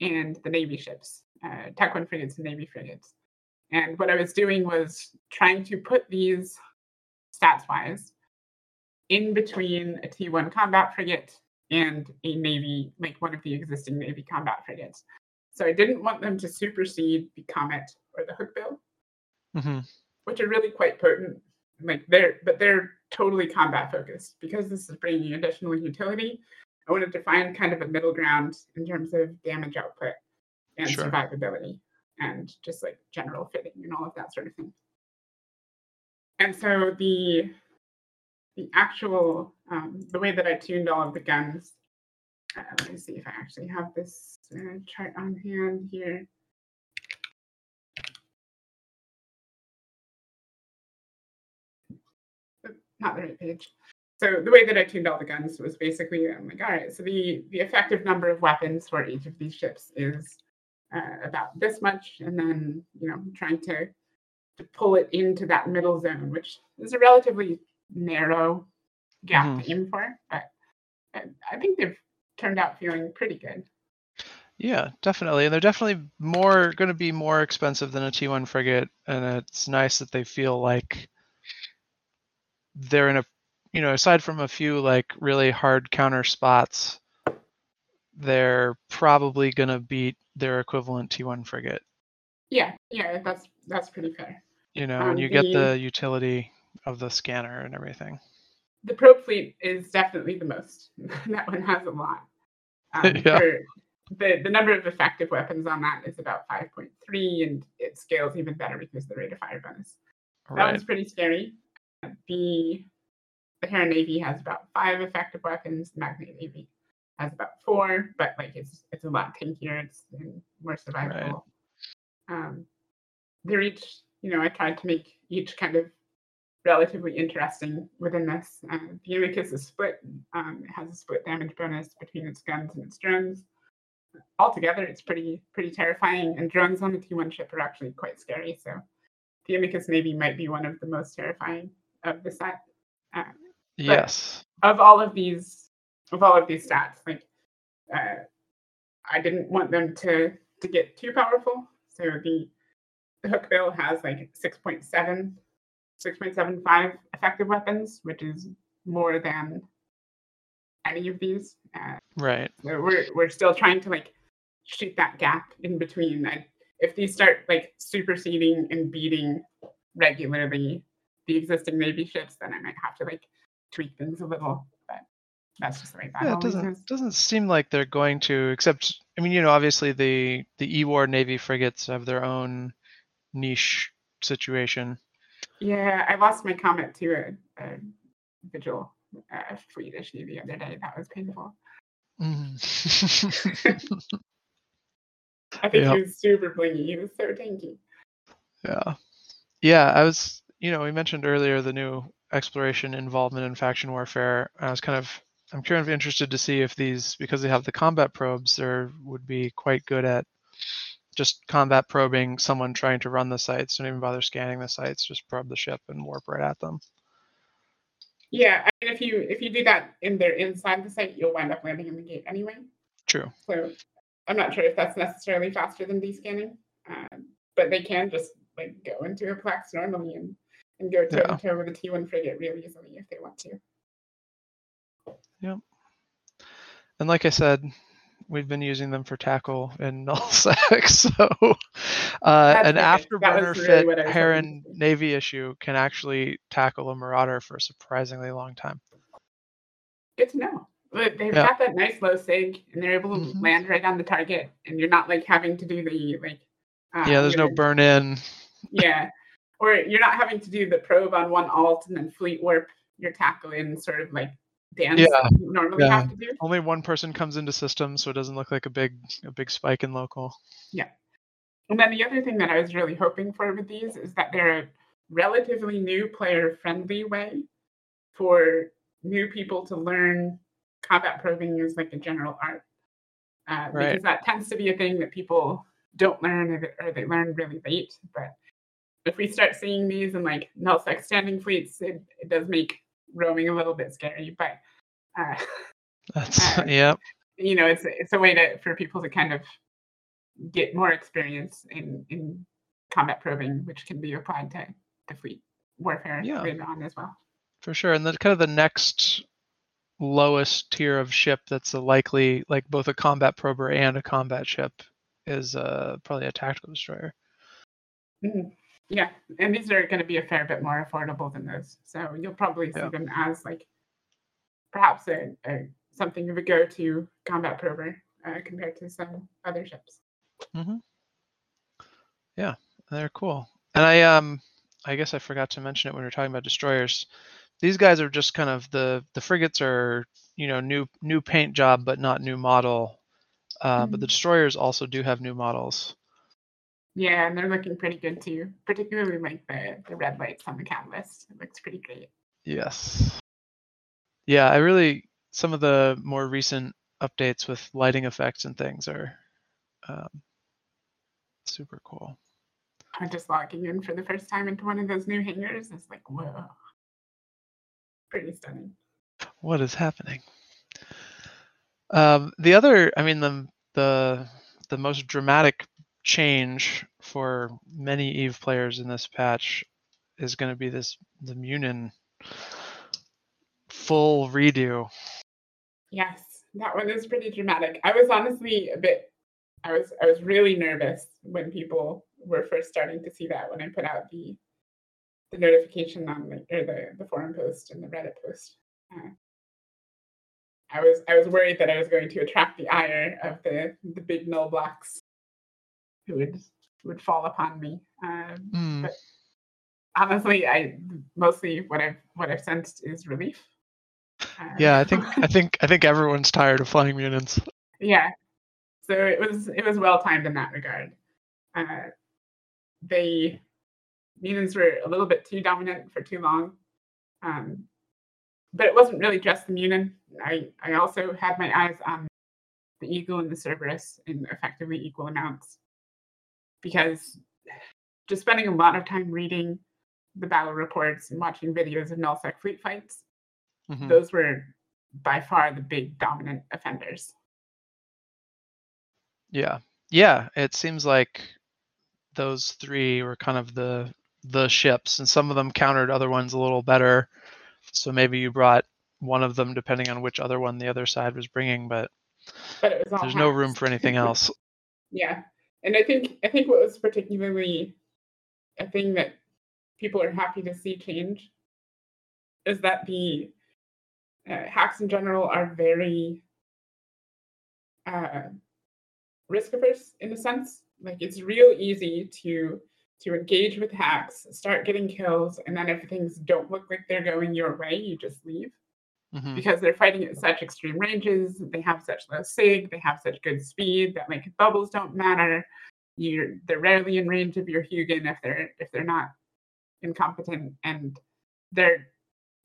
Speaker 3: and the Navy ships, uh, frigates and Navy frigates. And what I was doing was trying to put these stats wise in between a T1 combat frigate and a Navy, like one of the existing Navy combat frigates. So I didn't want them to supersede the Comet or the Hookbill
Speaker 2: hmm
Speaker 3: which are really quite potent. Like they're, but they're totally combat focused because this is bringing additional utility. I wanted to find kind of a middle ground in terms of damage output and
Speaker 2: Sure.
Speaker 3: survivability and just like general fitting and all of that sort of thing. And so the the actual um, the way that I tuned all of the guns. Uh, let me see if I actually have this uh, chart on hand here. Not the right page. So the way that I tuned all the guns was basically I'm like, all right, so the the effective number of weapons for each of these ships is uh, about this much, and then you know trying to to pull it into that middle zone, which is a relatively narrow gap to aim for, but I, I think they've turned out feeling pretty good.
Speaker 2: Yeah, definitely. And they're definitely more going to be more expensive than a T1 frigate, and it's nice that they feel like they're in a, you know, aside from a few like really hard counter spots, they're probably going to beat their equivalent T1 frigate.
Speaker 3: Yeah, yeah, that's that's pretty fair.
Speaker 2: You know,
Speaker 3: Um,
Speaker 2: and you get
Speaker 3: the-
Speaker 2: the utility of the scanner and everything.
Speaker 3: the probe fleet is definitely the most. that one has a lot. Um,
Speaker 2: Yeah.
Speaker 3: the, the number of effective weapons on that is about 5.3, and it scales even better because of the rate of fire bonus. That
Speaker 2: Right.
Speaker 3: one's pretty scary. The the Heron Navy has about five effective weapons. The Magnate Navy has about four, but like it's it's a lot tankier. It's more survivable. Um, they're each, you know, I tried to make each kind of relatively interesting within this. Uh, the Imicus is split. Um, it has a split damage bonus between its guns and its drones. Altogether, it's pretty pretty terrifying. And drones on the T1 ship are actually quite scary. So the Imicus Navy might be one of the most terrifying of the set. Uh,
Speaker 2: Yes.
Speaker 3: of all of these of all of these stats like uh, i didn't want them to to get too powerful so the the Hookbill has like 6.7 6.75 effective weapons which is more than any of these uh,
Speaker 2: Right.
Speaker 3: so we're we're still trying to like shoot that gap in between and if these start like superseding and beating regularly the existing navy ships then i might have to like tweak things a little but that's just the way that
Speaker 2: Yeah, it doesn't
Speaker 3: is.
Speaker 2: doesn't seem like they're going to except I mean, you know, obviously the the E-War Navy frigates have their own niche situation.
Speaker 3: yeah i lost my Comet to a, a vigil uh, fleet issue the other day that was painful
Speaker 2: Mhm.
Speaker 3: i think
Speaker 2: Yeah.
Speaker 3: he was super blingy he was so tanky
Speaker 2: yeah. Yeah, I was, you know, we mentioned earlier the new exploration involvement in faction warfare. I was kind of I'm kind of interested to see if these because they have the combat probes, there would be quite good at just combat probing someone trying to run the sites. Don't even bother scanning the sites, just probe the ship and warp right at them.
Speaker 3: yeah i mean if you if you do that in there inside the site you'll wind up landing in the gate anyway
Speaker 2: True.
Speaker 3: So I'm not sure if that's necessarily faster than descanning, um, but they can just like go into a Plex normally and, and go toe
Speaker 2: Yeah.
Speaker 3: to toe with a T1 frigate really easily if they want to. Yep.
Speaker 2: And like I said, we've been using them for tackle in nullsec. So uh, an. Afterburner
Speaker 3: really
Speaker 2: fit
Speaker 3: what I was hoping
Speaker 2: Heron. Navy issue can actually tackle a Marauder for a surprisingly long time.
Speaker 3: Good to know. But they've
Speaker 2: Yeah.
Speaker 3: got that nice low sig and they're able to
Speaker 2: Mhm.
Speaker 3: land right on the target and you're not like having to do the like uh,
Speaker 2: yeah, there's no burn in.
Speaker 3: yeah. Or you're not having to do the probe on one alt and then fleet warp your tackle in sort of like dance
Speaker 2: Yeah,
Speaker 3: you normally
Speaker 2: yeah.
Speaker 3: have to do.
Speaker 2: Only one person comes into system, so it doesn't look like a big a big spike in local. Yeah.
Speaker 3: And then the other thing that I was really hoping for with these is that they're a relatively new player friendly way for new people to learn combat probing as like a general art. Uh,
Speaker 2: Right.
Speaker 3: Because that tends to be a thing that people don't learn or they, or they learn really late. But if we start seeing these in like nullsec standing fleets, it, it does make roaming a little bit scary. But uh,
Speaker 2: That's
Speaker 3: Uh,
Speaker 2: yep.
Speaker 3: you know, it's it's a way to for people to kind of get more experience in in combat probing, which can be applied to to fleet warfare
Speaker 2: Yeah.
Speaker 3: later on as well.
Speaker 2: For sure. And then kind of the next lowest tier of ship that's a likely like both a combat prober and a combat ship is uh probably a tactical destroyer.
Speaker 3: Mhm. Yeah, and these are going to be a fair bit more affordable than those, so you'll probably see
Speaker 2: Yeah.
Speaker 3: them as like perhaps a, a something of a go-to combat prover uh, compared to some other ships.
Speaker 2: Mm-hmm. Yeah, they're cool. And I um I guess I forgot to mention it when we were talking about destroyers. These guys are just kind of the the frigates are you know new new paint job but not new model. Uh, But the
Speaker 3: Mhm.
Speaker 2: destroyers also do have new models.
Speaker 3: Yeah, and they're looking pretty good too, particularly like the the red lights on the catalyst. It looks pretty great.
Speaker 2: Yes. Yeah, I really some of the more recent updates with lighting effects and things are um, super cool.
Speaker 3: I'm just logging in for the first time into one of those new hangars. It's like, whoa. Pretty stunning.
Speaker 2: What is happening? Um, the other, I mean, the the the most dramatic change for many Eve players in this patch is going to be this the Munin full redo.
Speaker 3: Yes, that one is pretty dramatic. I was honestly a bit I was I was really nervous when people were first starting to see that when I put out the the notification on the or the, the forum post and the Reddit post. Uh, I was I was worried that I was going to attract the ire of the the big null blocks would would fall upon me. Um,
Speaker 2: Hmm.
Speaker 3: but honestly, I mostly what I've what I've sensed is relief. Uh,
Speaker 2: Yeah, I think I think I think everyone's tired of flying Munins.
Speaker 3: yeah. So it was it was well timed in that regard. Uh, they Munins were a little bit too dominant for too long. Um, but it wasn't really just the Munin. I, I also had my eyes on the Eagle and the Cerberus in effectively equal amounts. Because just spending a lot of time reading the battle reports and watching videos of nullsec fleet fights,
Speaker 2: Mhm.
Speaker 3: those were by far the big dominant offenders.
Speaker 2: Yeah. Yeah, it seems like those three were kind of the the ships and some of them countered other ones a little better. So maybe you brought one of them depending on which other one the other side was bringing, but
Speaker 3: But it was all
Speaker 2: there's no room for anything else.
Speaker 3: Yeah, and I think I think what was particularly a thing that people are happy to see change is that the uh, HACs in general are very uh, risk averse in a sense. Like it's real easy to to engage with HACs, start getting kills, and then if things don't look like they're going your way, you just leave
Speaker 2: Mhm.
Speaker 3: because they're fighting at such extreme ranges. They have such low sig. They have such good speed that like bubbles don't matter. You're they're rarely in range of your Hugin if they're if they're not incompetent, and they're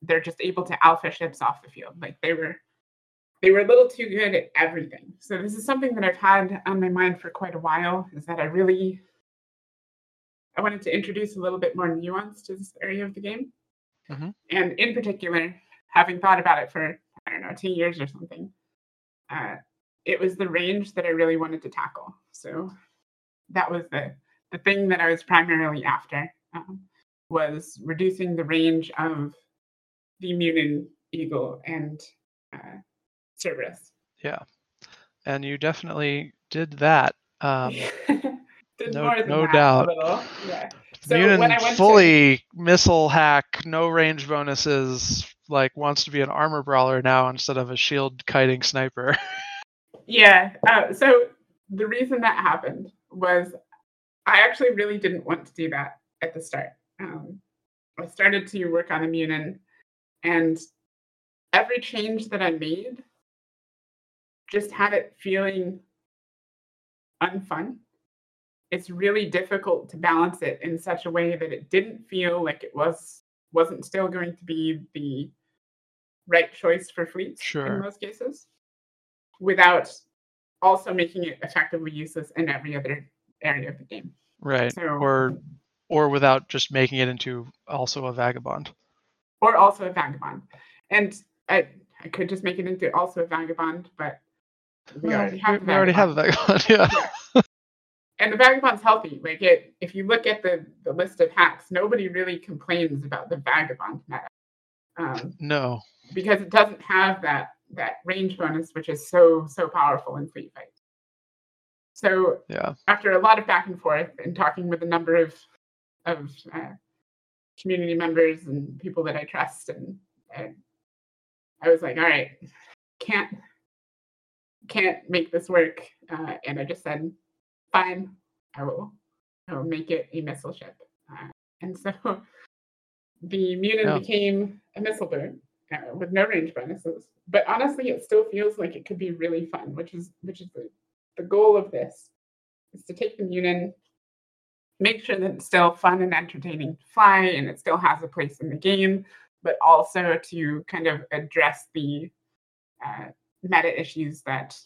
Speaker 3: they're just able to alpha ships off the field. Like they were they were a little too good at everything. So this is something that I've had on my mind for quite a while. Is that I really I wanted to introduce a little bit more nuance to this area of the game.
Speaker 2: Mhm.
Speaker 3: And in particular, having thought about it for, I don't know, two years or something, uh, it was the range that I really wanted to tackle. So that was the, the thing that I was primarily after, um, was reducing the range of the Munin Eagle and uh, Cerberus.
Speaker 2: Yeah. And you definitely did that. Um
Speaker 3: Did
Speaker 2: no-
Speaker 3: more than
Speaker 2: no
Speaker 3: that a
Speaker 2: doubt.
Speaker 3: little, Yeah. So
Speaker 2: Munin
Speaker 3: when I went to-
Speaker 2: fully missile HAC, no range bonuses, like wants to be an armor brawler now instead of a shield kiting sniper.
Speaker 3: Yeah. Uh, so the reason that happened was I actually really didn't want to do that at the start. Um, I started to work on Immunin, and every change that I made just had it feeling unfun. It's really difficult to balance it in such a way that it didn't feel like it was wasn't still going to be the right choice for fleets
Speaker 2: Sure.
Speaker 3: in most cases without also making it effectively useless in every other area of the game.
Speaker 2: right.
Speaker 3: So,
Speaker 2: Or or without just making it into also a vagabond.
Speaker 3: or also a vagabond. And I, I could just make it into also a vagabond, but we
Speaker 2: Well,
Speaker 3: already have a
Speaker 2: we already have a
Speaker 3: vagabond.
Speaker 2: vagabond. Yeah.
Speaker 3: And the vagabond's healthy. Like it, if you look at the, the list of HACs, nobody really complains about the vagabond meta. Um,
Speaker 2: No.
Speaker 3: because it doesn't have that that range bonus, which is so so powerful in fleet fights. So
Speaker 2: Yeah.
Speaker 3: after a lot of back and forth and talking with a number of of uh, community members and people that I trust, and, and I was like, all right, can't can't make this work, uh, and I just said, I will, I will make it a missile ship, uh, and so the Munin
Speaker 2: Yeah.
Speaker 3: became a missile bird uh, with no range bonuses. But honestly, it still feels like it could be really fun, which is which is the, the goal of this is to take the Munin, make sure that it's still fun and entertaining to fly, and it still has a place in the game, but also to kind of address the uh, meta issues that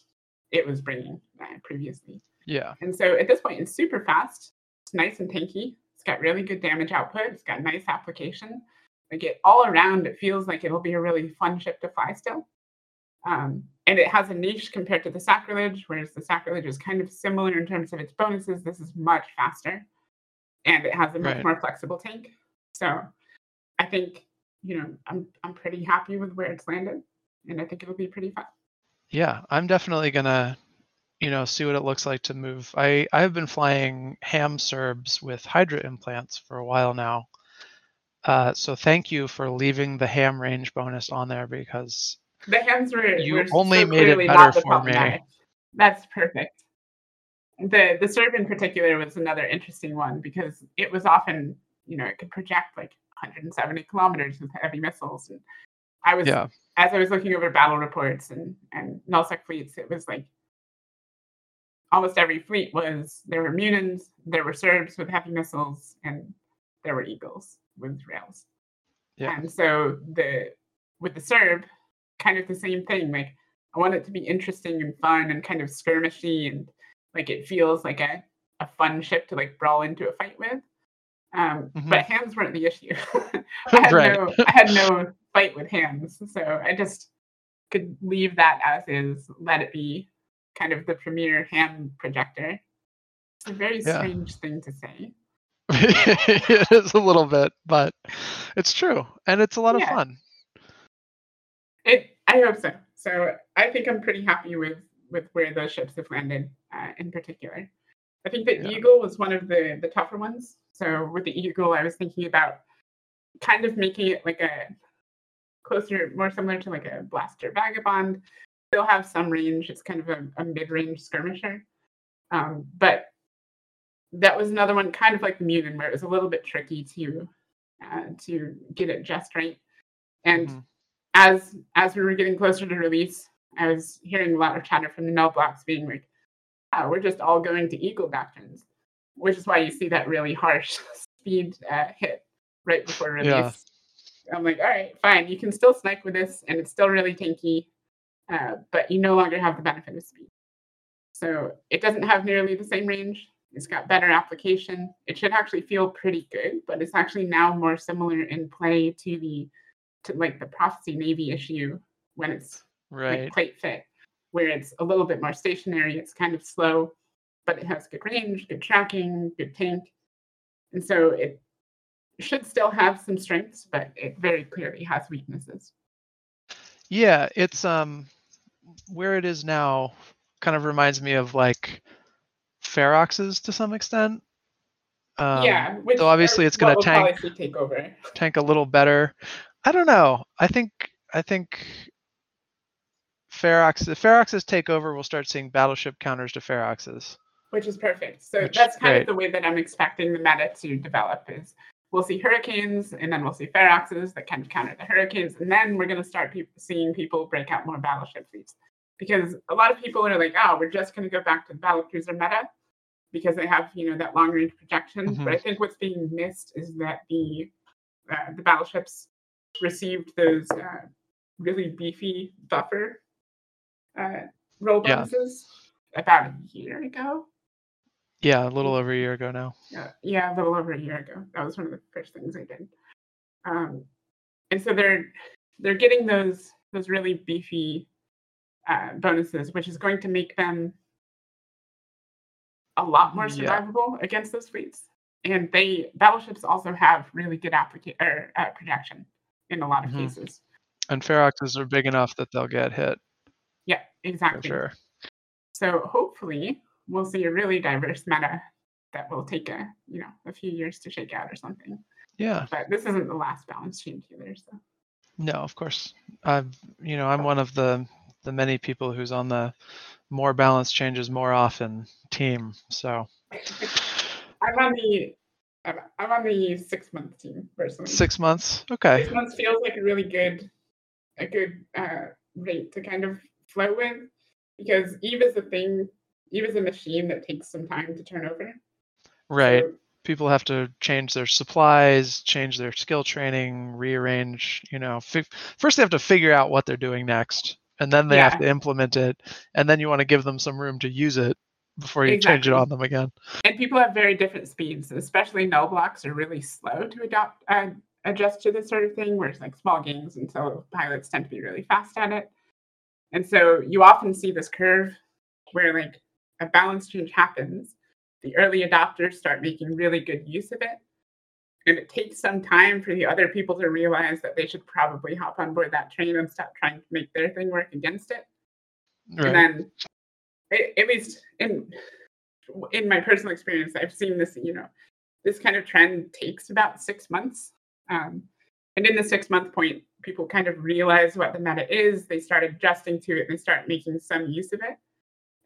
Speaker 3: it was bringing uh, previously.
Speaker 2: Yeah.
Speaker 3: And so at this point, it's super fast. It's nice and tanky. It's got really good damage output. It's got nice application. Like it all around, it feels like it'll be a really fun ship to fly still. Um, and it has a niche compared to the sacrilege, whereas the sacrilege is kind of similar in terms of its bonuses. This is much faster, and it has a much
Speaker 2: Right.
Speaker 3: more flexible tank. So I think you know I'm I'm pretty happy with where it's landed, and I think it'll be pretty fun.
Speaker 2: Yeah. I'm definitely gonna, you know, see what it looks like to move. I I have been flying ham Cerbs with Hydra implants for a while now. Uh, so thank you for leaving the ham range bonus on there because
Speaker 3: The hams were
Speaker 2: You only
Speaker 3: so
Speaker 2: made it better for me.
Speaker 3: That's perfect. The the Cerb in particular was another interesting one because it was often, you know, it could project like 170 kilometers with heavy missiles. And I was
Speaker 2: yeah,
Speaker 3: as I was looking over battle reports and and nullsec fleets, it was like almost every fleet was there were Munins, there were Cerbs with heavy missiles, and there were Eagles with rails.
Speaker 2: Yeah.
Speaker 3: And so the with the Cerb, kind of the same thing. Like I want it to be interesting and fun and kind of skirmishy and like it feels like a, a fun ship to like brawl into a fight with. Um,
Speaker 2: Mhm.
Speaker 3: But hams weren't the issue. I had
Speaker 2: Right.
Speaker 3: no I had no fight with hams, so I just could leave that as is, let it be kind of the premier ham projector. It's a very
Speaker 2: Yeah.
Speaker 3: strange thing to say.
Speaker 2: it is a little bit, but it's true, and it's a lot of fun.
Speaker 3: It. I hope so. So I think I'm pretty happy with with where those ships have landed uh, in particular. I think that
Speaker 2: Yeah.
Speaker 3: Eagle was one of the the tougher ones. So with the Eagle, I was thinking about kind of making it like a closer, more similar to like a blaster vagabond. Still have some range. It's kind of a, a mid-range skirmisher, um, but that was another one, kind of like the Munin, where it was a little bit tricky to uh, to get it just right. And
Speaker 2: Mhm.
Speaker 3: as as we were getting closer to release, I was hearing a lot of chatter from the null blocks being like, "Oh, we're just all going to eagle doctrines," which is why you see that really harsh speed uh, hit right before release.
Speaker 2: Yeah.
Speaker 3: I'm like, all right, fine, you can still snipe with this, and it's still really tanky, uh, but you no longer have the benefit of speed. So it doesn't have nearly the same range. It's got better application. It should actually feel pretty good, but it's actually now more similar in play to the to like the prophecy navy issue when it's
Speaker 2: Right.
Speaker 3: like plate fit, where it's a little bit more stationary. It's kind of slow, but it has good range, good tracking, good tank, and so it should still have some strengths, but it very clearly has weaknesses.
Speaker 2: Yeah, it's um where it is now kind of reminds me of like Ferox's to some extent. Um,
Speaker 3: yeah, which
Speaker 2: so obviously it's
Speaker 3: we'll probably
Speaker 2: tank-
Speaker 3: take over.
Speaker 2: tank a little better. I don't know. I think I think Ferox Ferox's takeover we'll start seeing battleship counters to Ferox's.
Speaker 3: which is perfect. So
Speaker 2: Which
Speaker 3: that's kind
Speaker 2: great.
Speaker 3: of the way that I'm expecting the meta to develop is we'll see hurricanes and then we'll see feroxes that kind of counter the hurricanes and then we're going to start peop seeing people break out more battleship fleets because a lot of people are like oh we're just going to go back to the battle cruiser meta because they have you know that long range projection
Speaker 2: Mhm.
Speaker 3: but i think what's being missed is that the uh, the battleships received those uh, really beefy buffer uh, role
Speaker 2: Yeah.
Speaker 3: bonuses about a year ago
Speaker 2: Yeah, a little over a year ago now.
Speaker 3: yeah, yeah, a little over a year ago. That was one of the first things I did. Um, and so they're they're getting those those really beefy uh, bonuses, which is going to make them a lot more
Speaker 2: Yeah.
Speaker 3: survivable against those fleets. And they battleships also have really good applica- or, uh, projection in a lot of
Speaker 2: Mhm.
Speaker 3: cases.
Speaker 2: And Ferox's are big enough that they'll get hit
Speaker 3: Yeah,
Speaker 2: for
Speaker 3: exactly.
Speaker 2: sure.
Speaker 3: So hopefully we'll see a really diverse meta that will take a you know a few years to shake out or something.
Speaker 2: Yeah.
Speaker 3: But this isn't the last balance change either. So
Speaker 2: No, of course. I've you know, I'm one of the the many people who's on the more balance changes more often team. So
Speaker 3: I'm on the I'm, I'm on the six month team personally.
Speaker 2: six months. Okay.
Speaker 3: Six months feels like a really good a good uh, rate to kind of flow with because Eve is a thing. Eve is a machine that takes some time to turn over.
Speaker 2: Right.
Speaker 3: So,
Speaker 2: People have to change their supplies, change their skill training, rearrange, you know, fi- first they have to figure out what they're doing next and then they have to implement it and then you want to give them some room to use it before you change it on them again.
Speaker 3: and people have very different speeds, especially null blocks are really slow to adopt uh, adjust to this sort of thing, whereas like small games and so pilots tend to be really fast at it. And so you often see this curve where like a balance change happens, the early adopters start making really good use of it. And it takes some time for the other people to realize that they should probably hop on board that train and stop trying to make their thing work against it
Speaker 2: Right.
Speaker 3: and then at least in in my personal experience i've seen this you know this kind of trend takes about six months Um, and in the six month point, people kind of realize what the meta is. They start adjusting to it. They start making some use of it.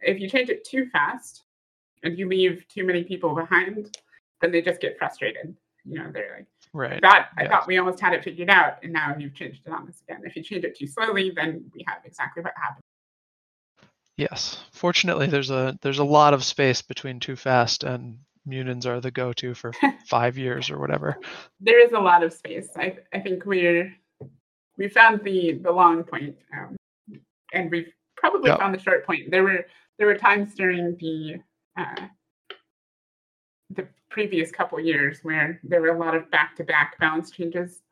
Speaker 3: If you change it too fast and you leave too many people behind, then they just get frustrated. You know, they're like,
Speaker 2: Right.
Speaker 3: that I
Speaker 2: yeah.
Speaker 3: thought we almost had it figured out, and now you've changed it on us again. If you change it too slowly, then we have exactly what happened.
Speaker 2: Yes. Fortunately, there's a there's a lot of space between Too Fast and Munins are the go-to for five years or whatever.
Speaker 3: There is a lot of space. I I think we're we found the the long point, um, and we've probably
Speaker 2: Yep.
Speaker 3: found the short point. There were there were times during the uh, the previous couple years where there were a lot of back-to-back balance changes,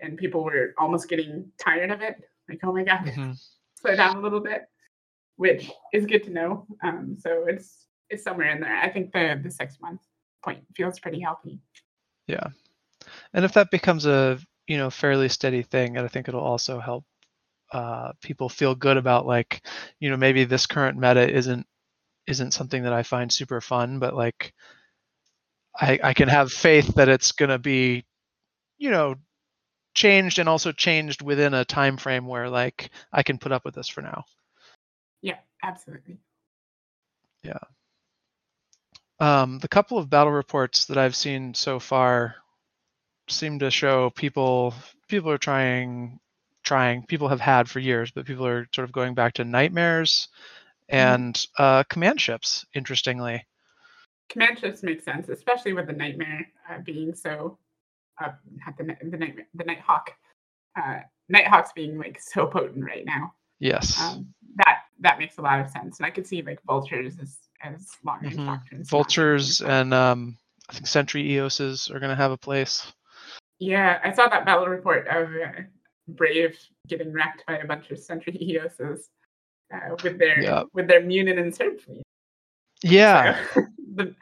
Speaker 3: and people were almost getting tired of it. Like, oh my god,
Speaker 2: Mhm.
Speaker 3: slow down a little bit, which is good to know. Um, so it's it's somewhere in there. I think the the six month point feels pretty healthy.
Speaker 2: Yeah. And if that becomes a you know fairly steady thing, and I think it'll also help uh, people feel good about like you know maybe this current meta isn't isn't something that I find super fun, but like I I can have faith that it's gonna be you know changed and also changed within a time frame where like I can put up with this for now.
Speaker 3: Yeah, absolutely. Yeah.
Speaker 2: Um, the couple of battle reports that I've seen so far seem to show people people are trying trying people have had for years, but people are sort of going back to nightmares and uh, command ships. Interestingly,
Speaker 3: Command ships make sense, especially with the nightmare uh, being so uh, the the nightmare the nighthawk. Uh, nighthawks being like so potent right now.
Speaker 2: yes,
Speaker 3: Um, that that makes a lot of sense, and I could see like vultures as as long
Speaker 2: Mhm. vultures and um, I think sentry eoses are going to have a place.
Speaker 3: Yeah, I saw that battle report of uh, Brave getting wrecked by a bunch of Sentry Eoses uh, with their
Speaker 2: Yeah.
Speaker 3: with their Munin and Cerb fleet.
Speaker 2: Yeah,
Speaker 3: So, the,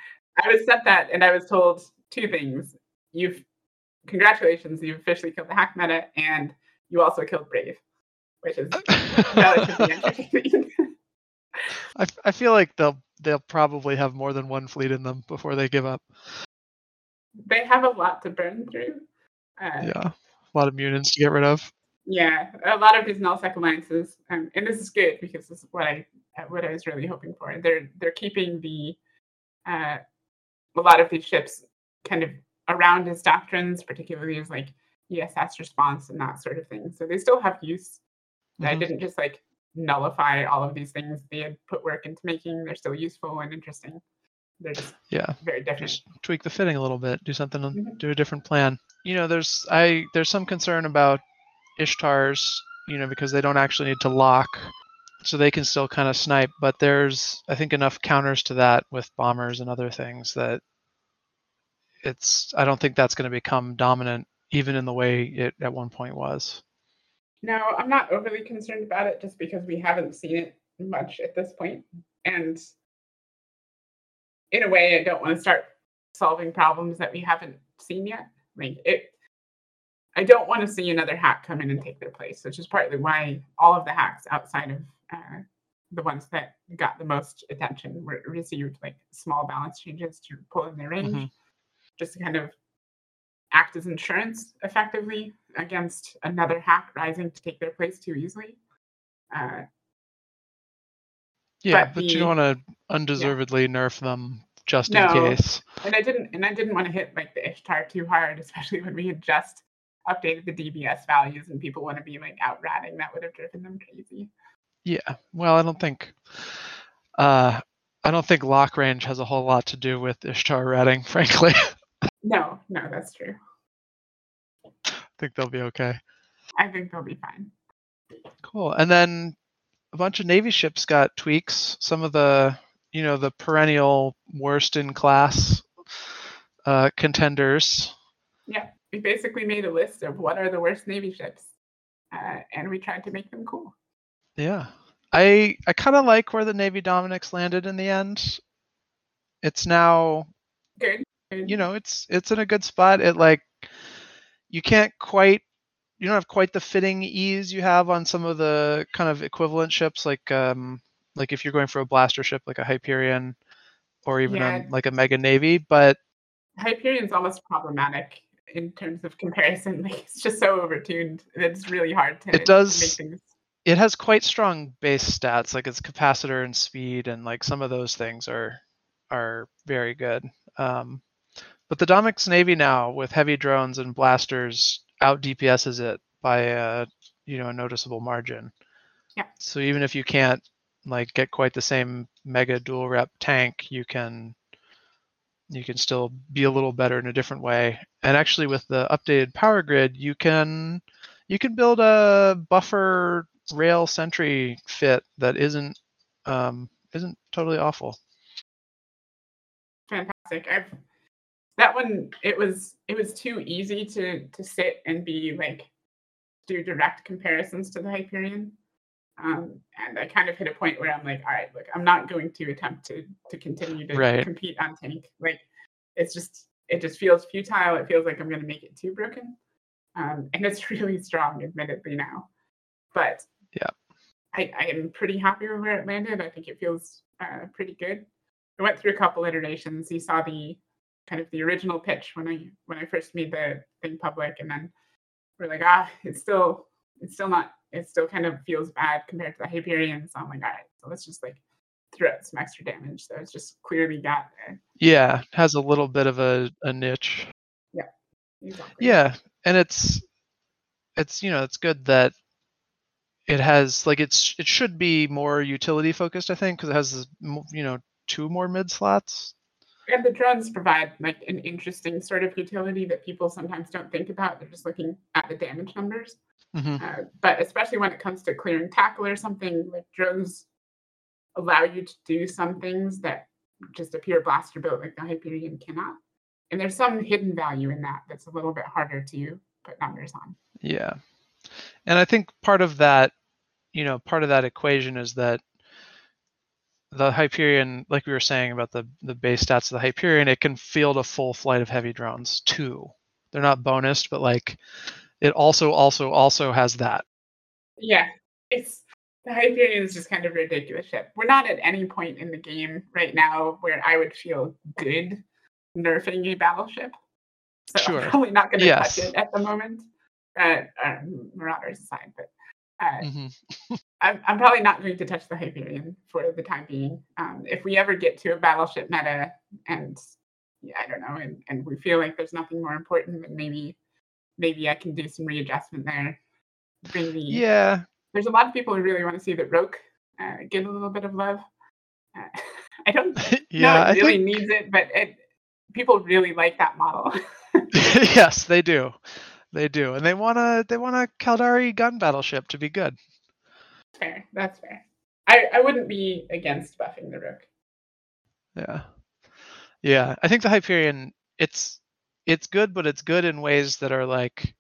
Speaker 3: I was sent that, and I was told two things: you've congratulations, you've officially killed the HAC meta, and you also killed Brave, which is relatively entertaining.
Speaker 2: I, I feel like they'll they'll probably have more than one fleet in them before they give up.
Speaker 3: they have a lot to burn through. Uh,
Speaker 2: Yeah, a lot of mutants to get rid of.
Speaker 3: Yeah, a lot of these nullsec alliances, um, and this is good because this is what I what I was really hoping for. They're they're keeping the uh, a lot of these ships kind of around his doctrines, particularly as like ESS response and that sort of thing. So they still have use. I
Speaker 2: Mhm.
Speaker 3: didn't just like nullify all of these things they had put work into making. They're still useful and interesting. They're just
Speaker 2: Yeah.
Speaker 3: very different.
Speaker 2: just tweak the fitting a little bit, do something,
Speaker 3: Mhm.
Speaker 2: do a different plan. You know, there's I there's some concern about Ishtars, you know, because they don't actually need to lock, so they can still kind of snipe. But there's I think enough counters to that with bombers and other things that it's I don't think that's going to become dominant even in the way it at one point was.
Speaker 3: No, I'm not overly concerned about it just because we haven't seen it much at this point. And in a way, I don't want to start solving problems that we haven't seen yet. Like it I don't want to see another HAC come in and take their place, which is partly why all of the HACs outside of uh, the ones that got the most attention were received like small balance changes to pull in their range,
Speaker 2: Mhm.
Speaker 3: just to kind of act as insurance effectively against another HAC rising to take their place too easily. Uh,
Speaker 2: Yeah,
Speaker 3: But
Speaker 2: but, you don't want to undeservedly nerf them just
Speaker 3: No.
Speaker 2: in case.
Speaker 3: and I didn't, and I didn't want to hit like the Ishtar too hard, especially when we had just updated the DBS values and people want to be like out ratting. That would have driven them crazy.
Speaker 2: Yeah. Well, I don't think uh I don't think lock range has a whole lot to do with Ishtar ratting, frankly.
Speaker 3: No, no, that's true.
Speaker 2: I think they'll be okay.
Speaker 3: I think they'll be fine.
Speaker 2: Cool. And then a bunch of Navy ships got tweaks. Some of the, you know, the perennial worst in class uh, contenders.
Speaker 3: Yeah, we basically made a list of what are the worst Navy ships, uh, and we tried to make them cool.
Speaker 2: Yeah. I I kind of like where the Navy Dominix landed in the end. It's now,
Speaker 3: Good. good.
Speaker 2: you know, it's it's in a good spot. It like you can't quite you don't have quite the fitting ease you have on some of the kind of equivalent ships like um like if you're going for a blaster ship like a Hyperion or even
Speaker 3: Yeah.
Speaker 2: a, like a mega navy, but
Speaker 3: Hyperion's almost problematic in terms of comparison. Like it's just so overtuned. It's really hard to.
Speaker 2: It does-
Speaker 3: make things,
Speaker 2: It has quite strong base stats, like its capacitor and speed, and like some of those things are are very good. Um, but the Domix Navy now with heavy drones and blasters out DPSs it by a you know a noticeable margin.
Speaker 3: Yeah.
Speaker 2: So even if you can't like get quite the same mega dual rep tank, you can you can still be a little better in a different way. And actually with the updated power grid, you can you can build a buffer rail sentry fit that isn't um, isn't totally awful.
Speaker 3: fantastic. I've that one. It was it was too easy to to sit and be like do direct comparisons to the Hyperion. Um, and I kind of hit a point where I'm like, all right, look, I'm not going to attempt to to continue to
Speaker 2: Right.
Speaker 3: compete on tank. Like, it's just it just feels futile. It feels like I'm going to make it too broken. Um, and it's really strong, admittedly now, but
Speaker 2: Yeah.
Speaker 3: I, I am pretty happy with where it landed. I think it feels uh, pretty good. I went through a couple iterations. You saw the kind of the original pitch when I when I first made the thing public, and then we're like, ah, it's still it's still not it still kind of feels bad compared to the Hyperion. So I'm like, all right, so let's just like throw out some extra damage. So it's just clearly got there.
Speaker 2: Yeah, has a little bit of a, a niche. Yeah.
Speaker 3: Exactly.
Speaker 2: Yeah, and it's it's you know it's good that it has like it's it should be more utility focused I think because it has you know two more mid slots.
Speaker 3: And the drones provide like an interesting sort of utility that people sometimes don't think about. They're just looking at the damage numbers.
Speaker 2: hmm
Speaker 3: Uh, but especially when it comes to clearing tackle or something, like drones allow you to do some things that just a pure blaster built like the Hyperion cannot. And there's some hidden value in that that's a little bit harder to put numbers on.
Speaker 2: Yeah, and I think part of that you know part of that equation is that the Hyperion, like we were saying about the the base stats of the Hyperion, it can field a full flight of heavy drones too. They're not bonused, but like it also also also has that.
Speaker 3: Yeah, it's the Hyperion is just kind of ridiculous ship. We're not at any point in the game right now where I would feel good nerfing a battleship. So
Speaker 2: Sure.
Speaker 3: I'm probably not going to
Speaker 2: Yes.
Speaker 3: touch it at the moment. Uh, um, Marauders aside, but uh,
Speaker 2: hmm
Speaker 3: I'm, I'm probably not going to touch the Hyperion for the time being. Um, if we ever get to a battleship meta and yeah, I don't know, and, and we feel like there's nothing more important, then maybe maybe I can do some readjustment there. Bring the
Speaker 2: Yeah,
Speaker 3: there's a lot of people who really want to see the Rokh uh, get a little bit of love. Uh, I don't
Speaker 2: yeah.
Speaker 3: know it really
Speaker 2: think
Speaker 3: needs it, but it people really like that model.
Speaker 2: yes, they do. They do, and they want a They want a Kaldari gun battleship to be good.
Speaker 3: fair, that's fair. I, I wouldn't be against buffing the Rokh.
Speaker 2: Yeah, yeah. I think the Hyperion. It's it's good, but it's good in ways that are like,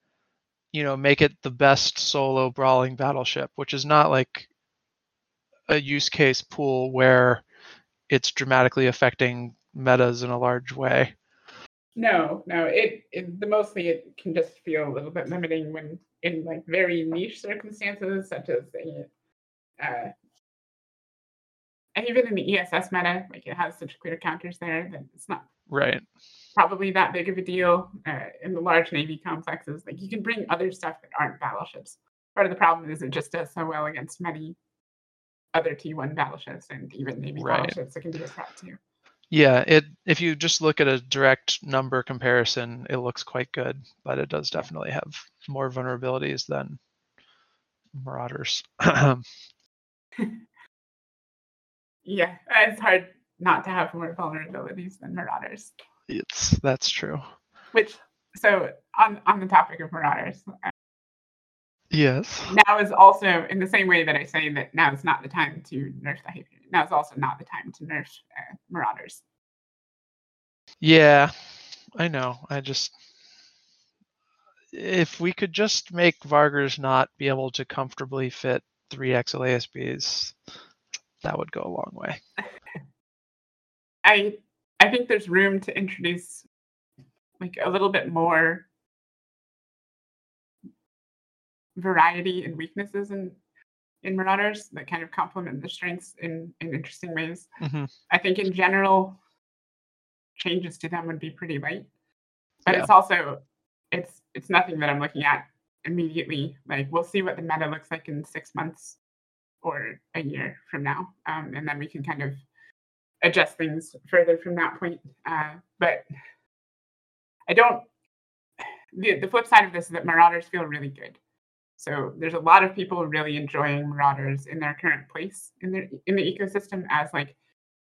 Speaker 2: you know, make it the best solo brawling battleship, which is not like a use case pool where it's dramatically affecting metas in a large way.
Speaker 3: No, no, it, it the mostly it can just feel a little bit limiting when in like very niche circumstances, such as uh, and even in the ESS meta, like it has such clear counters there that it's not
Speaker 2: Right.
Speaker 3: probably that big of a deal uh, in the large navy complexes. Like you can bring other stuff that aren't battleships. Part of the problem is it just does so well against many other T1 battleships and even navy
Speaker 2: Right.
Speaker 3: battleships. It can be a threat too.
Speaker 2: Yeah, it if you just look at a direct number comparison, it looks quite good, but it does definitely have more vulnerabilities than Marauders.
Speaker 3: Yeah, it's hard not to have more vulnerabilities than Marauders.
Speaker 2: it's that's true.
Speaker 3: Which so on on the topic of Marauders, uh,
Speaker 2: Yes.
Speaker 3: now is also in the same way that I say that now is not the time to nerf the Hyperion. Now is also not the time to nerf uh, Marauders.
Speaker 2: Yeah, I know. I just if we could just make Vargurs not be able to comfortably fit three XL ASBs, that would go a long way.
Speaker 3: I I think there's room to introduce like a little bit more variety and weaknesses in in Marauders that kind of complement the strengths in in interesting ways.
Speaker 2: hmm
Speaker 3: I think in general, changes to them would be pretty light. But
Speaker 2: Yeah.
Speaker 3: it's also it's it's nothing that I'm looking at immediately. Like we'll see what the meta looks like in six months or a year from now, um, and then we can kind of adjust things further from that point. Uh, but I don't. The, the flip side of this is that Marauders feel really good. So there's a lot of people really enjoying Marauders in their current place in the in the ecosystem as like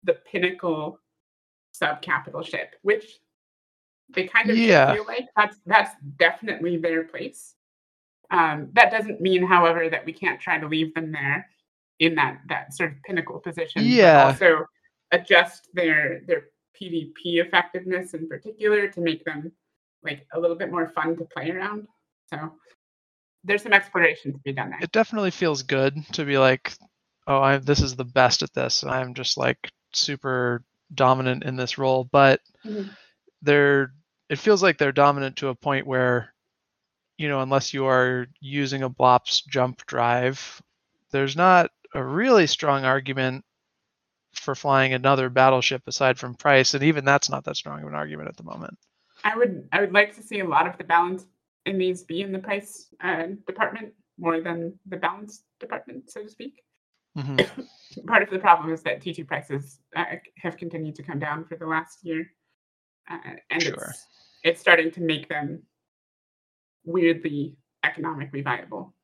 Speaker 3: the pinnacle sub capital ship, which they kind of
Speaker 2: Yeah.
Speaker 3: feel like that's that's definitely their place. Um, that doesn't mean, however, that we can't try to leave them there in that that sort of pinnacle position.
Speaker 2: Yeah.
Speaker 3: also adjust their their PvP effectiveness in particular to make them like a little bit more fun to play around. So there's some exploration to be done there.
Speaker 2: It definitely feels good to be like, oh, I this is the best at this. and I'm just like super dominant in this role, but
Speaker 3: Mhm.
Speaker 2: they're it feels like they're dominant to a point where you know unless you are using a blops jump drive there's not a really strong argument for flying another battleship aside from price and even that's not that strong of an argument at the moment
Speaker 3: I would I would like to see a lot of the balance in these be in the price uh, department more than the balance department, so to speak.
Speaker 2: Mhm.
Speaker 3: Part of the problem is that T2 prices uh, have continued to come down for the last year, uh, and
Speaker 2: Sure.
Speaker 3: it's it's starting to make them weirdly economically viable,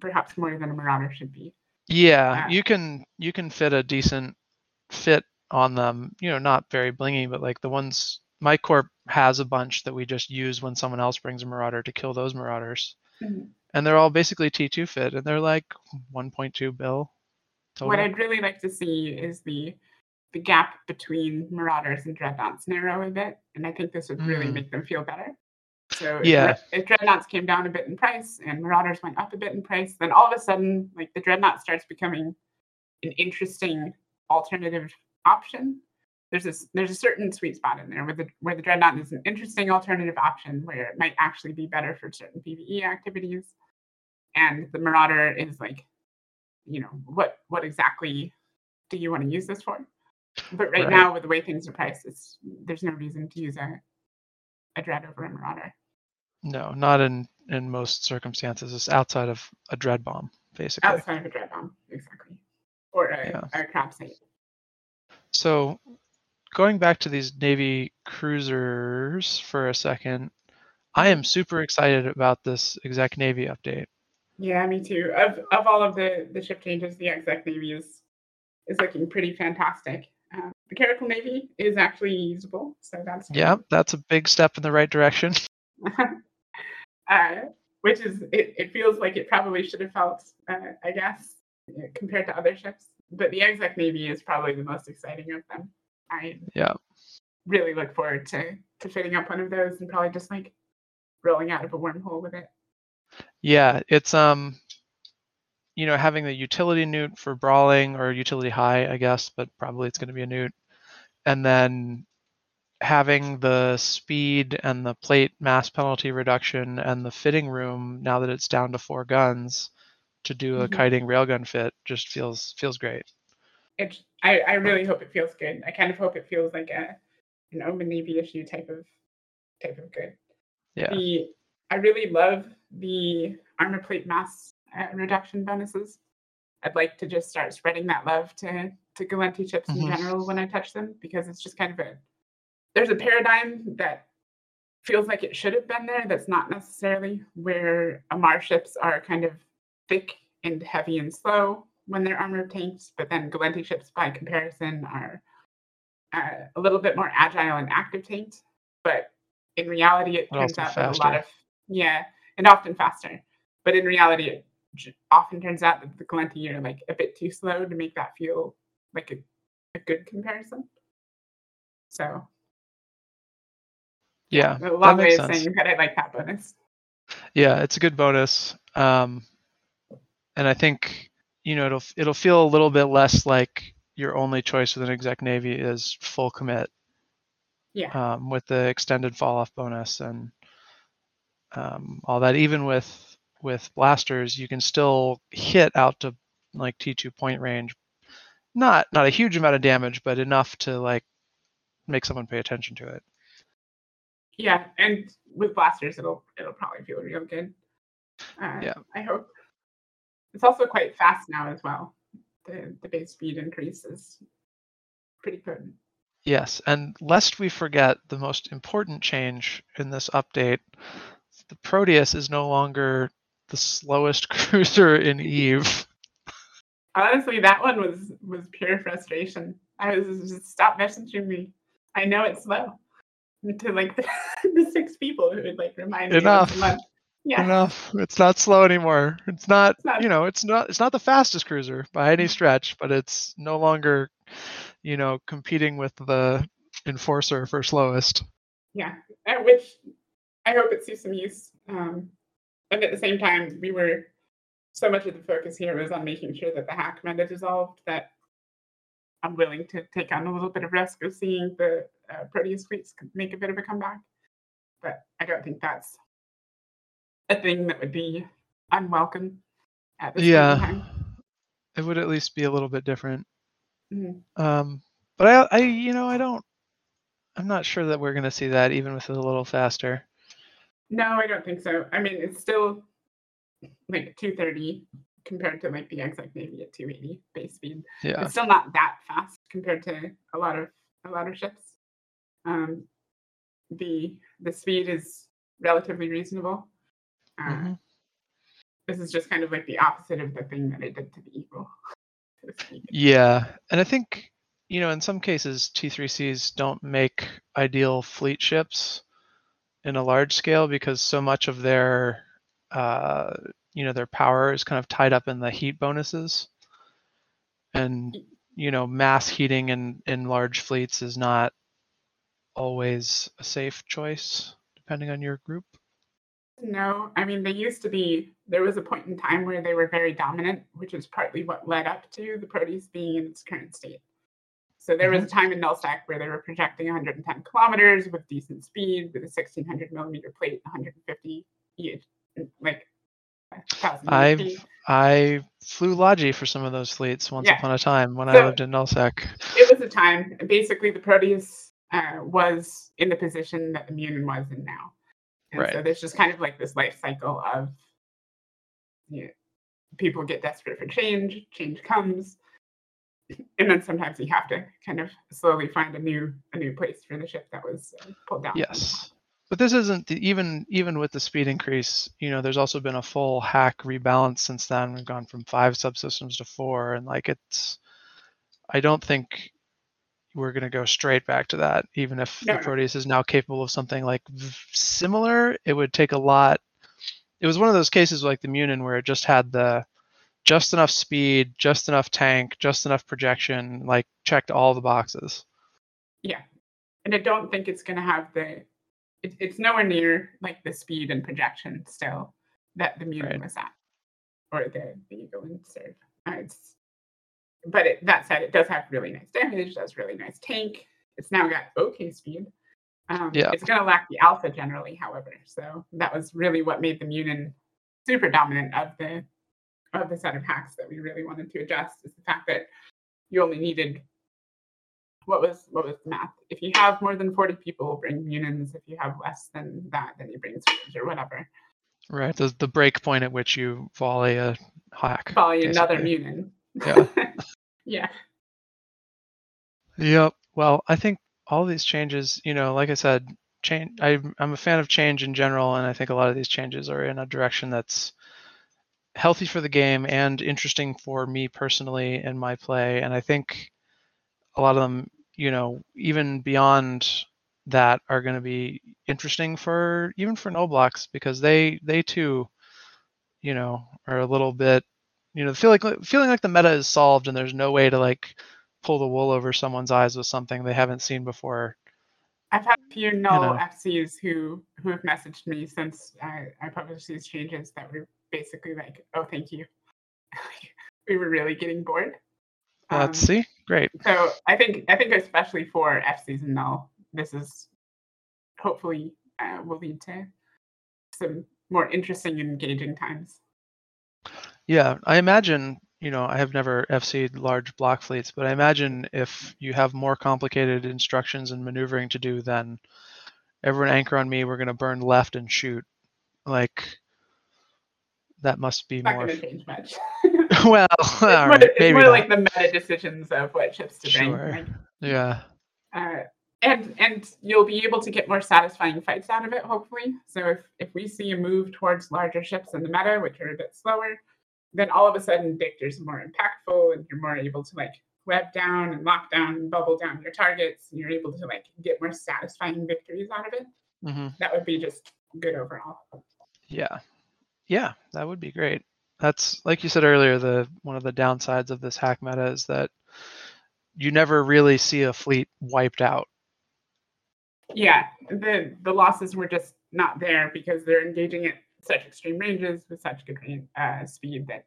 Speaker 3: perhaps more than a Marauder should be.
Speaker 2: yeah
Speaker 3: Ah.
Speaker 2: you can you can fit a decent fit on them you know not very blingy but like the ones my corp has a bunch that we just use when someone else brings a marauder to kill those marauders
Speaker 3: Mhm.
Speaker 2: and they're all basically t2 fit and they're like 1.2 bill total.
Speaker 3: What I'd really like to see is the the gap between Marauders and Dreadnoughts narrow a bit, and I think this would really
Speaker 2: Mm.
Speaker 3: make them feel better. So if,
Speaker 2: Yeah.
Speaker 3: If Dreadnoughts came down a bit in price and Marauders went up a bit in price, then all of a sudden, like the Dreadnought starts becoming an interesting alternative option. There's this there's a certain sweet spot in there where the where the Dreadnought is an interesting alternative option where it might actually be better for certain PvE activities, and the Marauder is like you know what what exactly do you want to use this for but right,
Speaker 2: Right.
Speaker 3: now with the way things are priced it's there's no reason to use a a dread over a marauder
Speaker 2: No, not in in most circumstances. It's outside of a dread bomb, basically.
Speaker 3: outside of a dread bomb exactly or a,
Speaker 2: Yeah.
Speaker 3: a crab site
Speaker 2: So, going back to these Navy cruisers for a second, I am super excited about this exec Navy update.
Speaker 3: yeah me too of of all of the the ship changes the exec navy is is looking pretty fantastic um, the caracal navy is actually usable so that's.
Speaker 2: Yeah, that's a big step in the right direction.
Speaker 3: uh, which is it, it feels like it probably should have felt uh, i guess uh, compared to other ships but the exec navy is probably the most exciting of them i
Speaker 2: Yeah.
Speaker 3: really look forward to to fitting up one of those and probably just like rolling out of a wormhole with it
Speaker 2: Yeah, it's um you know, having the utility neut for brawling or utility high, I guess, but probably it's going to be a neut. And then having the speed and the plate mass penalty reduction and the fitting room now that it's down to four guns to do a
Speaker 3: Mhm.
Speaker 2: kiting railgun fit just feels feels great.
Speaker 3: it I, I really hope it feels good i kind of hope it feels like a an omen navy issue type of type of good
Speaker 2: Yeah.
Speaker 3: the I really love the armor plate mass uh, reduction bonuses. I'd like to just start spreading that love to to Gallente chips in
Speaker 2: Mhm.
Speaker 3: general when I touch them because it's just kind of a there's a paradigm that feels like it should have been there that's not necessarily where Amarr ships are kind of thick and heavy and slow when they're armored tanks, but then Gallente ships by comparison are uh, a little bit more agile and active tanked. But in reality, it turns out that a lot of yeah, and often faster. But in reality, it j- often turns out that the Gallente are like a bit too slow to make that feel like a, a good comparison. So
Speaker 2: Yeah.
Speaker 3: a way of
Speaker 2: sense.
Speaker 3: saying that I like that bonus.
Speaker 2: Yeah, it's a good bonus. Um, and I think you know it'll it'll feel a little bit less like your only choice with an exec navy is full commit
Speaker 3: Yeah.
Speaker 2: um, with the extended fall off bonus and um, all that. Even with with blasters, you can still hit out to like T2 point range. Not not a huge amount of damage, but enough to like make someone pay attention to it.
Speaker 3: Yeah, and with blasters, it'll it'll probably feel real good. Uh,
Speaker 2: Yeah.
Speaker 3: I hope. It's also quite fast now as well. The the base speed increase is pretty potent.
Speaker 2: Yes, and lest we forget the most important change in this update, the Proteus is no longer the slowest cruiser in Eve.
Speaker 3: Honestly, that one was was pure frustration. I was just stop messaging me. I know it's slow. To like the, the six people who would like remind me once
Speaker 2: Enough.
Speaker 3: Yeah.
Speaker 2: Enough. It's not slow anymore. It's not,
Speaker 3: It's not-
Speaker 2: you know, it's not it's not the fastest cruiser by any stretch, but it's no longer, you know, competing with the enforcer for slowest.
Speaker 3: Yeah, which I hope it sees some use. Um, and at the same time, we were so much of the focus here was on making sure that the HAC meta dissolved that I'm willing to take on a little bit of risk of seeing the uh, Proteus fleets make a bit of a comeback. But I don't think that's a thing that would be unwelcome at this
Speaker 2: Yeah.
Speaker 3: time.
Speaker 2: It would at least be a little bit different.
Speaker 3: Mhm.
Speaker 2: Um, but I, I, you know, I don't. I'm not sure that we're going to see that even with it a little faster.
Speaker 3: No, I don't think so. I mean, it's still like 230 compared to like the exec Navy at 280 base speed.
Speaker 2: Yeah.
Speaker 3: It's still not that fast compared to a lot of a lot of ships. Um, the the speed is relatively reasonable. Uh,
Speaker 2: Mhm.
Speaker 3: This is just kind of like the opposite of the thing that it did to the Eagle. so.
Speaker 2: Yeah, and I think you know in some cases T3Cs don't make ideal fleet ships in a large scale because so much of their uh, you know their power is kind of tied up in the heat bonuses, and you know mass heating in in large fleets is not always a safe choice depending on your group.
Speaker 3: No, I mean they used to be. There was a point in time where they were very dominant, which is partly what led up to the Proteus being in its current state. So there was a time in Nullsec where they were projecting 110 kilometers with decent speed, with a 1600 millimeter plate, 150 EH, like
Speaker 2: I've I flew Logi for some of those fleets once
Speaker 3: Yeah.
Speaker 2: upon a time when I lived in Nullsec.
Speaker 3: It was a time. Basically, the Proteus uh, was in the position that the Munin was in now. And so there's just kind of like this life cycle of you know, people get desperate for change, change comes, and then sometimes you have to kind of slowly find a new a new place for the ship that was uh, pulled down. from the top.
Speaker 2: Yes. But this isn't the, even even with the speed increase, you know, there's also been a full HAC rebalance since then. We've gone from five subsystems to four and like it's I don't think we're going to go straight back to that even if
Speaker 3: No,
Speaker 2: the. Proteus is now capable of something like similar, it would take a lot it was one of those cases like the Munin where it just had the just enough speed, just enough tank, just enough projection, like checked all the boxes.
Speaker 3: Yeah, and I don't think it's going to have the. It, it's nowhere near like the speed and projection still that the Munin
Speaker 2: Right.
Speaker 3: was at, or the the Eagle and Cerb. Uh, it's, but it, that said, it does have really nice damage. Does really nice tank. It's now got okay speed. Um,
Speaker 2: Yeah.
Speaker 3: It's going to lack the alpha generally, however. So that was really what made the Munin super dominant of the of the set of HACs that we really wanted to adjust is the fact that you only needed what was what was the math? If you have more than 40 people, bring Munins. If you have less than that, then you bring Cerb or whatever.
Speaker 2: Right. The the break point at which you volley a HAC.
Speaker 3: Volley another
Speaker 2: basically.
Speaker 3: Munin.
Speaker 2: Yeah.
Speaker 3: yeah.
Speaker 2: Yep. Well, I think all these changes, you know, like I said, change. I, I'm a fan of change in general, and I think a lot of these changes are in a direction that's healthy for the game and interesting for me personally in my play. And I think a lot of them, you know, even beyond that, are going to be interesting for even for no blocks because they they too, you know, are a little bit, you know, feel like feeling like the meta is solved and there's no way to like pull the wool over someone's eyes with something they haven't seen before.
Speaker 3: I've had a few null
Speaker 2: know.
Speaker 3: FCs who who have messaged me since I, I published these changes that were basically like, "Oh, thank you." we were really getting bored.
Speaker 2: Uh,
Speaker 3: Um,
Speaker 2: see, great.
Speaker 3: so I think I think especially for FCs and null, this is hopefully uh, will lead to some more interesting and engaging times.
Speaker 2: Yeah, I imagine, you know, I have never FC'd large block fleets, but I imagine if you have more complicated instructions and maneuvering to do, then everyone anchor on me. We're gonna burn left and shoot. Like that must be
Speaker 3: Not
Speaker 2: more.
Speaker 3: going to change much.
Speaker 2: well,
Speaker 3: it's more,
Speaker 2: right,
Speaker 3: it's
Speaker 2: maybe
Speaker 3: more like the meta decisions of what ships to bring.
Speaker 2: Sure. yeah.
Speaker 3: uh, and and you'll be able to get more satisfying fights out of it, hopefully. So if if we see a move towards larger ships in the meta, which are a bit slower, then all of a sudden Dictor's more impactful, and you're more able to like web down and lock down and bubble down your targets, and you're able to like get more satisfying victories out of it.
Speaker 2: hmm
Speaker 3: That would be just good overall.
Speaker 2: Yeah. Yeah, that would be great. That's like you said earlier, the one of the downsides of this HAC meta is that you never really see a fleet wiped out.
Speaker 3: Yeah, the the losses were just not there because they're engaging at such extreme ranges with such good uh, speed that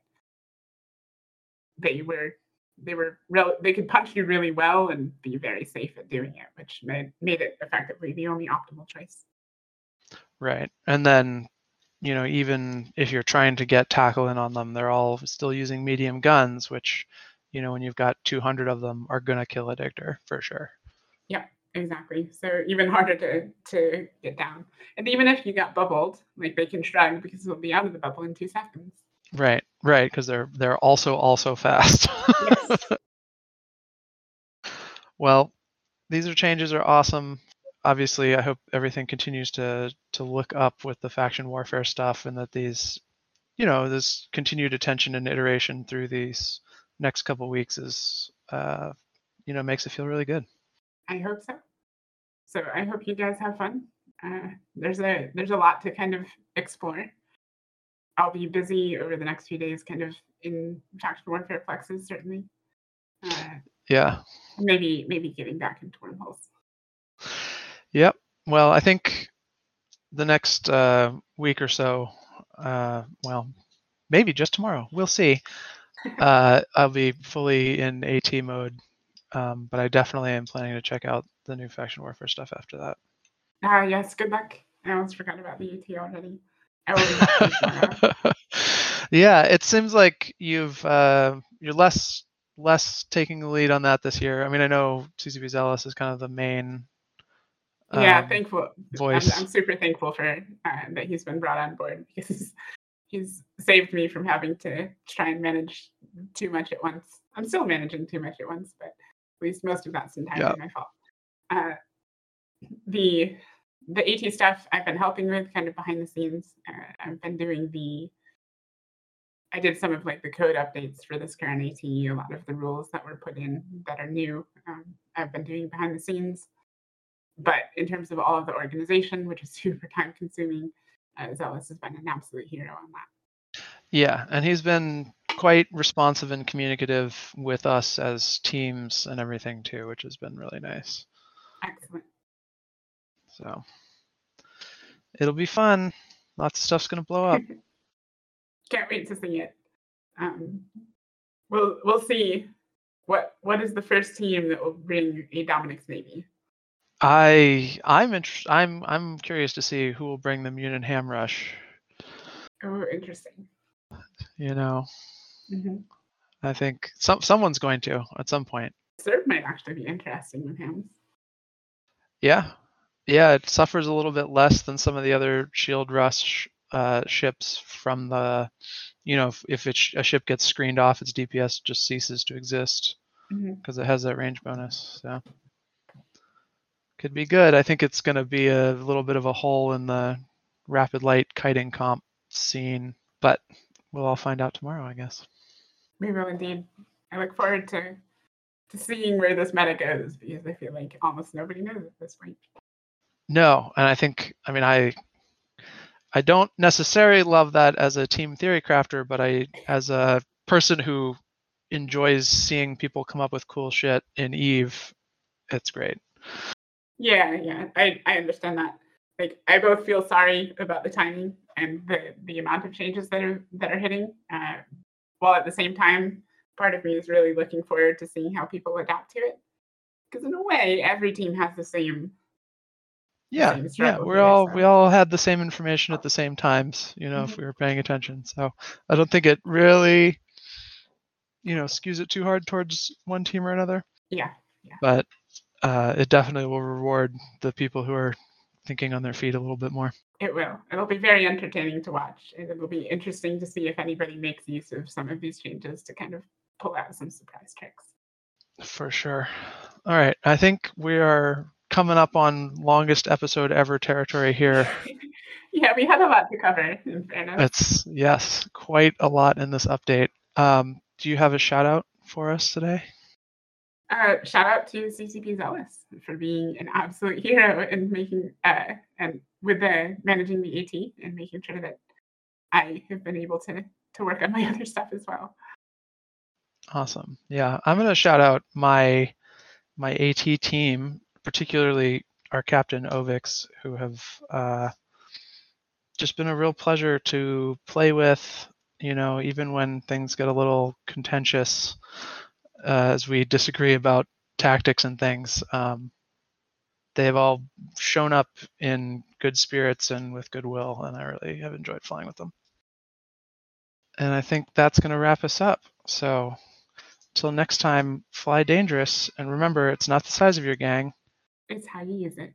Speaker 3: they were they were real they could punch you really well and be very safe at doing it, which made made it effectively the only optimal choice.
Speaker 2: Right. And then, you know, even if you're trying to get tackle in on them, they're all still using medium guns, which, you know, when you've got 200 of them, are going to kill a Dictor for sure.
Speaker 3: Exactly. So even harder to to get down. And even if you got bubbled, like they can shrug because they'll be out of the bubble in two seconds.
Speaker 2: Right. Right. Because they're they're also also fast.
Speaker 3: Yes.
Speaker 2: well, these are changes are awesome. Obviously, I hope everything continues to to look up with the faction warfare stuff, and that these, you know, this continued attention and iteration through these next couple weeks is, uh, you know, makes it feel really good.
Speaker 3: I hope so. So I hope you guys have fun. Uh, there's a there's a lot to kind of explore. I'll be busy over the next few days, kind of in faction warfare flexes, certainly. Uh,
Speaker 2: Yeah.
Speaker 3: maybe maybe getting back into wormholes.
Speaker 2: Yep. Well, I think the next uh, week or so, uh, well, maybe just tomorrow, we'll see. Uh, I'll be fully in AT mode, um, but I definitely am planning to check out the new faction warfare stuff after that.
Speaker 3: Ah, yes. Good luck. I almost forgot about the AT already. I will be watching tomorrow.
Speaker 2: yeah, it seems like you've uh, you're less less taking the lead on that this year. I mean, I know CCP Zealous is kind of the main.
Speaker 3: yeah,
Speaker 2: um,
Speaker 3: thankful. I'm,
Speaker 2: voice.
Speaker 3: I'm super thankful for uh, that he's been brought on board because he's, he's saved me from having to try and manage too much at once. I'm still managing too much at once, but at least most of that's entirely
Speaker 2: Yeah.
Speaker 3: my fault. Uh, the the AT stuff I've been helping with kind of behind the scenes. Uh, I've been doing the I did some of like the code updates for this current AT, a lot of the rules that were put in that are new. Um, I've been doing behind the scenes. But in terms of all of the organization, which is super time consuming, uh, Zealous has been an absolute hero on that.
Speaker 2: Yeah, and he's been quite responsive and communicative with us as teams and everything too, which has been really nice.
Speaker 3: Excellent.
Speaker 2: So it'll be fun. Lots of stuff's gonna blow up.
Speaker 3: Can't wait to see it. Um, we'll we'll see what what is the first team that will bring a Dominix Navy.
Speaker 2: I I'm inter- I'm I'm curious to see who will bring the Munin Ham Rush.
Speaker 3: Oh, interesting.
Speaker 2: You know,
Speaker 3: hmm
Speaker 2: I think some someone's going to at some point.
Speaker 3: Cerb might actually be interesting with him.
Speaker 2: Yeah, yeah. It suffers a little bit less than some of the other Shield Rush uh, ships from the, you know, if, if it sh- a ship gets screened off, its DPS just ceases to exist because it has that range bonus. So could be good. I think it's going to be a little bit of a hole in the rapid light kiting comp scene, but we'll all find out tomorrow, I guess.
Speaker 3: We will indeed. I look forward to to seeing where this meta goes because I feel like almost nobody knows at this point.
Speaker 2: No, and I think I mean I I don't necessarily love that as a team theory crafter, but I as a person who enjoys seeing people come up with cool shit in Eve, it's great.
Speaker 3: Yeah, yeah, I, I understand that. Like, I both feel sorry about the timing and the, the amount of changes that are that are hitting, uh, while at the same time, part of me is really looking forward to seeing how people adapt to it. Because in a way, every team has the same.
Speaker 2: Yeah,
Speaker 3: same
Speaker 2: yeah, we're
Speaker 3: here,
Speaker 2: all
Speaker 3: so-
Speaker 2: we all had the same information at the same times, you know, if
Speaker 3: Mhm.
Speaker 2: we were paying attention. So I don't think it really, you know, skews it too hard towards one team or another.
Speaker 3: Yeah,
Speaker 2: But uh, it definitely will reward the people who are thinking on their feet a little bit more.
Speaker 3: It will. It'll be very entertaining to watch, and it will be interesting to see if anybody makes use of some of these changes to kind of pull out some surprise tricks.
Speaker 2: For sure. All right. I think we are coming up on longest episode ever territory here.
Speaker 3: yeah, we had a lot to cover, in fairness.
Speaker 2: It's, yes, quite a lot in this update. Um, do you have a shout out for us today?
Speaker 3: Uh, shout out to CCP Zealous for being an absolute hero and making uh, and with the managing the AT and making sure that I have been able to to work on my other stuff as well.
Speaker 2: Awesome. Yeah, I'm gonna shout out my my AT team, particularly our captain Ovix, who have uh, just been a real pleasure to play with. You know, even when things get a little contentious, uh, as we disagree about tactics and things, um, they've all shown up in good spirits and with goodwill, and I really have enjoyed flying with them. And I think that's going to wrap us up. So until next time, fly dangerous, and remember, it's not the size of your gang.
Speaker 3: It's how you use it.